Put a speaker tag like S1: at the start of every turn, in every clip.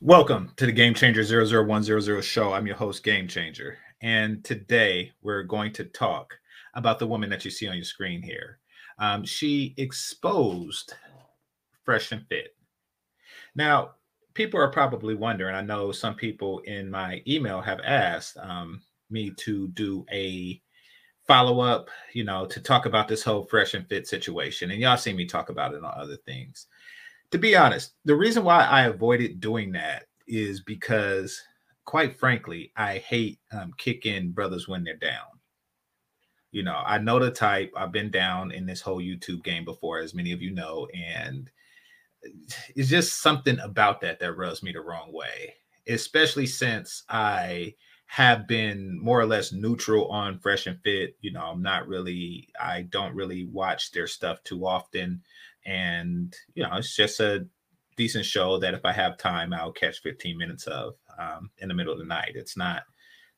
S1: Welcome to the Game Changer 00100 show. I'm your host, Game Changer. And today we're going to talk about the woman that you see on your screen here. Um, she exposed Fresh and Fit. Now, people are probably wondering, I know some people in my email have asked um, me to do a follow up, you know, to talk about this whole Fresh and Fit situation. And y'all see me talk about it on other things to be honest, the reason why I avoided doing that is because, quite frankly, I hate um, kicking brothers when they're down. You know, I know the type. I've been down in this whole YouTube game before, as many of you know, and it's just something about that that rubs me the wrong way, especially since I have been more or less neutral on Fresh and Fit. You know, I'm not really, I don't really watch their stuff too often and you know it's just a decent show that if I have time, I'll catch 15 minutes of um, in the middle of the night. It's not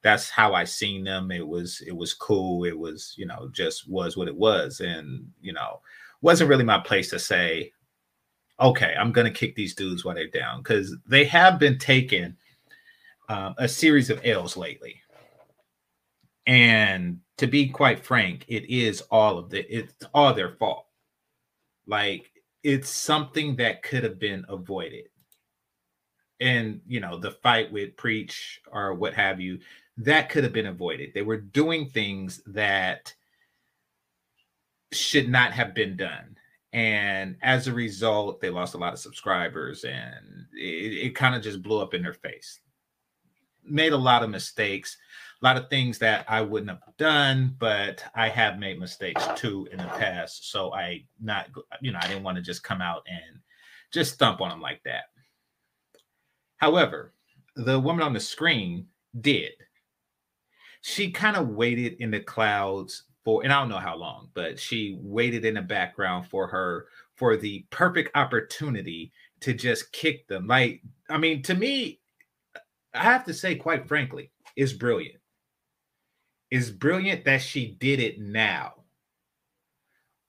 S1: that's how I seen them. It was it was cool. It was you know just was what it was, and you know wasn't really my place to say, okay, I'm gonna kick these dudes while they're down because they have been taking um, a series of L's lately, and to be quite frank, it is all of the it's all their fault. Like it's something that could have been avoided. And you know, the fight with Preach or what have you, that could have been avoided. They were doing things that should not have been done. And as a result, they lost a lot of subscribers and it, it kind of just blew up in their face. Made a lot of mistakes a lot of things that I wouldn't have done, but I have made mistakes too in the past. So I not, you know, I didn't want to just come out and just thump on them like that. However, the woman on the screen did. She kind of waited in the clouds for, and I don't know how long, but she waited in the background for her for the perfect opportunity to just kick them. Like, I mean, to me, I have to say, quite frankly, it's brilliant is brilliant that she did it now.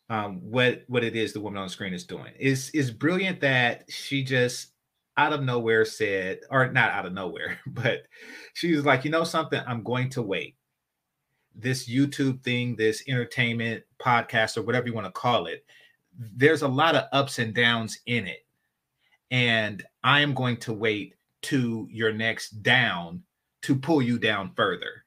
S1: Um, what what it is the woman on the screen is doing is is brilliant that she just out of nowhere said, or not out of nowhere, but she was like, you know something, I'm going to wait. This YouTube thing, this entertainment podcast, or whatever you want to call it, there's a lot of ups and downs in it. And I am going to wait to your next down to pull you down further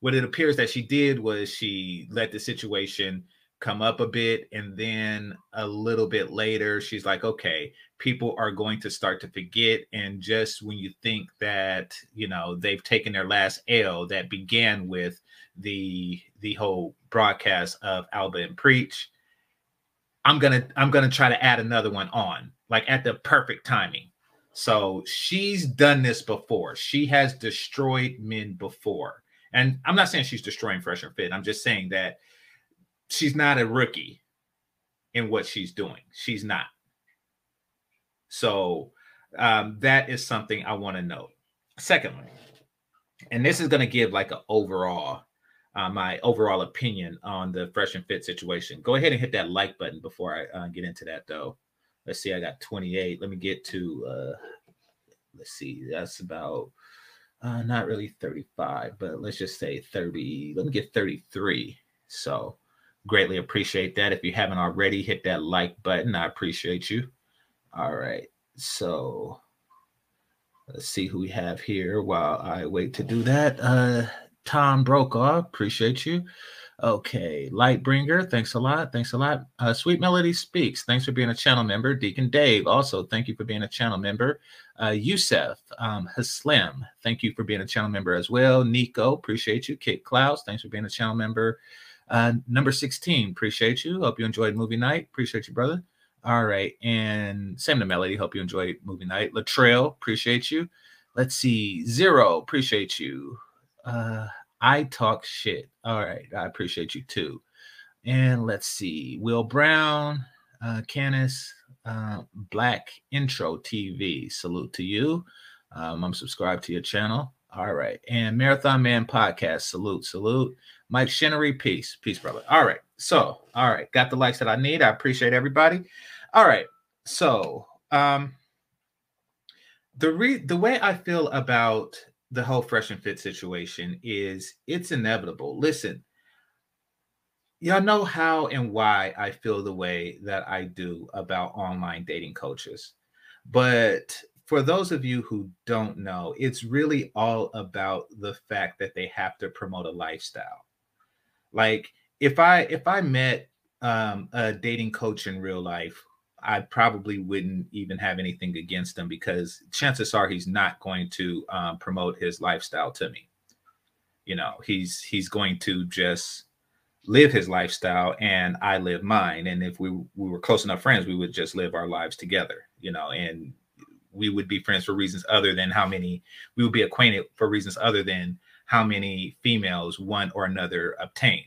S1: what it appears that she did was she let the situation come up a bit and then a little bit later she's like okay people are going to start to forget. And just when you think that you know they've taken their last l that began with the the whole broadcast of alba and preach i'm gonna i'm gonna try to add another one on like at the perfect timing. So she's done this before. She has destroyed men before and I'm not saying she's destroying Fresh and Fit. I'm just saying that she's not a rookie in what she's doing. She's not. So um, that is something I want to note. Secondly, and this is going to give like an overall, uh, my overall opinion on the Fresh and Fit situation. Go ahead and hit that like button before I uh, get into that, though. Let's see, I got 28. Let me get to, uh, let's see, that's about uh, not really 35, but let's just say 30. Let me get 33. So greatly appreciate that. If you haven't already, hit that like button. I appreciate you. All right. So let's see who we have here while I wait to do that. Uh, Tom Brokaw, appreciate you. Okay, Lightbringer, thanks a lot. Thanks a lot. Uh, Sweet Melody Speaks, thanks for being a channel member. Deacon Dave, also thank you for being a channel member. Uh, Yusef um, Haslim, thank you for being a channel member as well. Nico, appreciate you. Kit Klaus, thanks for being a channel member. Uh, number 16, appreciate you. Hope you enjoyed movie night. Appreciate you, brother. All right. And Sam the Melody, hope you enjoyed movie night. Latrell, appreciate you. Let's see. Zero, appreciate you. Uh, I talk shit. All right. I appreciate you too. And let's see. Will Brown, uh, Canis, uh, Black Intro TV. Salute to you. Um, I'm subscribed to your channel. All right. And Marathon Man Podcast. Salute, salute. Mike Shinnery, peace. Peace, brother. All right. So, all right. Got the likes that I need. I appreciate everybody. All right. So, um, the re- the way I feel about the whole fresh and fit situation is it's inevitable. Listen, y'all know how and why I feel the way that I do about online dating coaches. But for those of you who don't know, it's really all about the fact that they have to promote a lifestyle. Like if I if I met um, a dating coach in real life, I probably wouldn't even have anything against him because chances are he's not going to um, promote his lifestyle to me. You know, he's he's going to just live his lifestyle and I live mine. And if we we were close enough friends, we would just live our lives together. You know, and we would be friends for reasons other than how many we would be acquainted for reasons other than how many females one or another obtain.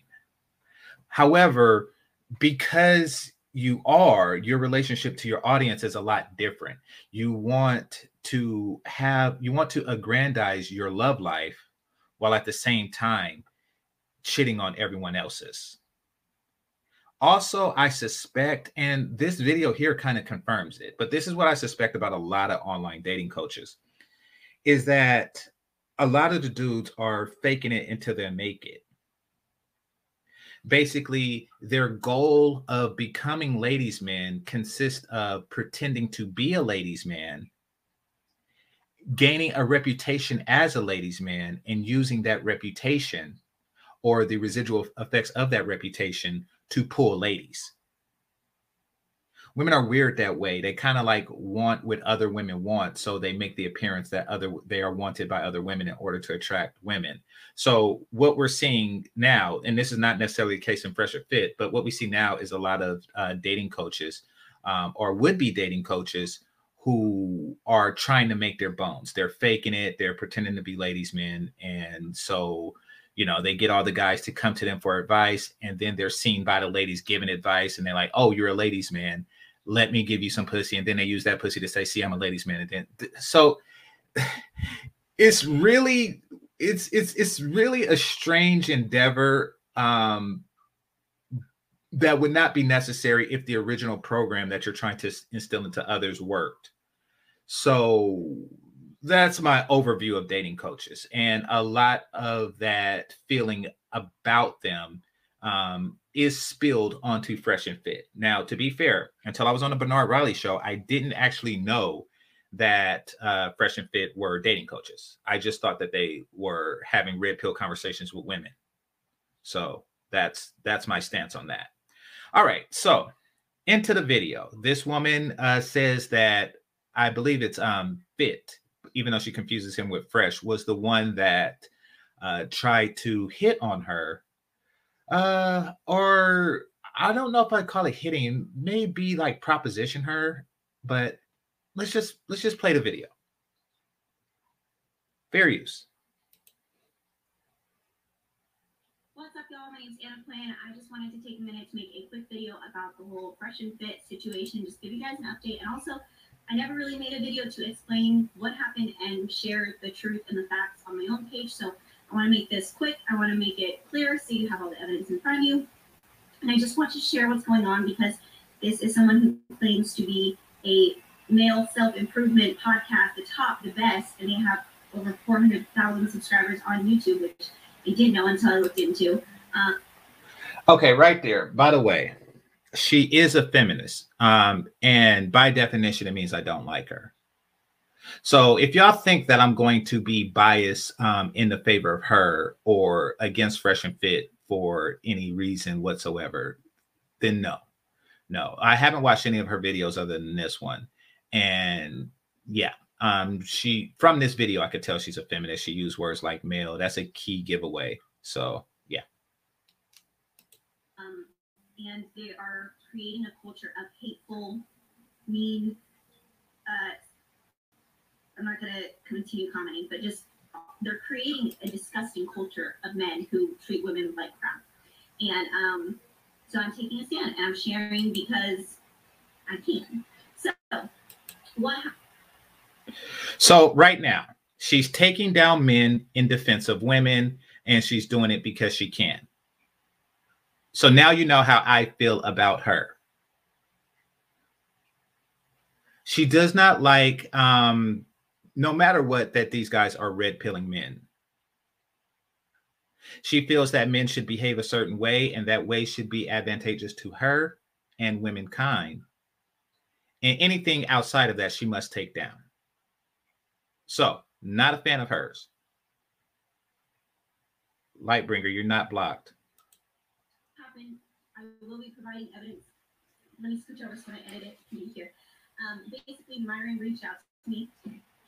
S1: However, because you are, your relationship to your audience is a lot different. You want to have, you want to aggrandize your love life while at the same time shitting on everyone else's. Also, I suspect, and this video here kind of confirms it, but this is what I suspect about a lot of online dating coaches is that a lot of the dudes are faking it until they make it. Basically, their goal of becoming ladies' men consists of pretending to be a ladies' man, gaining a reputation as a ladies' man, and using that reputation or the residual effects of that reputation to pull ladies. Women are weird that way. They kind of like want what other women want, so they make the appearance that other they are wanted by other women in order to attract women. So what we're seeing now, and this is not necessarily the case in Fresh or Fit, but what we see now is a lot of uh, dating coaches um, or would-be dating coaches who are trying to make their bones. They're faking it. They're pretending to be ladies' men, and so you know, they get all the guys to come to them for advice, and then they're seen by the ladies giving advice, and they're like, "Oh, you're a ladies' man. Let me give you some pussy," and then they use that pussy to say, "See, I'm a ladies' man." And then, so it's really, it's it's it's really a strange endeavor um, that would not be necessary if the original program that you're trying to instill into others worked. So that's my overview of dating coaches and a lot of that feeling about them um, is spilled onto fresh and fit. Now to be fair until i was on the bernard riley show i didn't actually know that uh, fresh and fit were dating coaches. I just thought that they were having red pill conversations with women. So that's that's my stance on that. All right so into the video. This woman uh, says that i believe it's um fit even though she confuses him with Fresh, was the one that uh, tried to hit on her. Uh, or I don't know if I call it hitting, maybe like proposition her, but let's just let's just play the video. Fair use.
S2: What's up, y'all? My name's Anna Plan. I just wanted to take a minute to make a quick video about the whole fresh and fit situation, just give you guys an update, and also I never really made a video to explain what happened and share the truth and the facts on my own page. So I want to make this quick. I want to make it clear so you have all the evidence in front of you. And I just want to share what's going on because this is someone who claims to be a male self improvement podcast, the top, the best, and they have over 400,000 subscribers on YouTube, which I didn't know until I looked into. Uh,
S1: okay, right there. By the way, she is a feminist. Um, and by definition, it means I don't like her. So if y'all think that I'm going to be biased um, in the favor of her or against Fresh and Fit for any reason whatsoever, then no. No, I haven't watched any of her videos other than this one. And yeah, um, she from this video, I could tell she's a feminist. She used words like male. That's a key giveaway. So yeah.
S2: Um, and they are creating a culture of hateful, mean. Uh, I'm not going to continue commenting, but just they're creating a disgusting culture of men who treat women like crap. And um, so I'm taking a stand and I'm sharing because I can. So, what?
S1: So, right now, she's taking down men in defense of women, and she's doing it because she can. So now you know how I feel about her. She does not like um, no matter what, that these guys are red pilling men. She feels that men should behave a certain way and that way should be advantageous to her and womankind. And anything outside of that, she must take down. So, not a fan of hers. Lightbringer, you're not blocked.
S2: I will be providing evidence. Let me switch over so I edit it, hear? Um, basically, Myron reached out to me.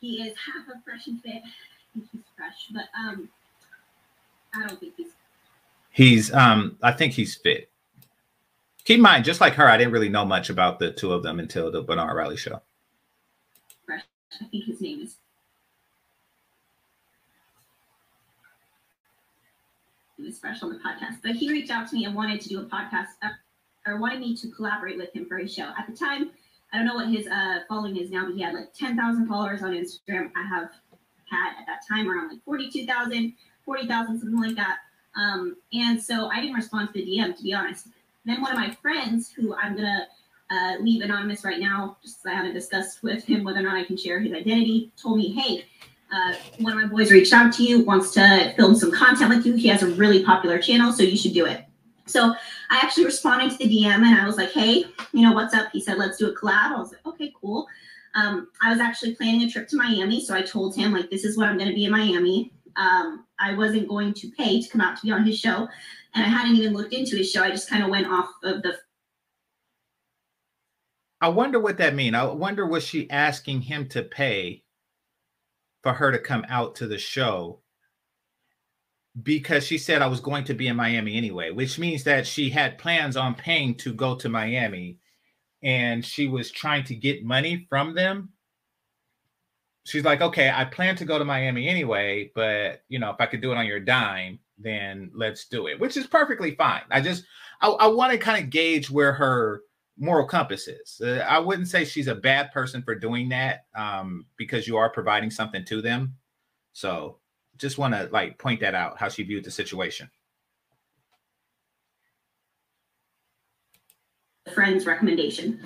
S2: He is half a fresh and fit. I think he's fresh, but um, I don't think he's.
S1: He's um, I think he's fit. Keep in mind, just like her, I didn't really know much about the two of them until the Bernard Riley show.
S2: Fresh. I think his name is. He was fresh on the podcast, but he reached out to me and wanted to do a podcast uh, or wanted me to collaborate with him for his show. At the time, I don't know what his uh, following is now, but he had like 10,000 followers on Instagram. I have had at that time around like 42,000, 40,000, something like that. Um, and so I didn't respond to the DM, to be honest. Then one of my friends, who I'm going to uh, leave anonymous right now, just because I haven't discussed with him whether or not I can share his identity, told me, hey, uh, one of my boys reached out to you, wants to film some content with you. He has a really popular channel, so you should do it. So I actually responded to the DM and I was like, hey, you know, what's up? He said, let's do a collab. I was like, okay, cool. Um, I was actually planning a trip to Miami. So I told him, like, this is what I'm going to be in Miami. Um, I wasn't going to pay to come out to be on his show. And I hadn't even looked into his show. I just kind of went off of the.
S1: I wonder what that means. I wonder was she asking him to pay for her to come out to the show because she said I was going to be in Miami anyway, which means that she had plans on paying to go to Miami and she was trying to get money from them. She's like, okay, I plan to go to Miami anyway, but you know, if I could do it on your dime, then let's do it, which is perfectly fine. I just, I, I want to kind of gauge where her moral compass is. Uh, I wouldn't say she's a bad person for doing that um, because you are providing something to them. So just want to like point that out how she viewed the situation.
S2: Friend's recommendation.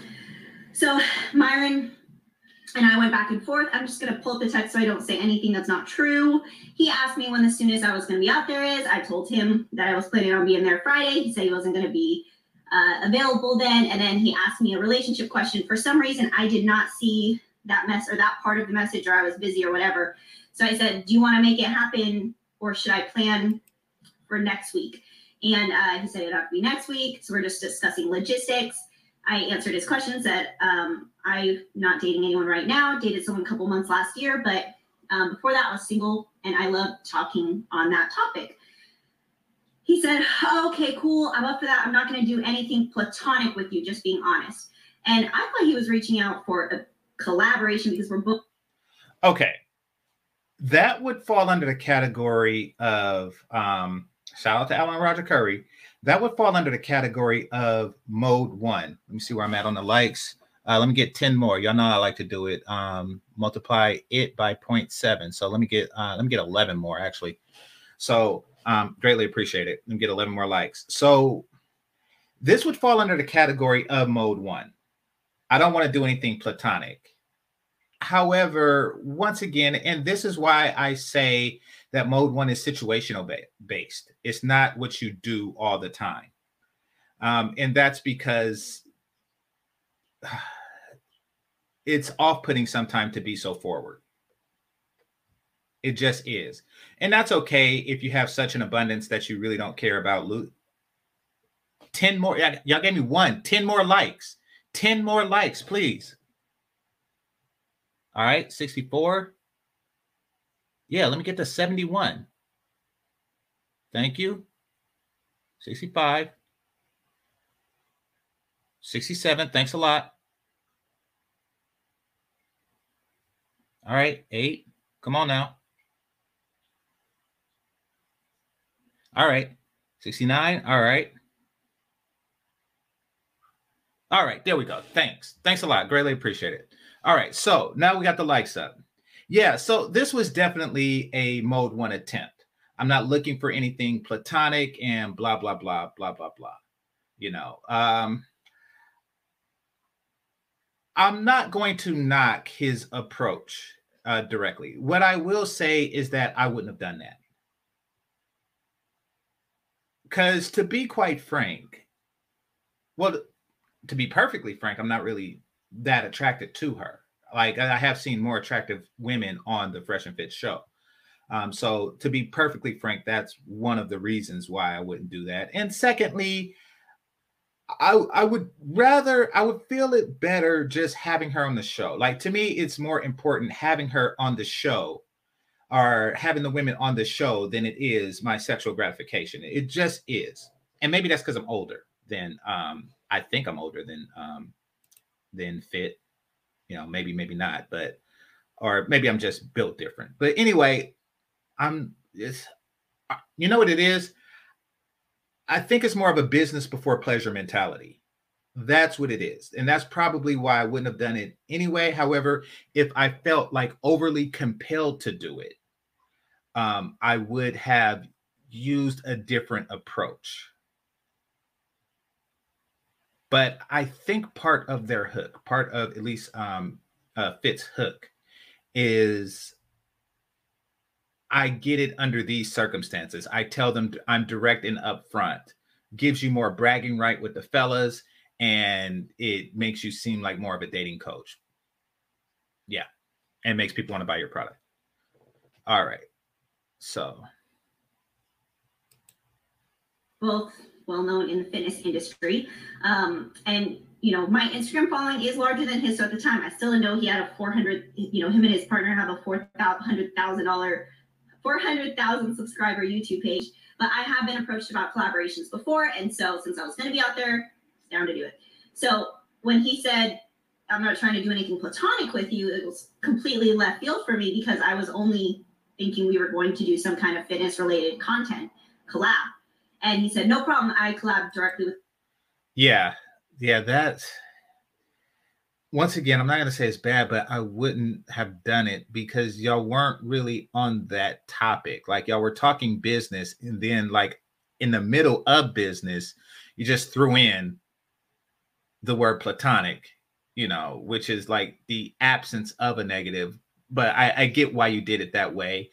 S2: So Myron and I went back and forth. I'm just gonna pull up the text so I don't say anything that's not true. He asked me when the soonest I was gonna be out there is. I told him that I was planning on being there Friday. He said he wasn't gonna be uh, available then, and then he asked me a relationship question. For some reason, I did not see that mess or that part of the message, or I was busy or whatever. So I said, Do you want to make it happen or should I plan for next week? And uh, he said it'd have to be next week. So we're just discussing logistics. I answered his questions that um, I'm not dating anyone right now, dated someone a couple months last year, but um, before that, I was single and I love talking on that topic. He said, Okay, cool. I'm up for that. I'm not going to do anything platonic with you, just being honest. And I thought he was reaching out for a collaboration because we're both.
S1: Okay that would fall under the category of um, shout out to Allan Roger Currie. That would fall under the category of mode one. Let me see where I'm at on the likes. Uh, let me get 10 more. Y'all know I like to do it. Um, multiply it by 0.7. So let me get uh, let me get 11 more actually. So um, greatly appreciate it. Let me get 11 more likes. So this would fall under the category of mode one. I don't want to do anything platonic. However, once again, and this is why I say that mode one is situational based. It's not what you do all the time. Um, and that's because it's off putting sometimes to be so forward. It just is. And that's okay if you have such an abundance that you really don't care about loot. 10 more, y'all gave me one, 10 more likes. 10 more likes, please. All right, 64. Yeah, let me get to 71. Thank you. 65. 67. Thanks a lot. All right, eight. Come on now. All right, 69. All right. All right, there we go. Thanks. Thanks a lot. Greatly appreciate it. All right, so now we got the likes up. Yeah, so this was definitely a mode one attempt. I'm not looking for anything platonic and blah blah blah blah blah blah. You know, um, I'm not going to knock his approach. uh, directly. What I will say is that I wouldn't have done that. Because to be quite frank, well, to be perfectly frank, I'm not really that attracted to her. Like I have seen more attractive women on the Fresh and Fit show. Um, so to be perfectly frank, that's one of the reasons why I wouldn't do that. And secondly, I I would rather I would feel it better just having her on the show. Like to me, it's more important having her on the show or having the women on the show than it is my sexual gratification. It just is. And maybe that's because I'm older than um I think I'm older than um than fit. You know, maybe, maybe not, but or maybe I'm just built different. But anyway, I'm it's you know what it is? I think it's more of a business before pleasure mentality. That's what it is. And that's probably why I wouldn't have done it anyway. However, if I felt like overly compelled to do it, um, I would have used a different approach. But I think part of their hook, part of at least um, uh, Fit's hook, is I get it under these circumstances. I tell them I'm direct and upfront. Gives you more bragging right with the fellas, and it makes you seem like more of a dating coach. Yeah, and makes people want to buy your product. All right, so
S2: both well known in the fitness industry, um, and you know my Instagram following is larger than his. So at the time, I still know he had a 400. You know, him and his partner have a four hundred thousand dollar 400,000 subscriber YouTube page. But I have been approached about collaborations before. And so since I was going to be out there, down to do it. So when he said, I'm not trying to do anything platonic with you, it was completely left field for me because I was only thinking we were going to do some kind of fitness related content collab. And he said, no problem. I collab directly with.
S1: Yeah. Yeah. That's once again, I'm not going to say it's bad, but I wouldn't have done it because y'all weren't really on that topic. Like y'all were talking business, and then like in the middle of business, you just threw in the word platonic, you know, which is like the absence of a negative. But I, I get why you did it that way.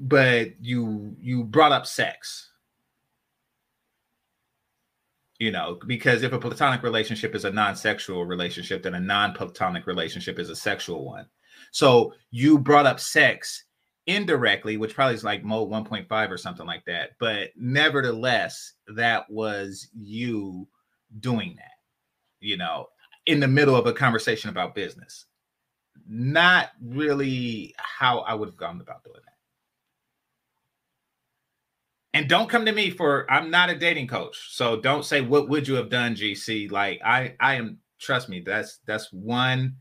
S1: but you you brought up sex you know because if a platonic relationship is a non-sexual relationship then a non-platonic relationship is a sexual one. So you brought up sex indirectly which probably is like mode 1.5 or something like that but nevertheless that was you doing that you know in the middle of a conversation about business. Not really how i would have gone about doing that and don't come to me for I'm not a dating coach. So don't say what would you have done, GC? Like I I am trust me, that's that's one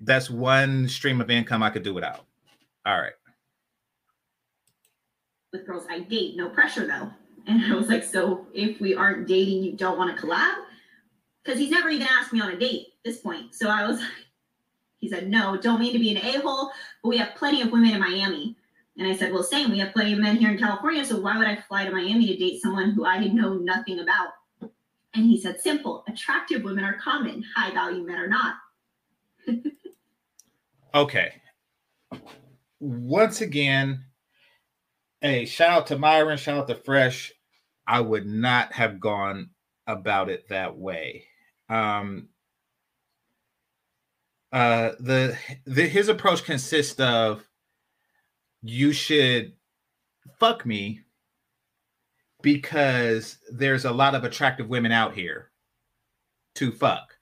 S1: that's one stream of income I could do without. All right.
S2: With girls I date, no pressure though. And I was like, so if we aren't dating, you don't want to collab? Because he's never even asked me on a date at this point. So I was like, he said, no, don't mean to be an a-hole, but we have plenty of women in Miami and I said, well, same. We have plenty of men here in California. So why would I fly to Miami to date someone who I know nothing about? And he said, simple. Attractive women are common. High value men are not.
S1: okay. Once again, hey, shout out to Myron, shout out to Fresh. I would not have gone about it that way. Um, uh, the, the his approach consists of you should fuck me because there's a lot of attractive women out here to fuck.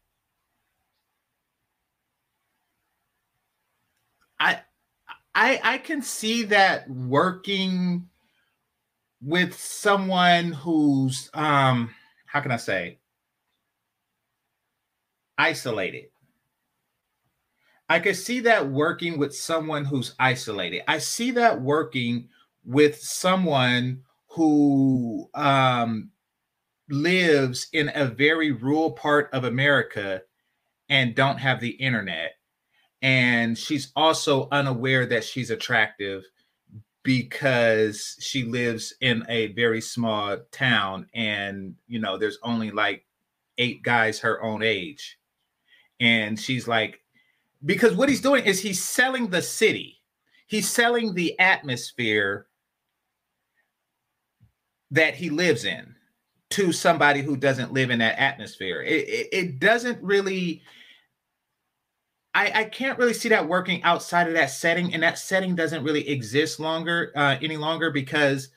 S1: I I I can see that working with someone who's um how can I say isolated I could see that working with someone who's isolated. I see that working with someone who um, lives in a very rural part of America and don't have the internet. And she's also unaware that she's attractive because she lives in a very small town and you know there's only like eight guys her own age and she's like because what he's doing is he's selling the city, he's selling the atmosphere that he lives in to somebody who doesn't live in that atmosphere. It, it, it doesn't really. I, I can't really see that working outside of that setting, and that setting doesn't really exist longer uh, any longer because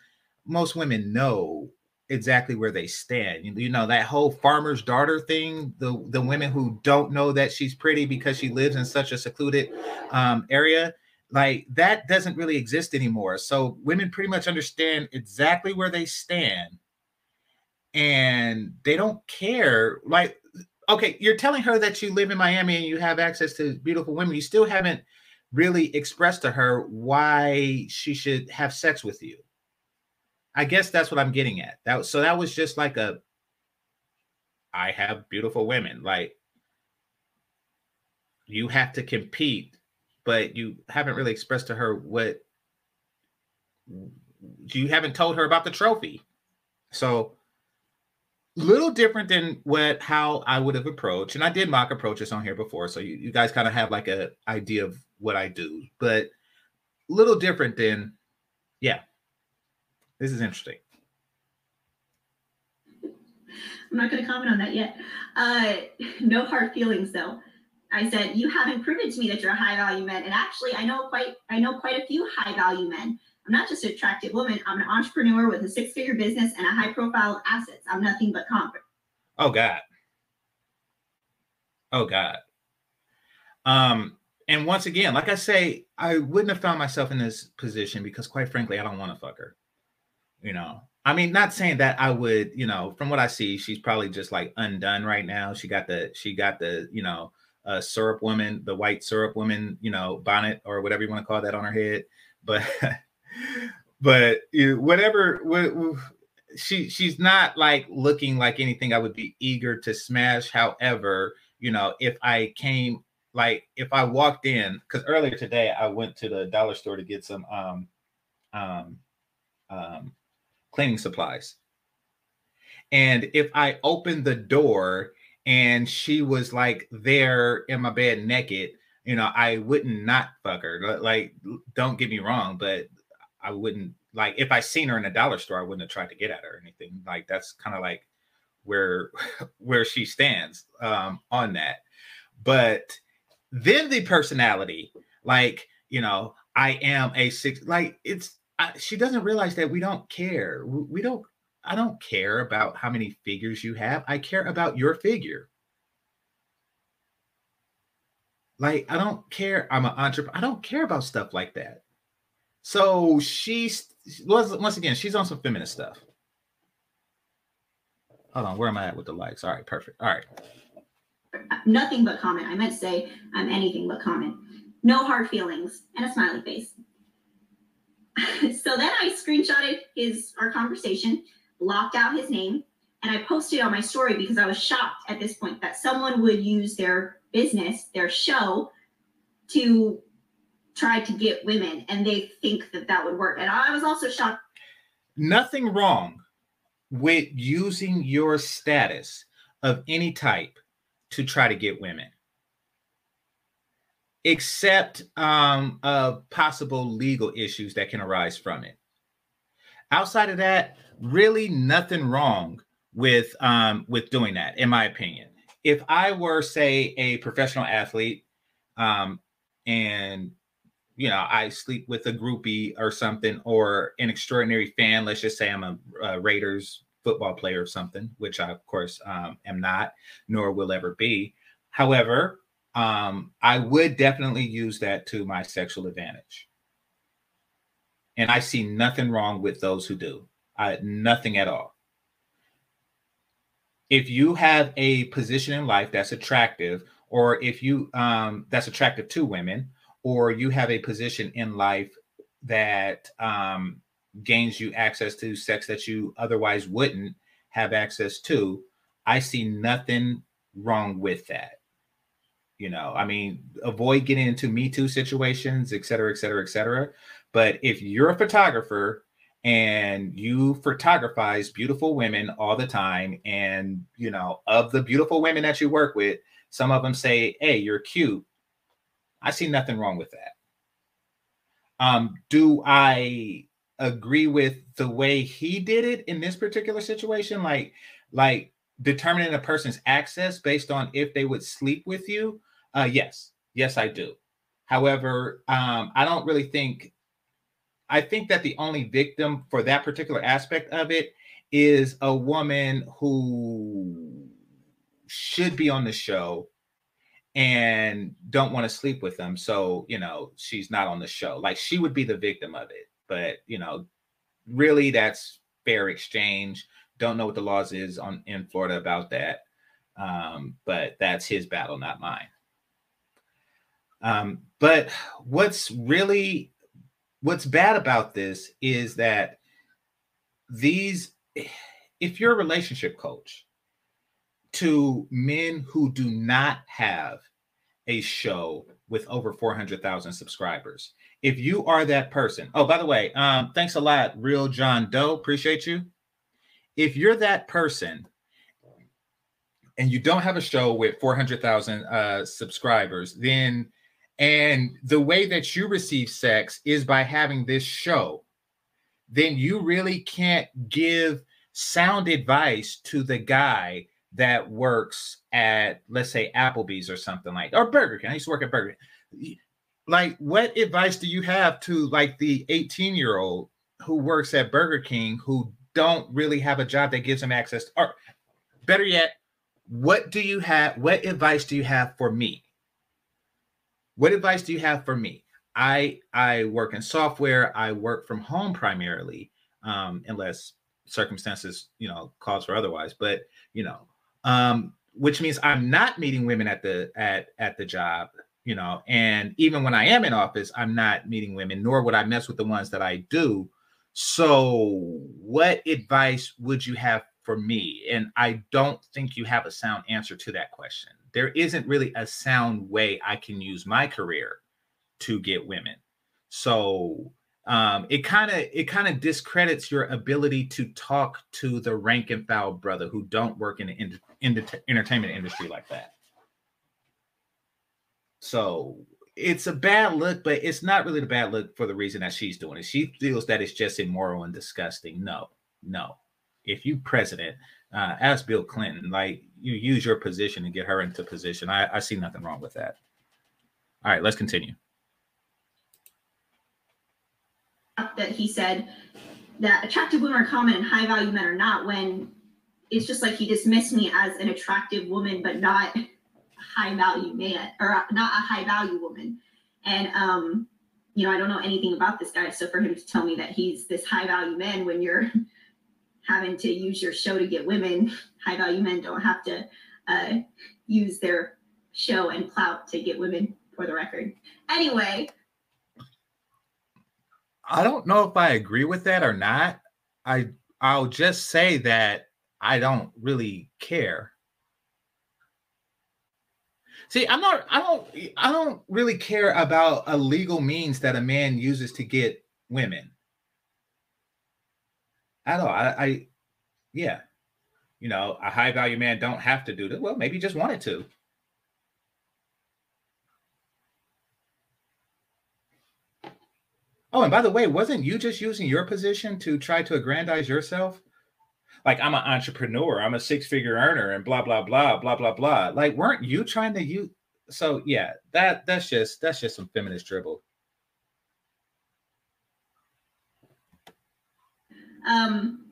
S1: most women know exactly where they stand. You, know that whole farmer's daughter thing. The the women who don't know that she's pretty because she lives in such a secluded um, area, like that doesn't really exist anymore. So women pretty much understand exactly where they stand, and they don't care. Like, okay, you're telling her that you live in Miami and you have access to beautiful women. You still haven't really expressed to her why she should have sex with you I guess that's what I'm getting at. That so that was just like a I have beautiful women. Like you have to compete, but you haven't really expressed to her what you haven't told her about the trophy. So little different than what how I would have approached. And I did mock approaches on here before. So you, you guys kind of have like a idea of what I do, but little different than yeah, this is interesting.
S2: I'm not going to comment on that yet. Uh, no hard feelings though. I said you haven't proven to me that you're a high value man, and actually, I know quite I know quite a few high value men. I'm not just an attractive woman. I'm an entrepreneur with a six figure business and a high profile assets. I'm nothing but confident.
S1: Oh God. Oh God. Um, and once again, like I say, I wouldn't have found myself in this position because, quite frankly, I don't want to fuck her you know. I mean not saying that i would you know from what i see she's probably just like undone right now. She got the she got the you know uh syrup woman the white syrup woman you know bonnet or whatever you want to call that on her head. But but you know, whatever what, she she's not like looking like anything i would be eager to smash. However you know if i came like if i walked in because earlier today i went to the dollar store to get some um um um cleaning supplies. And if I opened the door and she was like there in my bed naked, you know, I wouldn't not fuck her. Like, don't get me wrong, but I wouldn't like if I seen her in a dollar store, I wouldn't have tried to get at her or anything. Like that's kind of like where where she stands um on that. But then the personality, like, you know, I am a six, like it's I, she doesn't realize that we don't care. We don't. I don't care about how many figures you have. I care about your figure. Like I don't care. I'm an entrepreneur. I don't care about stuff like that. So she's once again, she's on some feminist stuff. Hold on, where am I at with the likes? All right, perfect. All right.
S2: Nothing but comment. I meant to say I'm anything but comment. No hard feelings and a smiley face. so then I screenshotted his our conversation, blocked out his name, and I posted on my story because I was shocked at this point that someone would use their business, their show, to try to get women, and they think that that would work. And I was also shocked.
S1: Nothing wrong with using your status of any type to try to get women except um, uh, possible legal issues that can arise from it. Outside of that, really nothing wrong with um, with doing that, in my opinion. If I were, say, a professional athlete, um, and you know, I sleep with a groupie or something, or an extraordinary fan. Let's just say I'm a, a Raiders football player or something, which I, of course, um, am not, nor will ever be. However, um, I would definitely use that to my sexual advantage. And I see nothing wrong with those who do. I, nothing at all. If you have a position in life that's attractive, or if you um, that's attractive to women, or you have a position in life that um, gains you access to sex that you otherwise wouldn't have access to, I see nothing wrong with that you know i mean avoid getting into me too situations et cetera et cetera et cetera but if you're a photographer and you photographize beautiful women all the time and you know of the beautiful women that you work with some of them say hey you're cute I see nothing wrong with that. Um, do I agree with the way he did it in this particular situation? Like, like determining a person's access based on if they would sleep with you? Uh, yes, yes, I do. However, um, I don't really think. I think that the only victim for that particular aspect of it is a woman who should be on the show and don't want to sleep with them. So, you know, she's not on the show. Like she would be the victim of it. But, you know, really that's fair exchange. Don't know what the laws is on in Florida about that. Um, but that's his battle, not mine. Um, but what's really what's bad about this is that these if you're a relationship coach to men who do not have a show with over 400,000 subscribers. If you are that person, oh, by the way, um, thanks a lot, Real John Doe. Appreciate you. If you're that person and you don't have a show with 400,000 uh, subscribers, then and the way that you receive sex is by having this show, then you really can't give sound advice to the guy that works at let's say Applebee's or something like or Burger King. I used to work at Burger King. Like, what advice do you have to like the 18 year old who works at Burger King who don't really have a job that gives them access? To, or better yet, what do you have? What advice do you have for me? What advice do you have for me? I I work in software. I work from home primarily, um, unless circumstances you know cause for otherwise. But you know, um, which means I'm not meeting women at the at at the job, you know, and even when I am in office, I'm not meeting women, nor would I mess with the ones that I do. So, what advice would you have for me? And I don't think you have a sound answer to that question. There isn't really a sound way I can use my career to get women. So, um, it kind of it kind of discredits your ability to talk to the rank and file brother who don't work in the, in, in the entertainment industry like that. So it's a bad look, but it's not really the bad look for the reason that she's doing it. She feels that it's just immoral and disgusting. No, no. If you president, uh, ask Bill Clinton, like you use your position to get her into position. I, I see nothing wrong with that. All right, let's continue.
S2: that he said that attractive women are common and high value men are not when it's just like he dismissed me as an attractive woman but not a high value man or not a high value woman and um you know i don't know anything about this guy so for him to tell me that he's this high value man when you're having to use your show to get women high value men don't have to uh, use their show and clout to get women for the record anyway
S1: I don't know if I agree with that or not. I I'll just say that I don't really care. See, I'm not I don't I don't really care about a legal means that a man uses to get women. At all. I, I yeah. You know, a high value man don't have to do that. Well, maybe just wanted to. Oh, and by the way, wasn't you just using your position to try to aggrandize yourself? Like I'm an entrepreneur, I'm a six-figure earner, and blah blah blah blah blah blah. Like, weren't you trying to use? So yeah, that that's just that's just some feminist dribble.
S2: Um,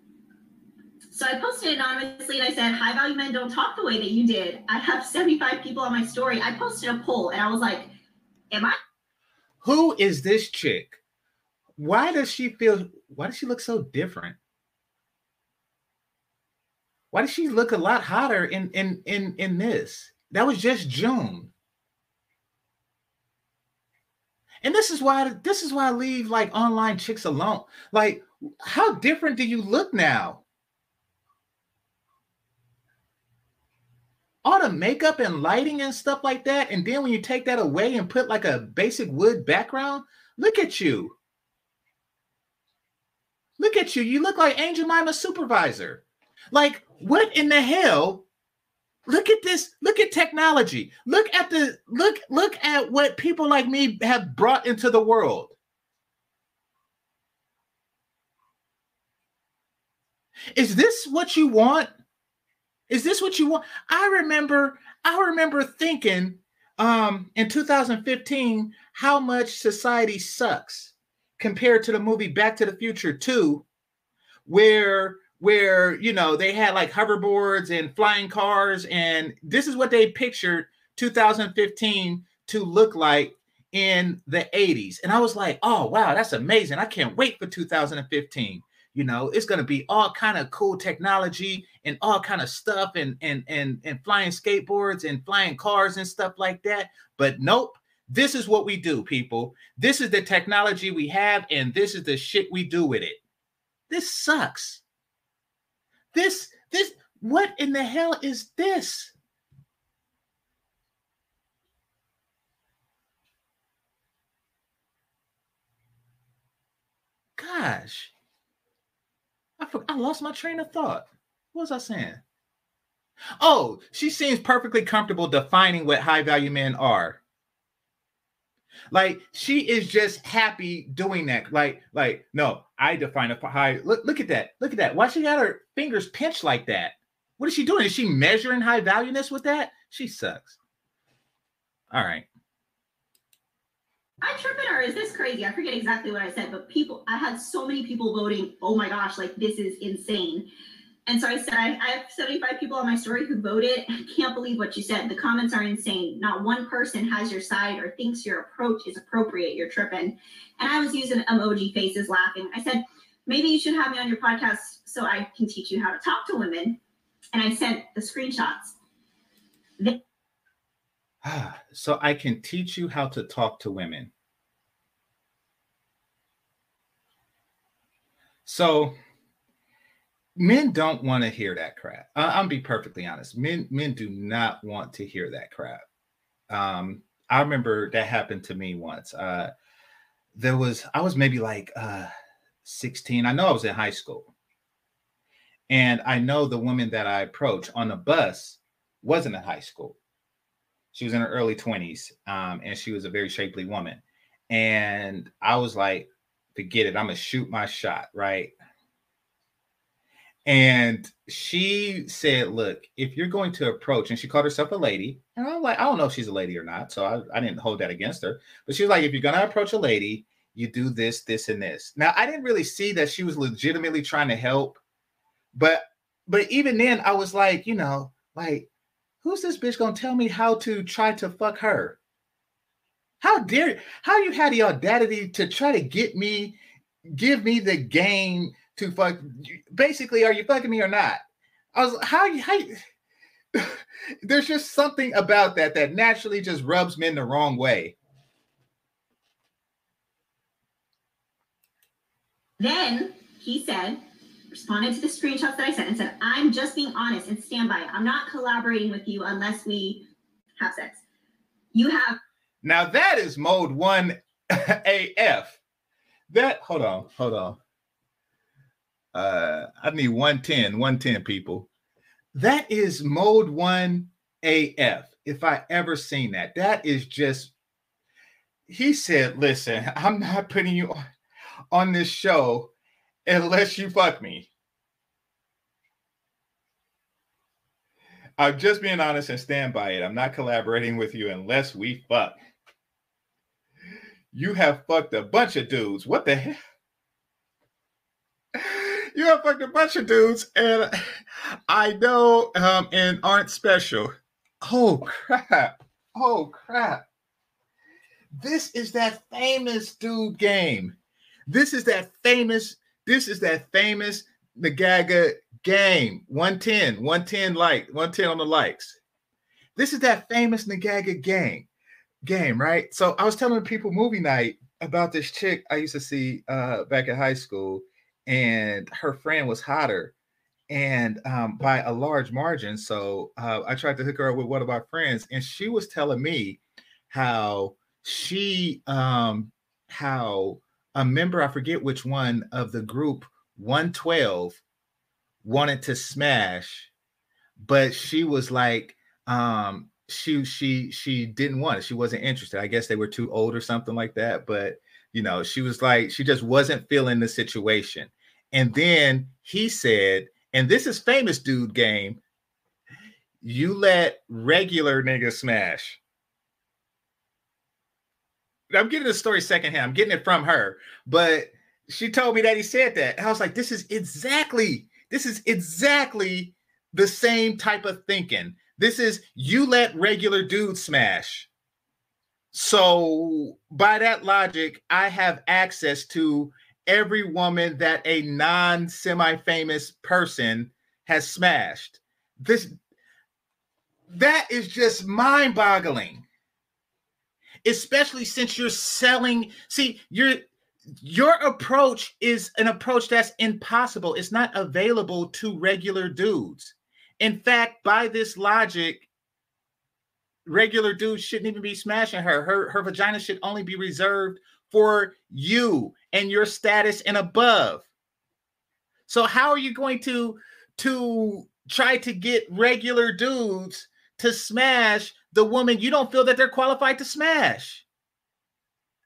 S2: so I posted anonymously and I said, high value men don't talk the way that you did. I have 75 people on my story. I posted a poll and I was like, am I?
S1: Who is this chick? why does she feel why does she look so different why does she look a lot hotter in in in in this that was just june and this is why this is why i leave like online chicks alone like how different do you look now all the makeup and lighting and stuff like that and then when you take that away and put like a basic wood background look at you Look at you. You look like Angel Mima's supervisor. Like, what in the hell? Look at this look at technology. Look at the look look at what people like me have brought into the world. Is this what you want? Is this what you want? I remember i remember thinking um in 2015 how much society sucks compared to the movie back to the future 2 where where you know they had like hoverboards and flying cars and this is what they pictured 2015 to look like in the 80s and i was like oh wow that's amazing. I can't wait for 2015 you know it's going to be all kind of cool technology and all kind of stuff and and and and flying skateboards and flying cars and stuff like that. But nope this is what we do people. This is the technology we have and this is the shit we do with it. This sucks this, this, what in the hell is this? Gosh, I, I lost my train of thought. What was I saying? Oh, she seems perfectly comfortable defining what high value men are. Like she is just happy doing that. Like, like, no, I define a high. Look, look at that. Look at that. Why she got her fingers pinched like that? What is she doing? Is she measuring high valueness with that? She sucks. All right.
S2: I tripping or is this crazy? I forget exactly what I said, but people, I had so many people voting. Oh my gosh, like this is insane. And so I said, I, I, have 75 people on my story who voted. I can't believe what you said. The comments are insane. Not one person has your side or thinks your approach is appropriate. You're tripping. And I was using emoji faces laughing. I said, maybe you should have me on your podcast so I can teach you how to talk to women. And I sent the screenshots. They- ah,
S1: so I can teach you how to talk to women. So men don't want to hear that crap. I, will be perfectly honest. Men men do not want to hear that crap. Um, I remember that happened to me once. Uh, there was I was maybe like uh, 16. I know I was in high school. And I know the woman that I approached on the bus wasn't in high school. She was in her early 20s, um, and she was a very shapely woman. And I was like, forget it. I'm gonna shoot my shot, right? And she said, Look, if you're going to approach, and she called herself a lady, and I'm like, I don't know if she's a lady or not. So I, I didn't hold that against her. But she was like, if you're going to approach a lady, you do this, this, and this. Now, I didn't really see that she was legitimately trying to help. But but even then, I was like, you know, like, who's this bitch gonna tell me how to try to fuck her? How dare how you had the audacity to try to get me, give me the game to fuck. Basically, are you fucking me or not? I was how you how there's just something about that that naturally just rubs men the wrong way.
S2: Then he said, responded to the screenshots that I sent and said, I'm just being honest and stand by it. I'm not collaborating with you unless we have sex. You have
S1: now that is mode one AF. That hold on, hold on. Uh, I need 110, 110 people. That is mode one AF. If I ever seen that, that is just. He said, "Listen, I'm not putting you on, on this show unless you fuck me." I'm just being honest and stand by it. I'm not collaborating with you unless we fuck. You have fucked a bunch of dudes. What the hell? You have fucked a bunch of dudes, and I know um, and aren't special. Oh crap! Oh crap! This is that famous dude game. This is that famous. This is that famous Nagaga game. 110, 110 like, 110 on the likes. This is that famous Nagaga game. Game, right? So I was telling people movie night about this chick I used to see uh, back in high school and her friend was hotter and um, by a large margin. So uh, I tried to hook her up with one of my friends, and she was telling me how she, um, how a member, I forget which one of the group 112 wanted to smash, but she was like, um she she she didn't want it. She wasn't interested. I guess they were too old or something like that. But you know, she was like, she just wasn't feeling the situation. And then he said, and this is famous dude game. You let regular niggas smash. I'm getting the story secondhand. I'm getting it from her, but she told me that he said that. I was like, this is exactly, this is exactly the same type of thinking. This is you let regular dudes smash. So by that logic, I have access to every woman that a non-semi-famous person has smashed. This that is just mind-boggling. Especially since you're selling, see, you're your approach is an approach that's impossible. It's not available to regular dudes. In fact, by this logic, regular dudes shouldn't even be smashing her. Her her vagina should only be reserved for you and your status and above. So how are you going to to try to get regular dudes to smash the woman you don't feel that they're qualified to smash?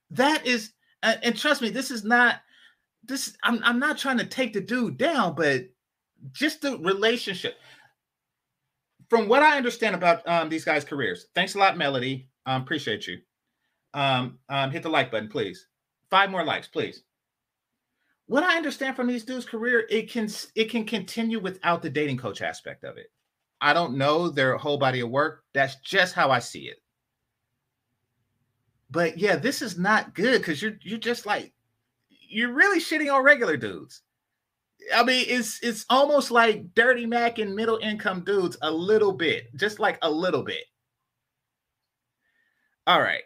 S1: That is and trust me, this is not this I'm I'm not trying to take the dude down, but just the relationship. From what I understand about um, these guys' careers, thanks a lot, Melody. Um, appreciate you. Um, um, hit the like button, please. Five more likes, please. What I understand from these dudes' career, it can it can continue without the dating coach aspect of it. I don't know their whole body of work. That's just how I see it. But yeah, this is not good because you're you're just like you're really shitting on regular dudes. I mean, it's it's almost like Dirty Mac and middle income dudes a little bit, just like a little bit. All right.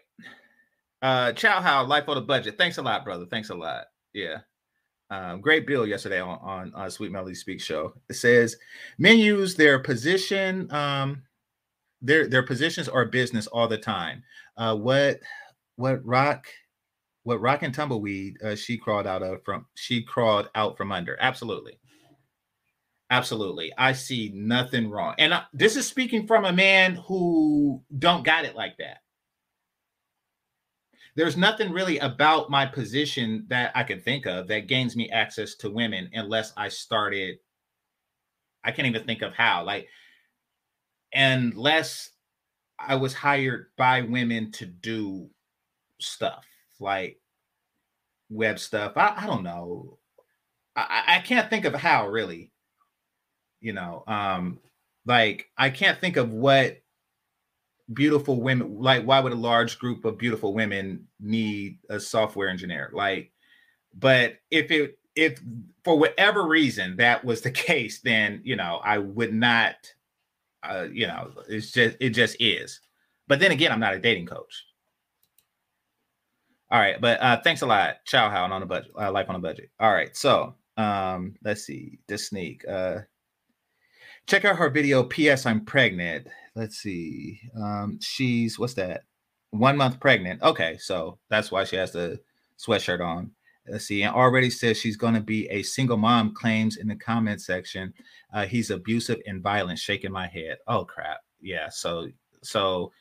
S1: Uh Chow How, life on a budget. Thanks a lot, brother. Thanks a lot. Yeah. Um, great bill yesterday on, on on Sweet Melody Speak show. It says men use their position, um, their their positions are business all the time. Uh, what what rock what rock and tumbleweed uh, she crawled out of from she crawled out from under absolutely absolutely i see nothing wrong and I, this is speaking from a man who don't got it like that there's nothing really about my position that i can think of that gains me access to women unless i started i can't even think of how like unless i was hired by women to do stuff like web stuff. I, I don't know. I, I can't think of how really. You know, um, like I can't think of what beautiful women like why would a large group of beautiful women need a software engineer like but if it if for whatever reason that was the case then you know i would not uh you know it's just it just is but then again i'm not a dating coach all right, but uh thanks a lot. Chow how on a budget, uh, life on a budget. All right, so um let's see. The sneak. Uh check out her video. P.S. I'm pregnant. Let's see. Um, she's what's that? One month pregnant. Okay, so that's why she has the sweatshirt on. Let's see. And already says she's going to be a single mom. Claims in the comment section, uh, he's abusive and violent. Shaking my head. Oh crap. Yeah. So so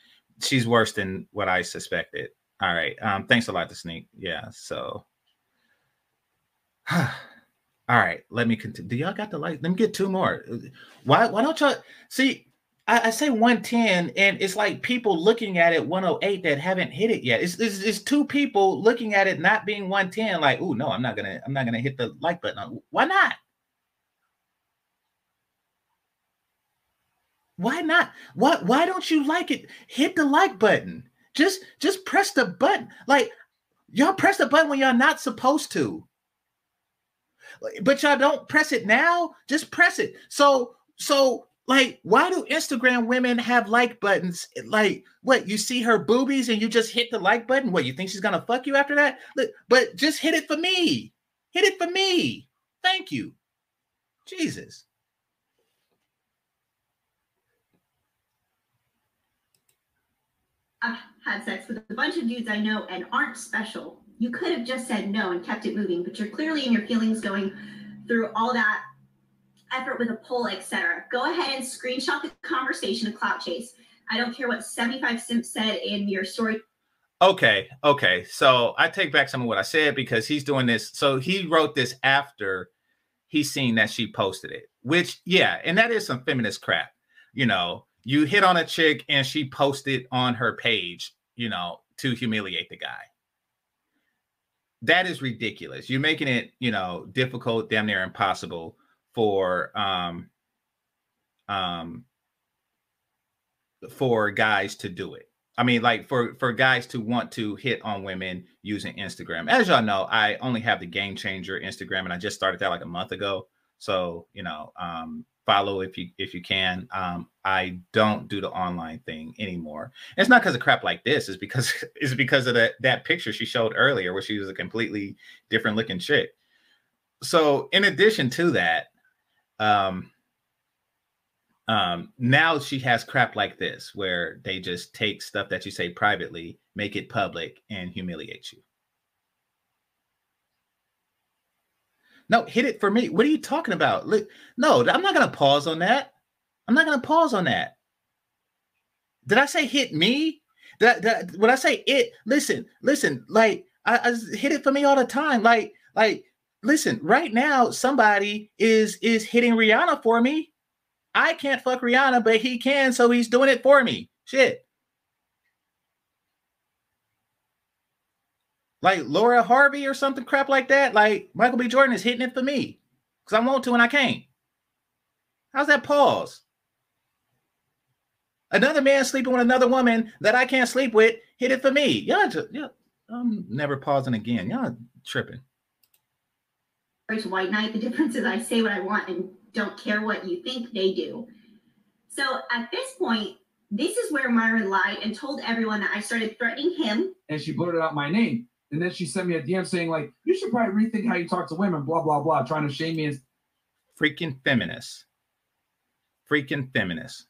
S1: she's worse than what I suspected. All right. Um, thanks a lot to Sneak. Yeah. So all right, let me continue. Do y'all got the light? Let me get two more. Why why don't y'all see? I, I, say 110, and it's like people looking at it 108 that haven't hit it yet. It's, it's, it's two people looking at it not being 110, like, oh no, I'm not gonna, I'm not gonna hit the like button. Why not? Why not? Why why don't you like it? Hit the like button. Just just press the button. Like y'all press the button when y'all not supposed to. But y'all don't press it now. Just press it. So so like why do Instagram women have like buttons? Like what you see her boobies and you just hit the like button? What you think she's gonna fuck you after that? Look, but just hit it for me. Hit it for me. Thank you. Jesus.
S2: I've had sex with a bunch of dudes I know and aren't special. You could have just said no and kept it moving, but you're clearly in your feelings going through all that effort with a poll, etc. Go ahead and screenshot the conversation of Clout Chase. I don't care what 75 Simp said in your story.
S1: Okay, okay. So I take back some of what I said because he's doing this. So he wrote this after he's seen that she posted it, which, yeah, and that is some feminist crap. You know, you hit on a chick and she posted on her page, you know, to humiliate the guy. That is ridiculous. You're making it, you know, difficult, damn near impossible for um um for guys to do it. I mean, like for for guys to want to hit on women using Instagram. As y'all know, I only have the Game Changer Instagram, and I just started that like a month ago. So you know, um, follow if you if you can. Um, I don't do the online thing anymore. And it's not because of crap like this. It's because it's because of that that picture she showed earlier, where she was a completely different looking chick. So in addition to that, um, um, now she has crap like this where they just take stuff that you say privately, make it public, and humiliate you. No, hit it for me. What are you talking about? No, I'm not gonna pause on that. I'm not gonna pause on that. Did I say hit me? That that when I say it, listen, listen, like I, I hit it for me all the time. Like, like, listen, right now, somebody is is hitting Rihanna for me I can't fuck Rihanna, but he can, so he's doing it for me. Shit. Like Lori Harvey or something crap like that. Like Michael B. Jordan is hitting it for me because I want to and I can't. How's that pause? Another man sleeping with another woman that I can't sleep with hit it for me. Y'all, just, yeah, I'm never pausing again. Y'all tripping.
S2: It's white Knight. The difference is I say what I want and don't care what you think they do. So at this point, this is where Myron lied and told everyone that I started threatening him.
S3: And she blurted out my name. And then she sent me a DM saying, like, you should probably rethink how you talk to women, blah, blah, blah, trying to shame me as
S1: freaking feminist. Freaking feminist.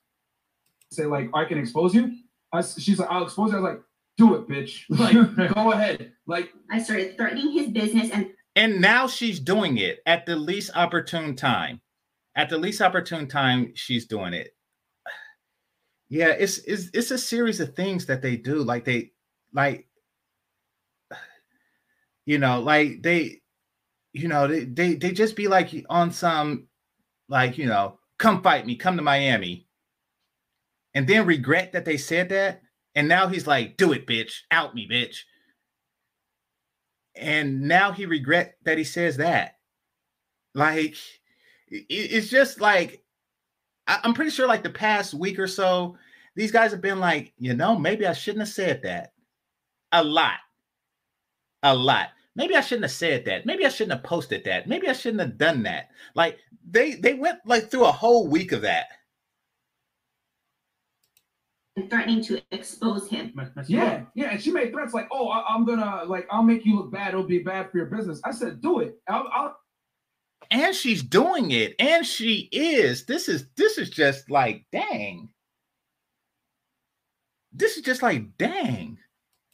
S3: Say, like, I can expose you. I, she's like, I'll expose you. I was like, do it, bitch. Like, go ahead. Like
S2: I started threatening his business and
S1: and now she's doing it at the least opportune time at the least opportune time she's doing it yeah it's it's it's a series of things that they do like they like you know like they you know they they, they just be like on some like you know come fight me come to miami and then regret that they said that and now he's like do it bitch out me bitch and now he regret that he says that like it's just like I'm pretty sure like the past week or so, these guys have been like, you know, maybe I shouldn't have said that. A lot. A lot. Maybe I shouldn't have said that. Maybe I shouldn't have posted that. Maybe I shouldn't have done that. Like they they went like through a whole week of that.
S2: And threatening to expose him.
S3: Yeah, yeah, and she made threats like, "Oh, I, am gonna like, I'll make you look bad. It'll be bad for your business." I said, "Do it. I'll, I'll
S1: and she's doing it and she is this is this is just like dang this is just like dang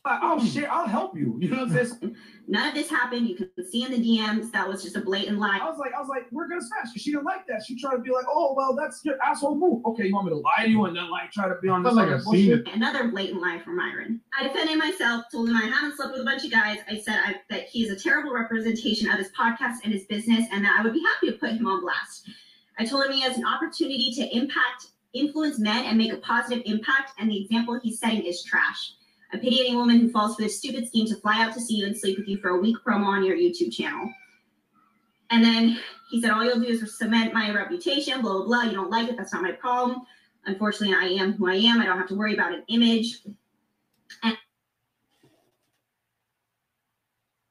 S3: I'll hmm. share. I'll help you. You know what I'm saying?
S2: None of this happened. You can see in the DMs that was just a blatant lie.
S3: I was like, I was like, we're gonna smash. She didn't like that. She tried to be like, oh well, that's your asshole move. Okay, you want me to lie to you and then like try to be on this like bullshit?
S2: Another blatant lie from Myron. I defended myself, told him I haven't slept with a bunch of guys. I said I, that he is a terrible representation of his podcast and his business, and that I would be happy to put him on blast. I told him he has an opportunity to impact, influence men, and make a positive impact, and the example he's setting is trash. I pity any woman who falls for this stupid scheme to fly out to see you and sleep with you for a week promo on your YouTube channel. And then he said, All you'll do is cement my reputation, blah, blah, blah. You don't like it. That's not my problem. Unfortunately, I am who I am. I don't have to worry about an image. And-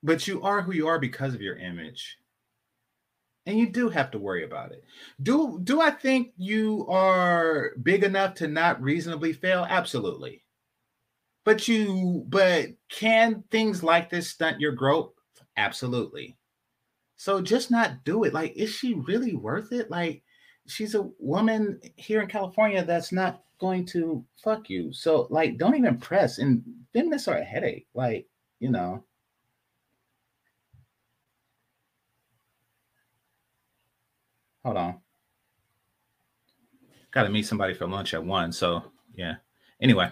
S1: but you are who you are because of your image. And you do have to worry about it. Do do I think you are big enough to not reasonably fail? Absolutely. But you, but can things like this stunt your growth? Absolutely. So just not do it. Like, is she really worth it? Like, she's a woman here in California that's not going to fuck you. So, like, don't even press. And feminists are a headache. Like, you know. Hold on. got to meet somebody for lunch at one. So yeah. Anyway.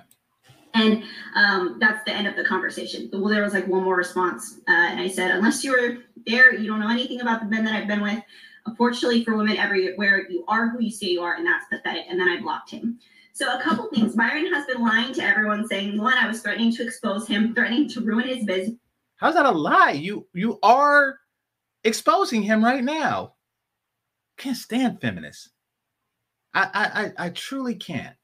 S2: And um, that's the end of the conversation. Well, there was like one more response, uh, and I said, unless you were there, you don't know anything about the men that I've been with. Unfortunately, for women everywhere, you are who you say you are, and that's pathetic. And then I blocked him. So a couple things. Myron has been lying to everyone, saying one, I was threatening to expose him, threatening to ruin his business.
S1: How's that a lie? You you are exposing him right now. Can't stand feminists. I I I, truly can't.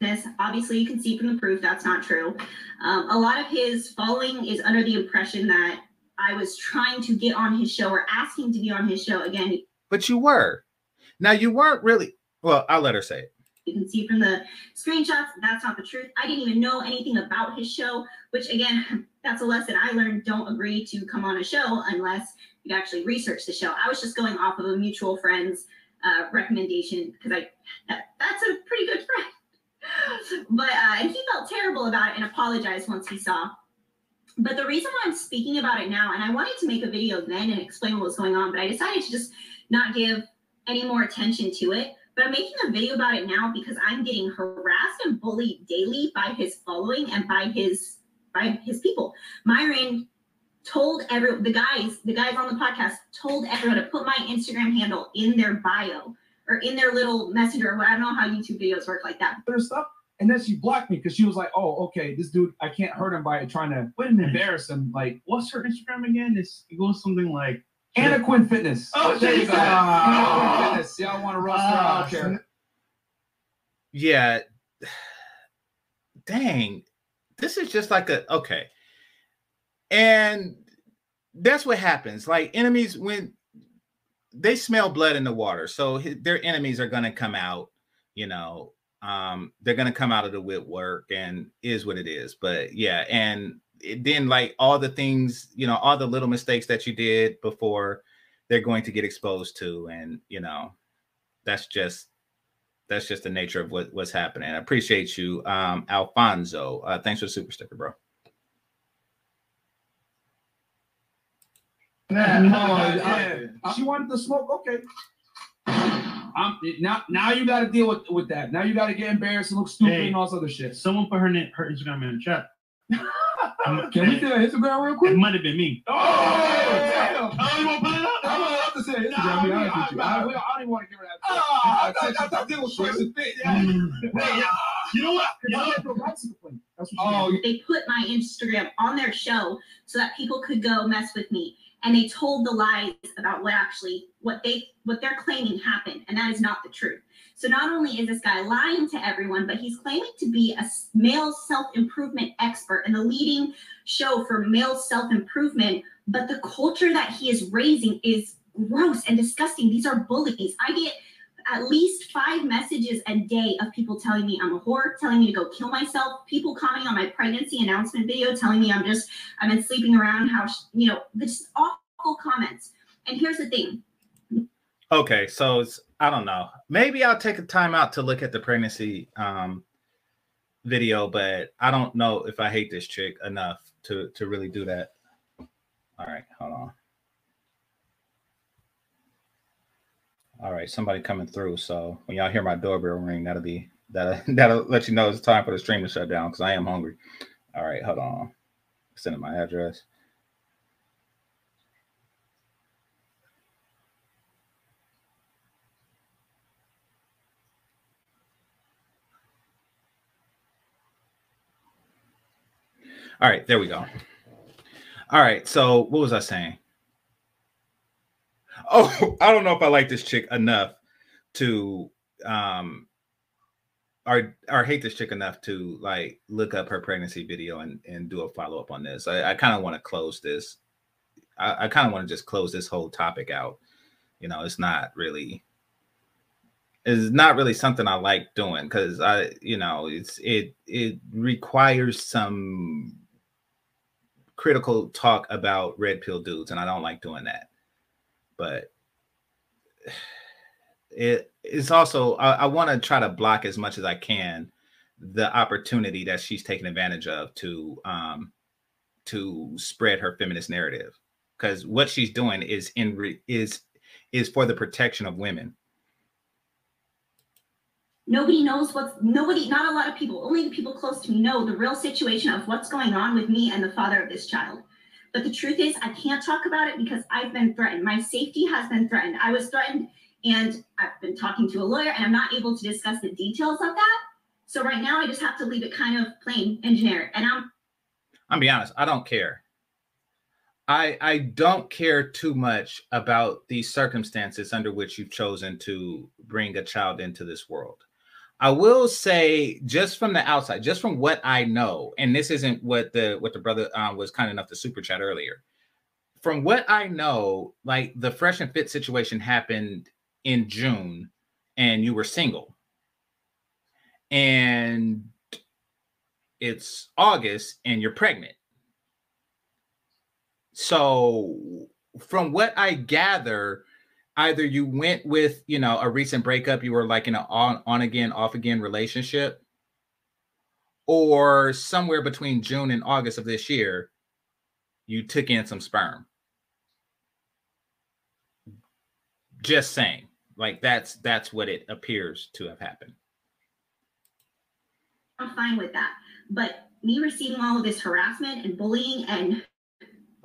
S2: This obviously you can see from the proof that's not true. Um, a lot of his following is under the impression that I was trying to get on his show or asking to be on his show again.
S1: But you were. Now you weren't really. Well, I'll let her say it.
S2: You can see from the screenshots that's not the truth. I didn't even know anything about his show, which again, that's a lesson I learned. Don't agree to come on a show unless you actually research the show. I was just going off of a mutual friend's uh, recommendation because I that, that's a pretty good friend. But uh, and he felt terrible about it and apologized once he saw. But the reason why I'm speaking about it now, and I wanted to make a video then and explain what was going on, but I decided to just not give any more attention to it. But I'm making a video about it now because I'm getting harassed and bullied daily by his following and by his by his people. Myron told every the guys, the guys on the podcast told everyone to put my Instagram handle in their bio or in their little messenger. I don't know how YouTube videos work like that.
S3: There's stuff. And then she blocked me because she was like, "Oh, okay, this dude, I can't hurt him by trying to Wait a minute. embarrass him." Like,
S4: what's her Instagram again? It's, it goes something like
S3: Anna Quinn Fitness.
S4: Oh, there you go.
S3: Anna Quinn oh. Fitness. Y'all want to roast her? I don't ah, care.
S1: Yeah. Dang, this is just like a okay and that's what happens. Like enemies, when they smell blood in the water, so their enemies are going to come out. You know, um, they're going to come out of the woodwork, and is what it is. But yeah, and it, then like all the things, you know, all the little mistakes that you did before, they're going to get exposed to, and you know, that's just that's just the nature of what, what's happening. I appreciate you, um, Alfonso. Uh, thanks for the super sticker, bro.
S3: Yeah, she wanted to smoke. Okay. I'm, now, now you got to deal with, with that. Now you got to get embarrassed and look stupid hey, and all this other shit.
S4: Someone put her name, her Instagram in the chat.
S3: Can we see her Instagram real quick?
S4: It might have been me.
S3: Oh, damn! Oh, you want to put it up? I'm about to say Instagram. Nah, be honest with you. I, I, don't even want to give her that. Oh, I thought, I thought that was person fit. Yeah. Mm.
S4: You know what? You know what?
S2: Oh, they put my Instagram on their show so that people could go mess with me and they told the lies about what actually what they what they're claiming happened and that is not the truth. So not only is this guy lying to everyone but he's claiming to be a male self-improvement expert and the leading show for male self-improvement but the culture that he is raising is gross and disgusting. These are bullies. I get at least five messages a day of people telling me I'm a whore, telling me to go kill myself, people commenting on my pregnancy announcement video, telling me I'm just, I've been sleeping around, how, you know, just awful comments. And here's the thing.
S1: Okay, so it's, I don't know. Maybe I'll take a time out to look at the pregnancy um, video, but I don't know if I hate this chick enough to to really do that. All right, hold on. All right, somebody coming through. So when y'all hear my doorbell ring, that'll be that'll that'll let you know it's time for the stream to shut down because I am hungry. All right, hold on. Sending my address. All right, there we go. All right, so what was I saying? Oh, I don't know if I like this chick enough to um or or hate this chick enough to like look up her pregnancy video and and do a follow up on this. I, I kind of want to close this. I, I kind of want to just close this whole topic out. You know, it's not really it's not really something I like doing because I, you know, it's it it requires some critical talk about red pill dudes, and I don't like doing that but it is also I, I want to try to block as much as I can the opportunity that she's taking advantage of to um to spread her feminist narrative. Because what she's doing is in re, is is for the protection of women.
S2: Nobody knows what's nobody not a lot of people only the people close to me know the real situation of what's going on with me and the father of this child but the truth is i can't talk about it because i've been threatened. My safety has been threatened. I was threatened and i've been talking to a lawyer and i'm not able to discuss the details of that. So right now i just have to leave it kind of plain and generic and i'm
S1: I'm be honest i don't care. I, I don't care too much about the circumstances under which you've chosen to bring a child into this world. I will say, just from the outside, just from what I know, and this isn't what the what the brother uh, was kind enough to super chat earlier. From what I know, like the fresh and fit situation happened in June, and you were single, and it's August, and you're pregnant. So, from what I gather, either you went with you know a recent breakup you were like in an on, on again off again relationship or somewhere between june and august of this year you took in some sperm. Just saying. Like that's that's what it appears to have happened.
S2: I'm fine with that. But me receiving all of this harassment and bullying and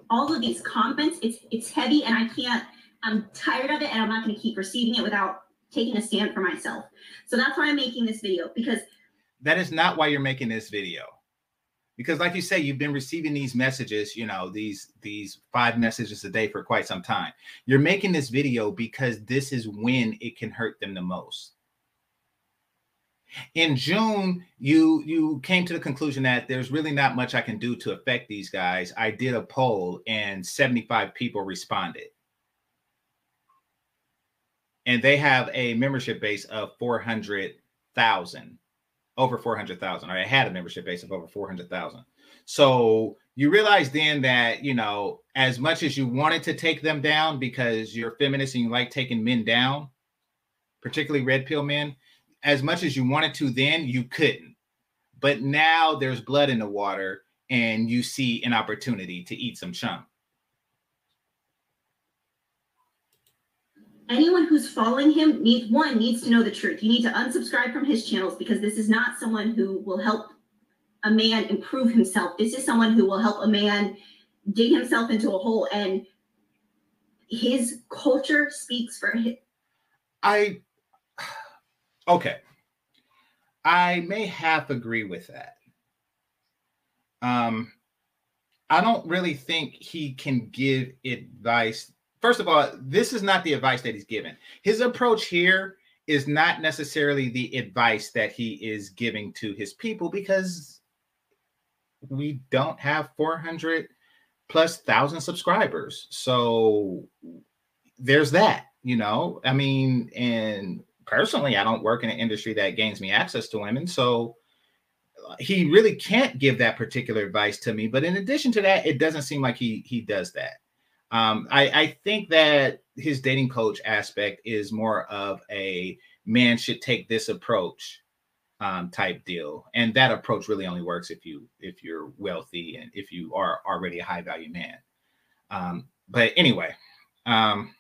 S2: all of these comments it's it's heavy and i can't I'm tired of it and I'm not going to keep receiving it without taking a stand for myself. So that's why I'm making this video because
S1: that is not why you're making this video. Because like you say you've been receiving these messages, you know, these these five messages a day for quite some time. You're making this video because this is when it can hurt them the most. In June, you you came to the conclusion that there's really not much I can do to affect these guys. I did a poll and 75 people responded and they have a membership base of 400,000 over 400,000 or it had a membership base of over 400,000 so you realize then that you know as much as you wanted to take them down because you're feminist and you like taking men down particularly red pill men as much as you wanted to then you couldn't. But now there's blood in the water and you see an opportunity to eat some chump
S2: anyone who's following him needs one needs to know the truth. You need to unsubscribe from his channels because this is not someone who will help a man improve himself. This is someone who will help a man dig himself into a hole and his culture speaks for him.
S1: I okay. I may half agree with that. Um I don't really think he can give advice first of all, this is not the advice that he's given. His approach here is not necessarily the advice that he is giving to his people because we don't have 400 plus thousand subscribers. So there's that, you know. I mean, and personally, I don't work in an industry that gains me access to women. So he really can't give that particular advice to me. But in addition to that, it doesn't seem like he he does that. Um, I, I think that his dating coach aspect is more of a man should take this approach um, type deal, and that approach really only works if you if you're wealthy and if you are already a high value man. Um, but anyway, um,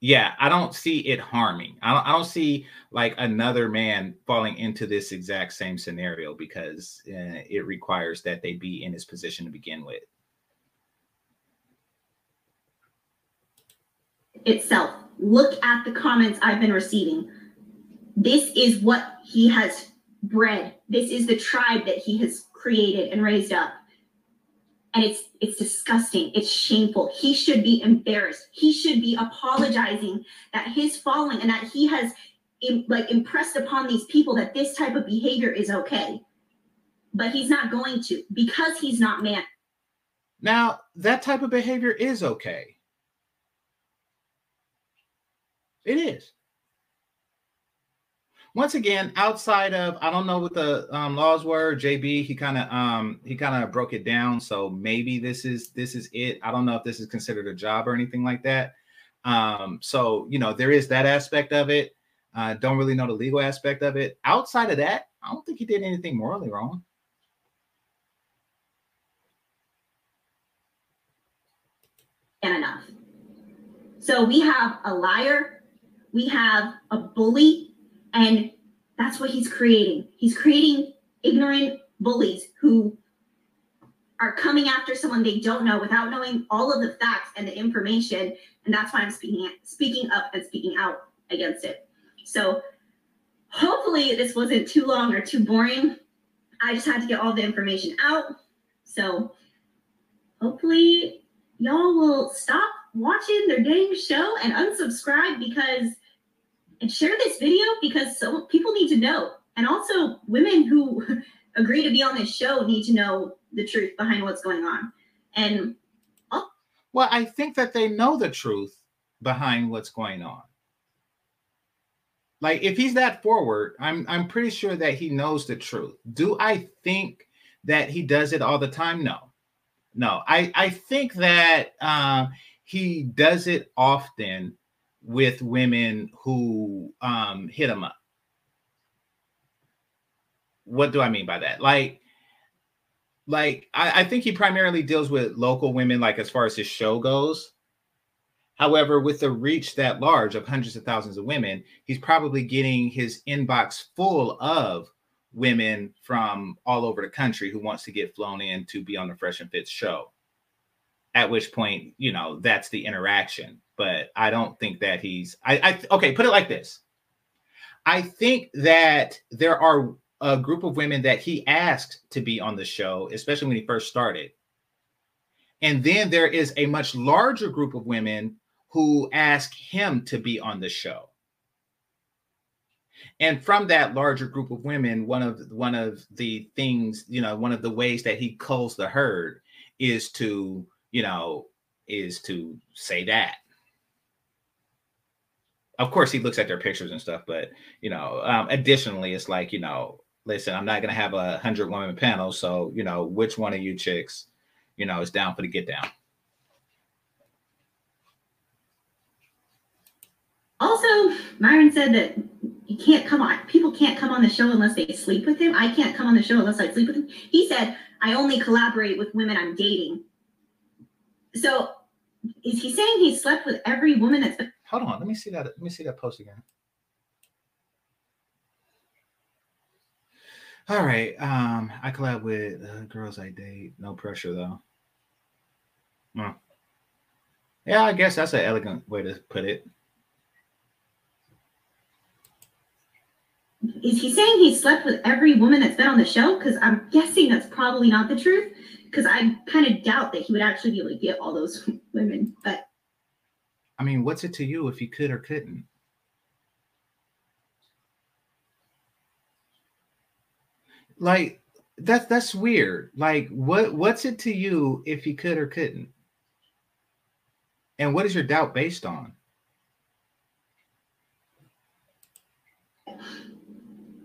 S1: yeah, I don't see it harming. I don't, I don't see like another man falling into this exact same scenario because uh, it requires that they be in his position to begin with.
S2: Itself. Look at the comments I've been receiving. This is what he has bred. This is the tribe that he has created and raised up. And it's it's disgusting. It's shameful. He should be embarrassed. He should be apologizing that his following and that he has like impressed upon these people that this type of behavior is okay. But he's not going to because he's not man.
S1: Now, that type of behavior is okay. It is. Once again, outside of I don't know what the um, laws were. JB he kind of um, he kind of broke it down. So maybe this is this is it. I don't know if this is considered a job or anything like that. Um, so you know there is that aspect of it. Uh, don't really know the legal aspect of it. Outside of that, I don't think he did anything morally wrong.
S2: And enough. So we have a liar we have a bully, And that's what he's creating. He's creating ignorant bullies who are coming after someone they don't know without knowing all of the facts and the information. And that's why I'm speaking speaking up and speaking out against it. So hopefully this wasn't too long or too boring. I just had to get all the information out. So hopefully y'all will stop watching their dang show and unsubscribe because and share this video because so people need to know. And also women who agree to be on this show need to know the truth behind what's going on. And
S1: well, I think that they know the truth behind what's going on. Like if he's that forward, I'm I'm pretty sure that he knows the truth. Do I think that he does it all the time? No. No. I I think that um he does it often with women who um hit him up. What do I mean by that? Like like I, I think he primarily deals with local women, like as far as his show goes. However, with the reach that large of hundreds of thousands of women, he's probably getting his inbox full of women from all over the country who wants to get flown in to be on the Fresh and Fit show. At which point, you know, that's the interaction. But I don't think that he's I, I okay, put it like this. I think that there are a group of women that he asked to be on the show, especially when he first started. And then there is a much larger group of women who ask him to be on the show. And from that larger group of women, one of one of the things, you know, one of the ways that he culls the herd is to, you know, is to say that. Of course, he looks at their pictures and stuff, but you know, um, additionally, it's like, you know, listen, I'm not gonna have a hundred women panel, so you know, which one of you chicks, you know, is down for the get down.
S2: Also, Myron said that you can't come on. People can't come on the show unless they sleep with him. I can't come on the show unless I sleep with him. He said I only collaborate with women I'm dating. So, is he saying he slept with every woman that's been?
S1: Hold on, let me see that. Let me see that post again. All right. Um, I collab with uh, girls I date. No pressure though. Hmm. Yeah, I guess that's an elegant way to put it.
S2: Is he saying he slept with every woman that's been on the show? Because I'm guessing that's probably not the truth. Because I kind of doubt that he would actually be able to get all those women. But
S1: I mean, what's it to you if he could or couldn't? like that's that's weird. Like what what's it to you if he could or couldn't? And what is your doubt based on?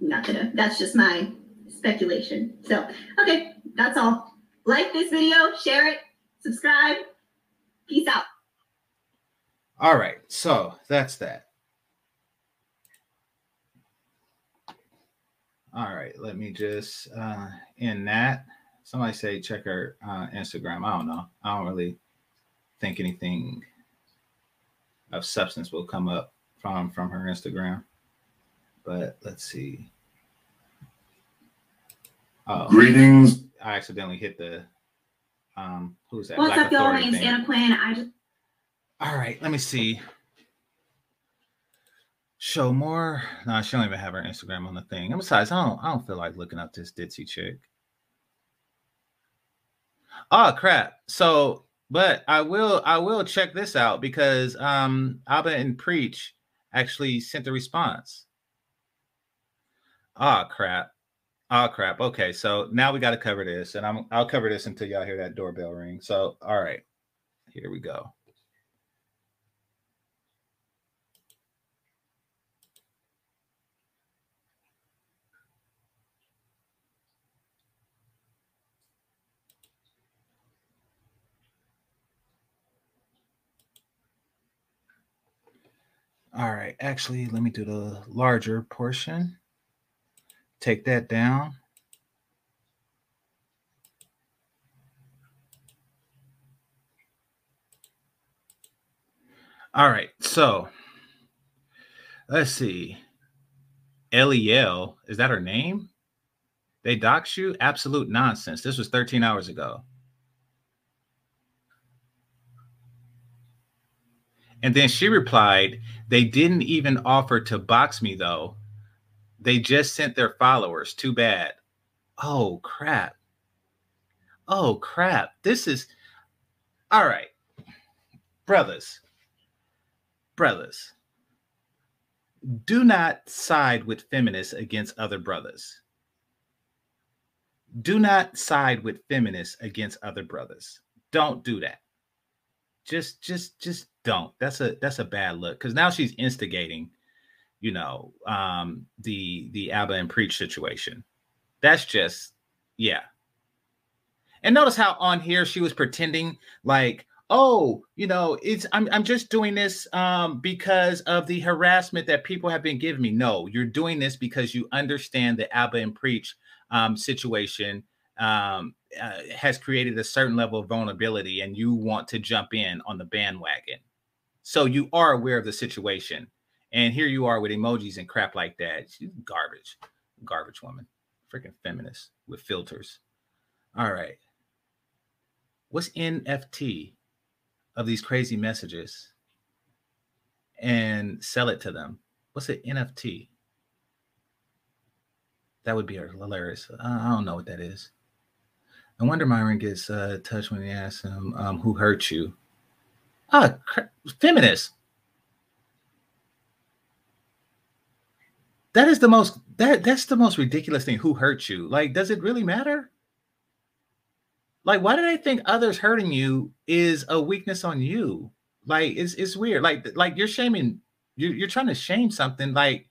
S2: Not gonna. That's just my speculation. So okay, that's all. Like this video, share it, subscribe. Peace out.
S1: All right, so that's that. All right, let me just uh in that. Somebody say check her uh, Instagram. I don't know. I don't really think anything of substance will come up from from her Instagram. But let's see. Oh,
S5: Greetings.
S1: I accidentally hit the um who's that?
S2: What's
S1: Black
S2: up, y'all? My
S1: Authority
S2: name's
S1: thing.
S2: Anna Quinn. I just
S1: All right, let me see. Show more. No, she don't even have her Instagram on the thing. And besides, I don't I don't feel like looking up this ditzy chick. Oh crap. So, but I will I will check this out because um Aba and Preach actually sent the response. Oh crap. Oh crap. Okay, so now we got to cover this, and I'm I'll cover this until y'all hear that doorbell ring. So, all right, here we go. All right, actually, let me do the larger portion. Take that down. All right, so let's see. Eliel, is that her name? They dox you? Absolute nonsense. This was 13 hours ago. And then she replied, They didn't even offer to box me, though. They just sent their followers. Too bad. Oh, crap. Oh, crap. This is all right. Brothers, brothers, do not side with feminists against other brothers. Do not side with feminists against other brothers. Don't do that. Just, just, just don't. That's a that's a bad look because now she's instigating, you know, um, the the Aba and Preach situation. That's just, yeah. And notice how on here she was pretending like, oh, you know, it's I'm I'm just doing this um because of the harassment that people have been giving me. No, you're doing this because you understand the Aba and Preach um situation um uh, has created a certain level of vulnerability and you want to jump in on the bandwagon. So you are aware of the situation. And here you are with emojis and crap like that. She's garbage. Garbage woman. Freaking feminist with filters. All right. What's NFT of these crazy messages and sell it to them? What's an NFT? That would be hilarious. I don't know what that is. I wonder Myron gets uh, touched when he asks him um, who hurt you. Ah, cr- feminist. That is the most that that's the most ridiculous thing. Who hurt you? Like, does it really matter? Like, why do they think others hurting you is a weakness on you? Like, it's it's weird. Like, like you're shaming, you're, you're trying to shame something. Like,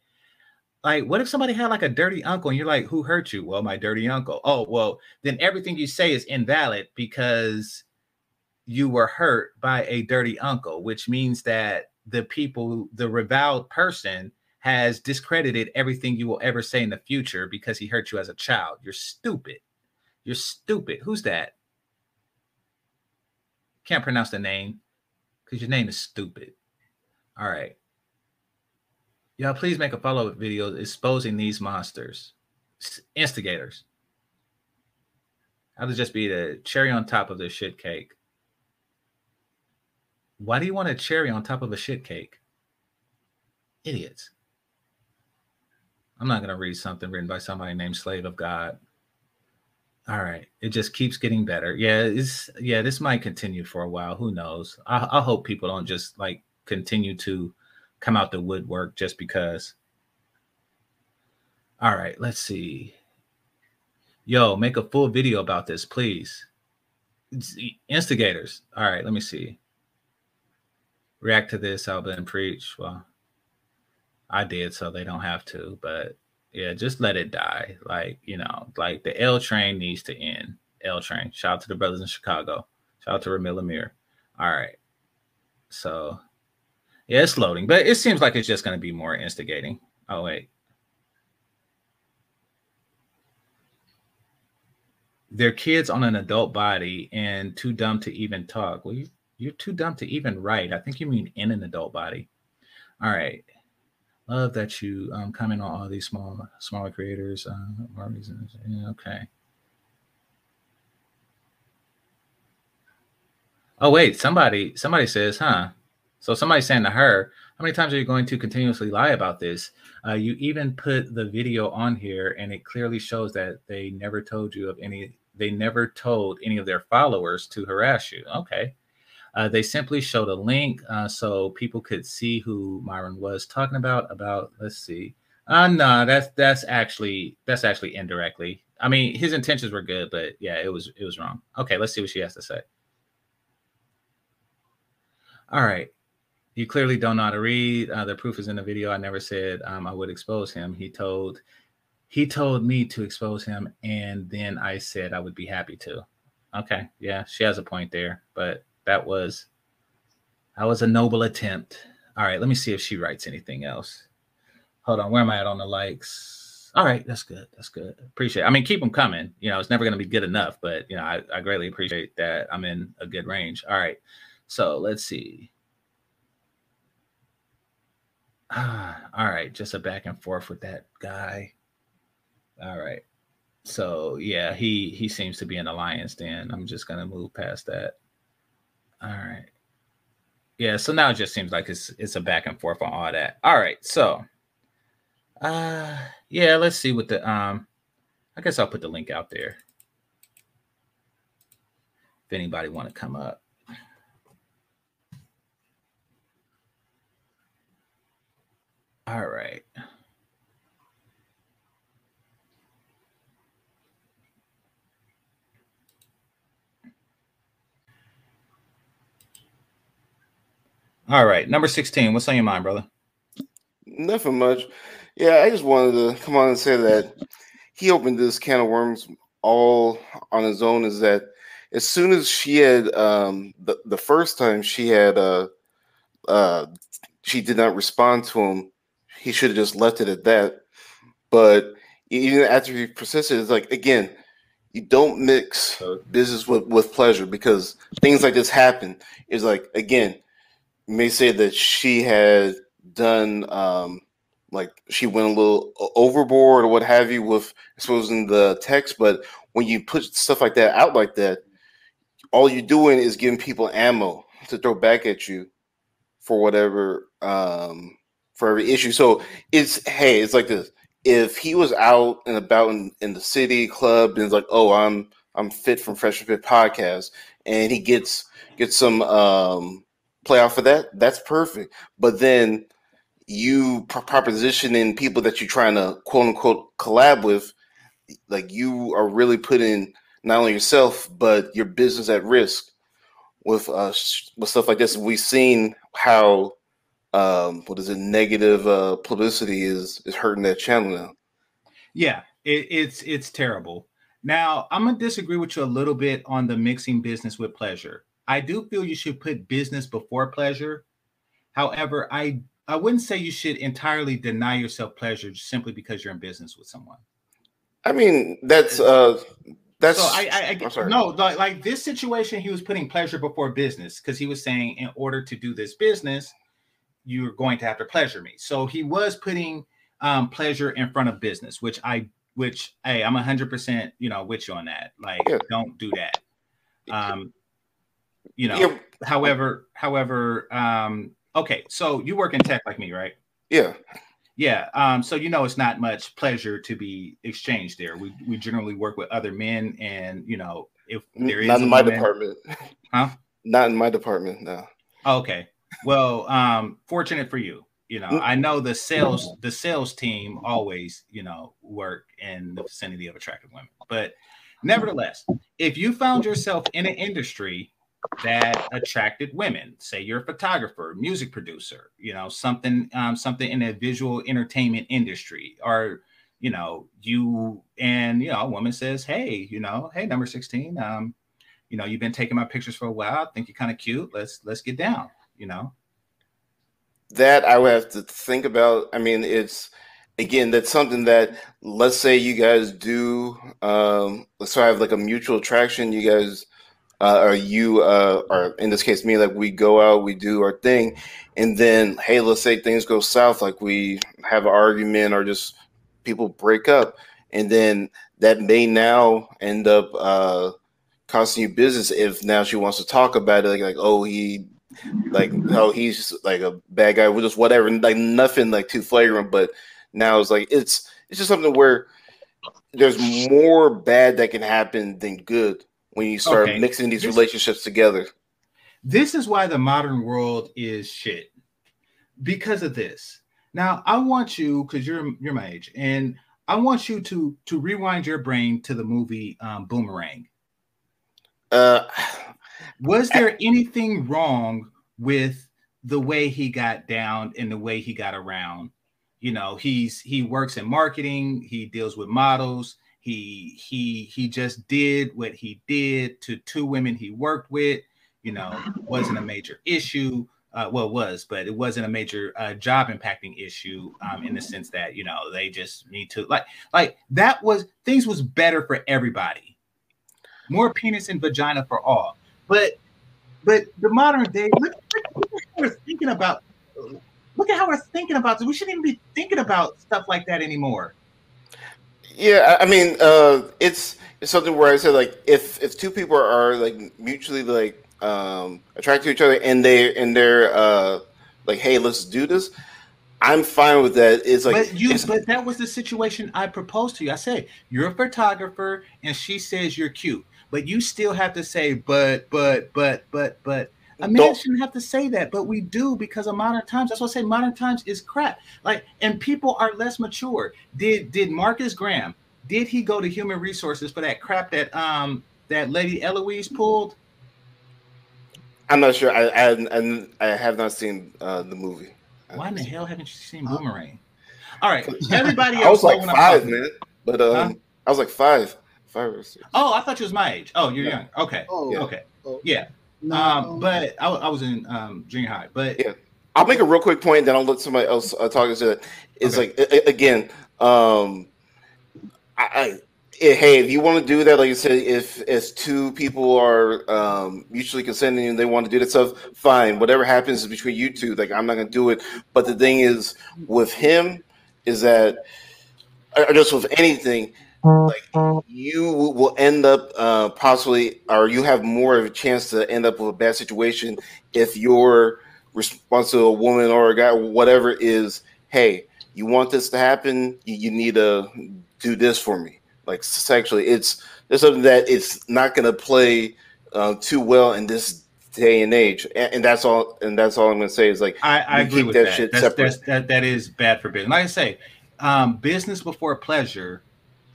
S1: like what if somebody had like a dirty uncle and you're like, who hurt you? Well, my dirty uncle. Oh, well, then everything you say is invalid because you were hurt by a dirty uncle, which means that the people, the reviled person has discredited everything you will ever say in the future because he hurt you as a child. You're stupid. You're stupid. Who's that? Can't pronounce the name because your name is stupid. All right. Y'all, please make a follow up video exposing these monsters, instigators. To just be the cherry on top of the shit cake. Why do you want a cherry on top of a shit cake? Idiots. I'm not going to read something written by somebody named Slave of God. All right. It just keeps getting better. Yeah, it's yeah, this might continue for a while. Who knows? I, I hope people don't just like continue to come out the woodwork just because. All right, let's see. Yo, make a full video about this, please. Instigators. All right, let me see. React to this, Aba and Preach. Well, I did, so they don't have to. But yeah, just let it die. Like you know, like the L train needs to end. L train. Shout out to the brothers in Chicago. Shout out to Ramil Amir. All right. So yeah, it's loading, but it seems like it's just going to be more instigating. Oh wait. They're kids on an adult body and too dumb to even talk. Well, you, you're too dumb to even write. I think you mean in an adult body. All right. Love that you um, comment on all these small, smaller creators. Uh, reasons. Yeah, okay. Oh wait, somebody, somebody says, huh? So somebody's saying to her, how many times are you going to continuously lie about this? Uh, you even put the video on here, and it clearly shows that they never told you of any. They never told any of their followers to harass you. Okay. Uh, they simply showed a link uh, so people could see who Myron was talking about. About let's see. Uh no, that's that's actually that's actually indirectly. I mean, his intentions were good, but yeah, it was it was wrong. Okay, let's see what she has to say. All right. You clearly don't know how to read. Uh, the proof is in the video. I never said um, I would expose him. He told he told me to expose him, and then I said I would be happy to. Okay, yeah, she has a point there, but that was that was a noble attempt. All right, let me see if she writes anything else. Hold on, where am I at on the likes? All right, that's good. That's good. Appreciate. It. I mean, keep them coming. You know, it's never going to be good enough, but you know, I, I greatly appreciate that. I'm in a good range. All right, so let's see. all right, just a back and forth with that guy. All right. So yeah, he he seems to be in alliance. Then. I'm just gonna move past that. All right. Yeah, so now it just seems like it's it's a back and forth on all that. All right, so uh yeah, let's see what the um I guess I'll put the link out there. If anybody want to come up. All right. All right, number 16. What's on your mind, brother?
S5: Nothing much. Yeah, I just wanted to come on and say that he opened this can of worms all on his own. Is that as soon as she had um, the the first time she had uh, uh, she did not respond to him, he should have just left it at that. But even after he persisted, it's like again, you don't mix business with, with pleasure because things like this happen. It's like again, you may say that she had done um, like she went a little overboard or what have you with exposing the text, but when you put stuff like that out like that, all you're doing is giving people ammo to throw back at you for whatever um, for every issue. So it's hey, it's like this. If he was out and about in, in the city club and it's like, oh, I'm I'm fit from Fresh and Fit podcast, and he gets gets some um, play off of that, that's perfect. But then you propositioning people that you're trying to quote unquote collab with, like you are really putting not only yourself but your business at risk with uh with stuff like this. We've seen how um what is it negative uh publicity is is hurting that channel now.
S1: Yeah, it, it's it's terrible. Now I'm gonna disagree with you a little bit on the mixing business with pleasure. I do feel you should put business before pleasure. However, I I wouldn't say you should entirely deny yourself pleasure simply because you're in business with someone.
S5: I mean, that's uh that's
S1: so I I, I no like, like this situation he was putting pleasure before business because he was saying in order to do this business you're going to have to pleasure me. So he was putting um pleasure in front of business, which I which hey, I'm 100% you know with you on that. Like yeah. don't do that. Um you know, yeah. however however um Okay, so you work in tech like me, right?
S5: Yeah.
S1: Yeah. Um, so you know it's not much pleasure to be exchanged there. We we generally work with other men, and you know if there is
S5: not in my woman, department,
S1: huh?
S5: Not in my department, no.
S1: Okay. Well, um, fortunate for you. You know, I know the sales the sales team always you know work in the vicinity of attractive women, but nevertheless, if you found yourself in an industry that attracted women. Say you're a photographer, music producer, you know, something um, something in the visual entertainment industry, or you know, you and you know, a woman says, "Hey, you know, hey, number sixteen, um, you know, you've been taking my pictures for a while. I think you're kind of cute. Let's let's get down." You know,
S5: that I would have to think about. I mean, it's again that's something that let's say you guys do. Um, let's have like a mutual attraction. You guys uh, or you uh, or in this case me like we go out we do our thing and then hey let's say things go south like we have an argument or just people break up and then that may now end up uh, costing you business if now she wants to talk about it like, like oh he like oh he's like a bad guy with just whatever like nothing like too flagrant but now it's like it's it's just something where there's more bad that can happen than good when you start okay. mixing these this, relationships together.
S1: This is why the modern world is shit. Because of this. Now, I want you because you're you're my age, and I want you to to rewind your brain to the movie um, Boomerang.
S5: Uh,
S1: was there anything wrong with the way he got down and the way he got around? You know, he's he works in marketing. He deals with models he he he just did what he did to two women he worked with. You know, wasn't a major issue. Uh, well, it was, but it wasn't a major uh, job impacting issue um, in the sense that you know they just need to like like that was things was better for everybody. More penis and vagina for all. But but the modern day, look, look, we're thinking about Look at how we're thinking about this. We shouldn't even be thinking about stuff like that anymore.
S5: Yeah, I mean, uh, it's it's something where I said like if if two people are like mutually like um attracted to each other and they and they're uh like hey let's do this, I'm fine with that. It's like
S1: but you, but that was the situation I proposed to you. I said you're a photographer, and she says you're cute, but you still have to say, but, but, but, but, but. A man
S5: Don't-
S1: shouldn't have to say that, but we do because of modern times. That's why I say modern times is crap. Like, and people are less mature. Did did Marcus Graham? Did he go to human resources for that crap that um that lady Eloise pulled?
S5: I'm not sure. I I, I, I have not seen uh, the movie.
S1: Why in the hell haven't you seen Boomerang? All right, everybody Else
S5: I was like
S1: know when I'm
S5: five, man. But um,
S1: Huh?
S5: I was like five, five or six.
S1: Oh, I thought you was my age. Oh, you're
S5: Yeah.
S1: young. Okay.
S6: Oh,
S5: Yeah.
S1: Okay.
S6: oh.
S1: Yeah.
S6: No,
S1: Um, but I, I was in um junior high. But
S5: Yeah. I'll make a real quick point, then I'll let somebody else uh, talk into it. It's
S1: Okay.
S5: like a- again, um, I, I eh, hey, if you want to do that, like you said, if if two people are um, mutually consenting and they want to do that stuff, fine. Whatever happens is between you two. Like I'm not gonna do it. But the thing is, with him, is that or just with anything, like you will end up uh, possibly, or you have more of a chance to end up with a bad situation if your response to a woman or a guy, whatever, is, "Hey, you want this to happen? You, you need to do this for me." Like sexually, it's it's something that it's not going to play uh, too well in this day and age, and, and that's all. And that's all I'm going to say is like,
S1: I, I agree with
S5: that
S1: that.
S5: shit
S1: That's, that's, that that is bad for business. Like I say, um, business before pleasure,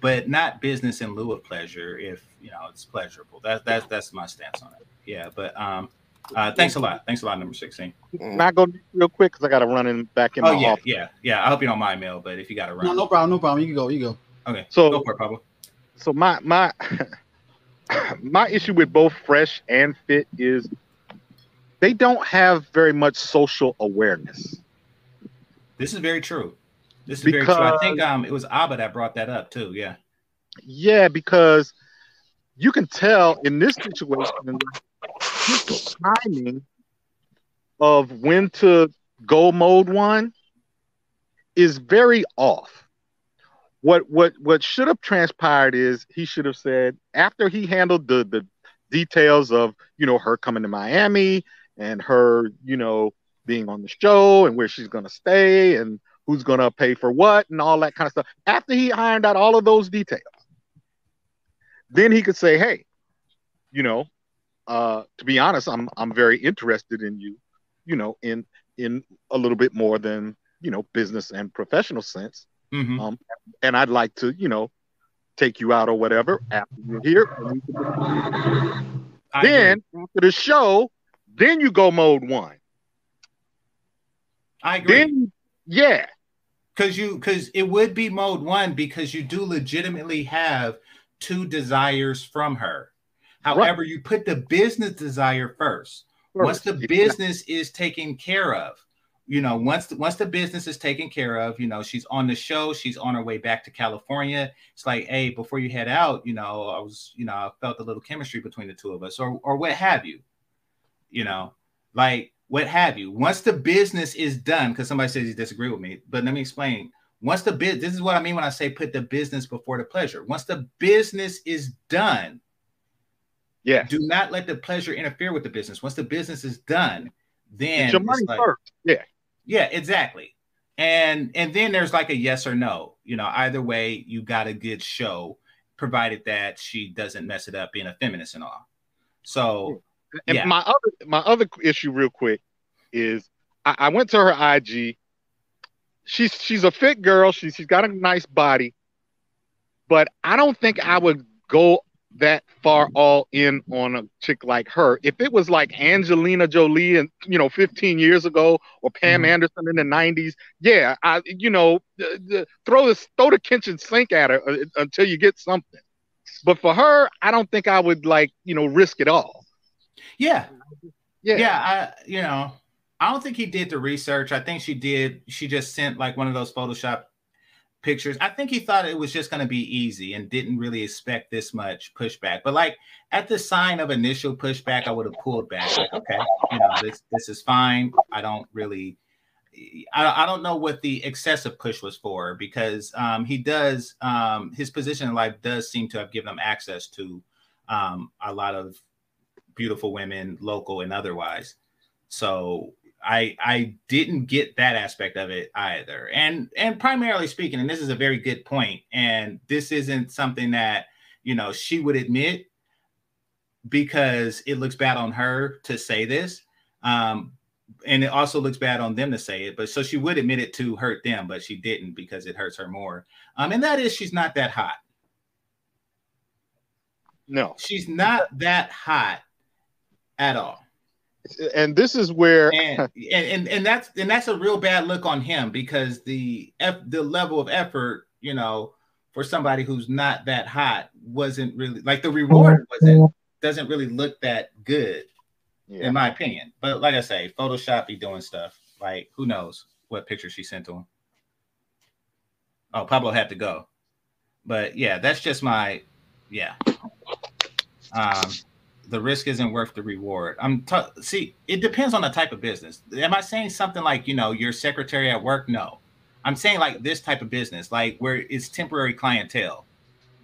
S1: but not business in lieu of pleasure. If you know it's pleasurable. That that's that's my stance on it. Yeah. But um, uh, thanks a lot. Thanks a lot, number sixteen.
S7: Can I go real quick because I got to run in back in
S1: Oh
S7: my
S1: yeah,
S7: office.
S1: yeah, yeah. I hope you don't mind, Mel. But if you got to run,
S6: no, no problem, no problem. You can go, you go.
S1: okay.
S7: So-
S1: go for it, Pablo.
S7: So my my my issue with both Fresh and Fit is they don't have very much social awareness.
S1: This is very true. This is very true. I think um it was Aba that brought that up too. Yeah.
S7: Yeah, because you can tell in this situation his timing of when to go mode one is very off. What what what should have transpired is he should have said after he handled the the details of you know her coming to Miami and her you know being on the show and where she's gonna stay and who's gonna pay for what and all that kind of stuff. After he ironed out all of those details, then he could say, "Hey, you know, uh, to be honest, I'm I'm very interested in you, you know, in in a little bit more than you know business and professional sense,
S1: Mhm.
S7: Um, and I'd like to, you know, take you out or whatever after you're here. and we
S1: agree.
S7: Then after the show, then you go mode one.
S1: I agree.
S7: Then yeah,
S1: because you because it would be mode one because you do legitimately have two desires from her. However you put the business desire first. Once the business is taken care of you know once the, once the business is taken care of you know she's on the show she's on her way back to california. It's like hey before you head out you know i was you know i felt a little chemistry between the two of us or or what have you you know like what have you. Once the business is done because somebody says you disagree with me but let me explain. Once the bit this is what i mean when i say put the business before the pleasure. Once the business is done
S7: yeah.
S1: do not let the pleasure interfere with the business. Once the business is done then
S7: Get your money
S1: like-
S7: first. Yeah.
S1: yeah exactly. And and then there's like a yes or no. You know either way you got a good show provided that she doesn't mess it up being a feminist and all. So
S7: And
S1: Yeah.
S7: my other my other issue, real quick, is I, I went to her IG. She's she's a fit girl. She she's got a nice body, but I don't think I would go that far all in on a chick like her. If it was like Angelina Jolie and you know 15 years ago or Pam
S1: Mhm.
S7: Anderson in the 90s, yeah, I you know the, the, throw the throw the kitchen sink at her uh, until you get something. But for her, I don't think I would like you know risk it all.
S1: Yeah.
S7: Yeah.
S1: yeah i you know i don't think he did the research. I think she did she just sent like one of those photoshop pictures. I think he thought it was just going to be easy and didn't really expect this much pushback. But like at the sign of initial pushback i would have pulled back like okay you know this this is fine. I don't really I, I don't know what the excessive push was for because um, he does um, his position in life does seem to have given him access to um, a lot of beautiful women, local and otherwise. So I I didn't get that aspect of it either. And and primarily speaking, and this is a very good point, and this isn't something that you know she would admit because it looks bad on her to say this. Um, and it also looks bad on them to say it, but so she would admit it to hurt them, but she didn't because it hurts her more. Um, and that is she's not that hot.
S7: No,
S1: She's not that hot at all.
S7: and this is where
S1: and, and and and that's and that's a real bad look on him because the F, the level of effort, you know, for somebody who's not that hot wasn't really like the reward wasn't doesn't really look that good
S7: yeah.
S1: in my opinion. But like I say, Photoshop be doing stuff. Like who knows what picture she sent to him. Oh, Pablo had to go. But yeah, that's just my yeah. Um the risk isn't worth the reward. I'm t- see, it depends on the type of business. Am I saying something like, you know, your secretary at work? No. I'm saying like this type of business, like where it's temporary clientele.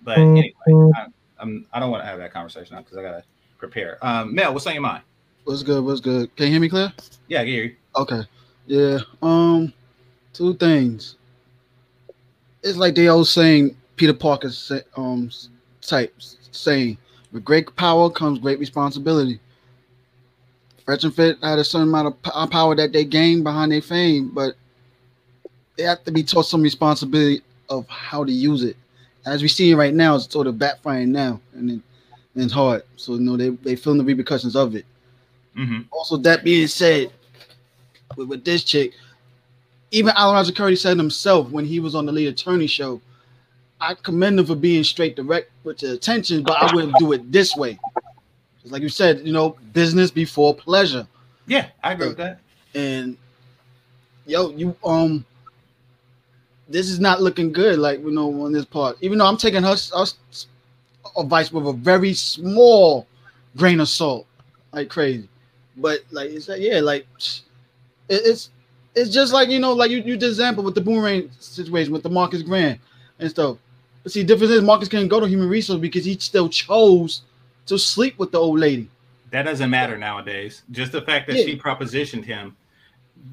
S1: But anyway, I, I'm I don't want to have that conversation now because I gotta prepare. Um, Mel, what's on your mind?
S6: What's good? What's good? Can you hear me clear?
S1: Yeah, Gary.
S6: Okay. Yeah. Um, two things. It's like they always saying Peter Parker say, um type saying with great power comes great responsibility. Fresh and Fit had a certain amount of power that they gained behind their fame, but they have to be taught some responsibility of how to use it. As we see right now, it's sort of backfiring now, and, it's hard. So you know they they feeling the repercussions of it.
S1: Mm-hmm.
S6: Also, that being said, with, with this chick, even Allan Currie said himself when he was on the lead attorney show, I commend them for being straight direct with the attention, but I wouldn't do it this way. Just like you said, you know, business before pleasure.
S1: Yeah, I agree with that.
S6: And yo, you um this is not looking good, like you know, on this part. Even though I'm taking her, her advice with a very small grain of salt, like crazy. But like it's like, yeah, like it, it's it's just like you know, like you you did example with the boomerang situation with the Marcus Grant and stuff. But see, difference is Marcus couldn't go to human resource because he still chose to sleep with the old lady.
S1: That doesn't matter nowadays. Just the fact that
S6: Yeah.
S1: she propositioned him.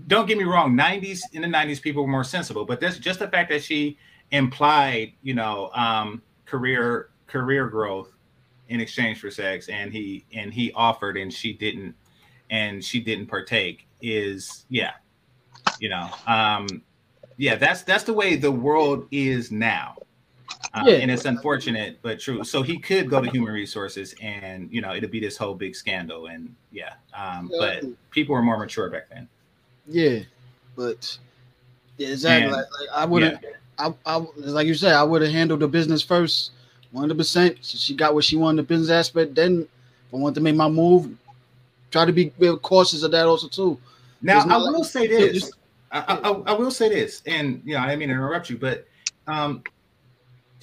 S1: Don't get me wrong. '90s in the '90s, people were more sensible, but that's just the fact that she implied, you know, um, career career growth in exchange for sex, and he and he offered, and she didn't, and she didn't partake. Is yeah, you know, um, yeah. That's that's the way the world is now. Uh,
S6: Yeah.
S1: and it's unfortunate but true. So he could go to human resources, and you know it'd be this whole big scandal, and yeah. Um, but people were more mature back then.
S6: Yeah, but yeah, exactly.
S1: And-
S6: like, like I would have, I, I, like you said, I would have handled the business first, one hundred percent. She got what she wanted, the business aspect. Then, if I wanted to make my move, try to be cautious of that also too.
S1: Now I will
S6: like-
S1: say this.
S6: just-
S1: I, I, I will say this, and you know I didn't mean to interrupt you, but um,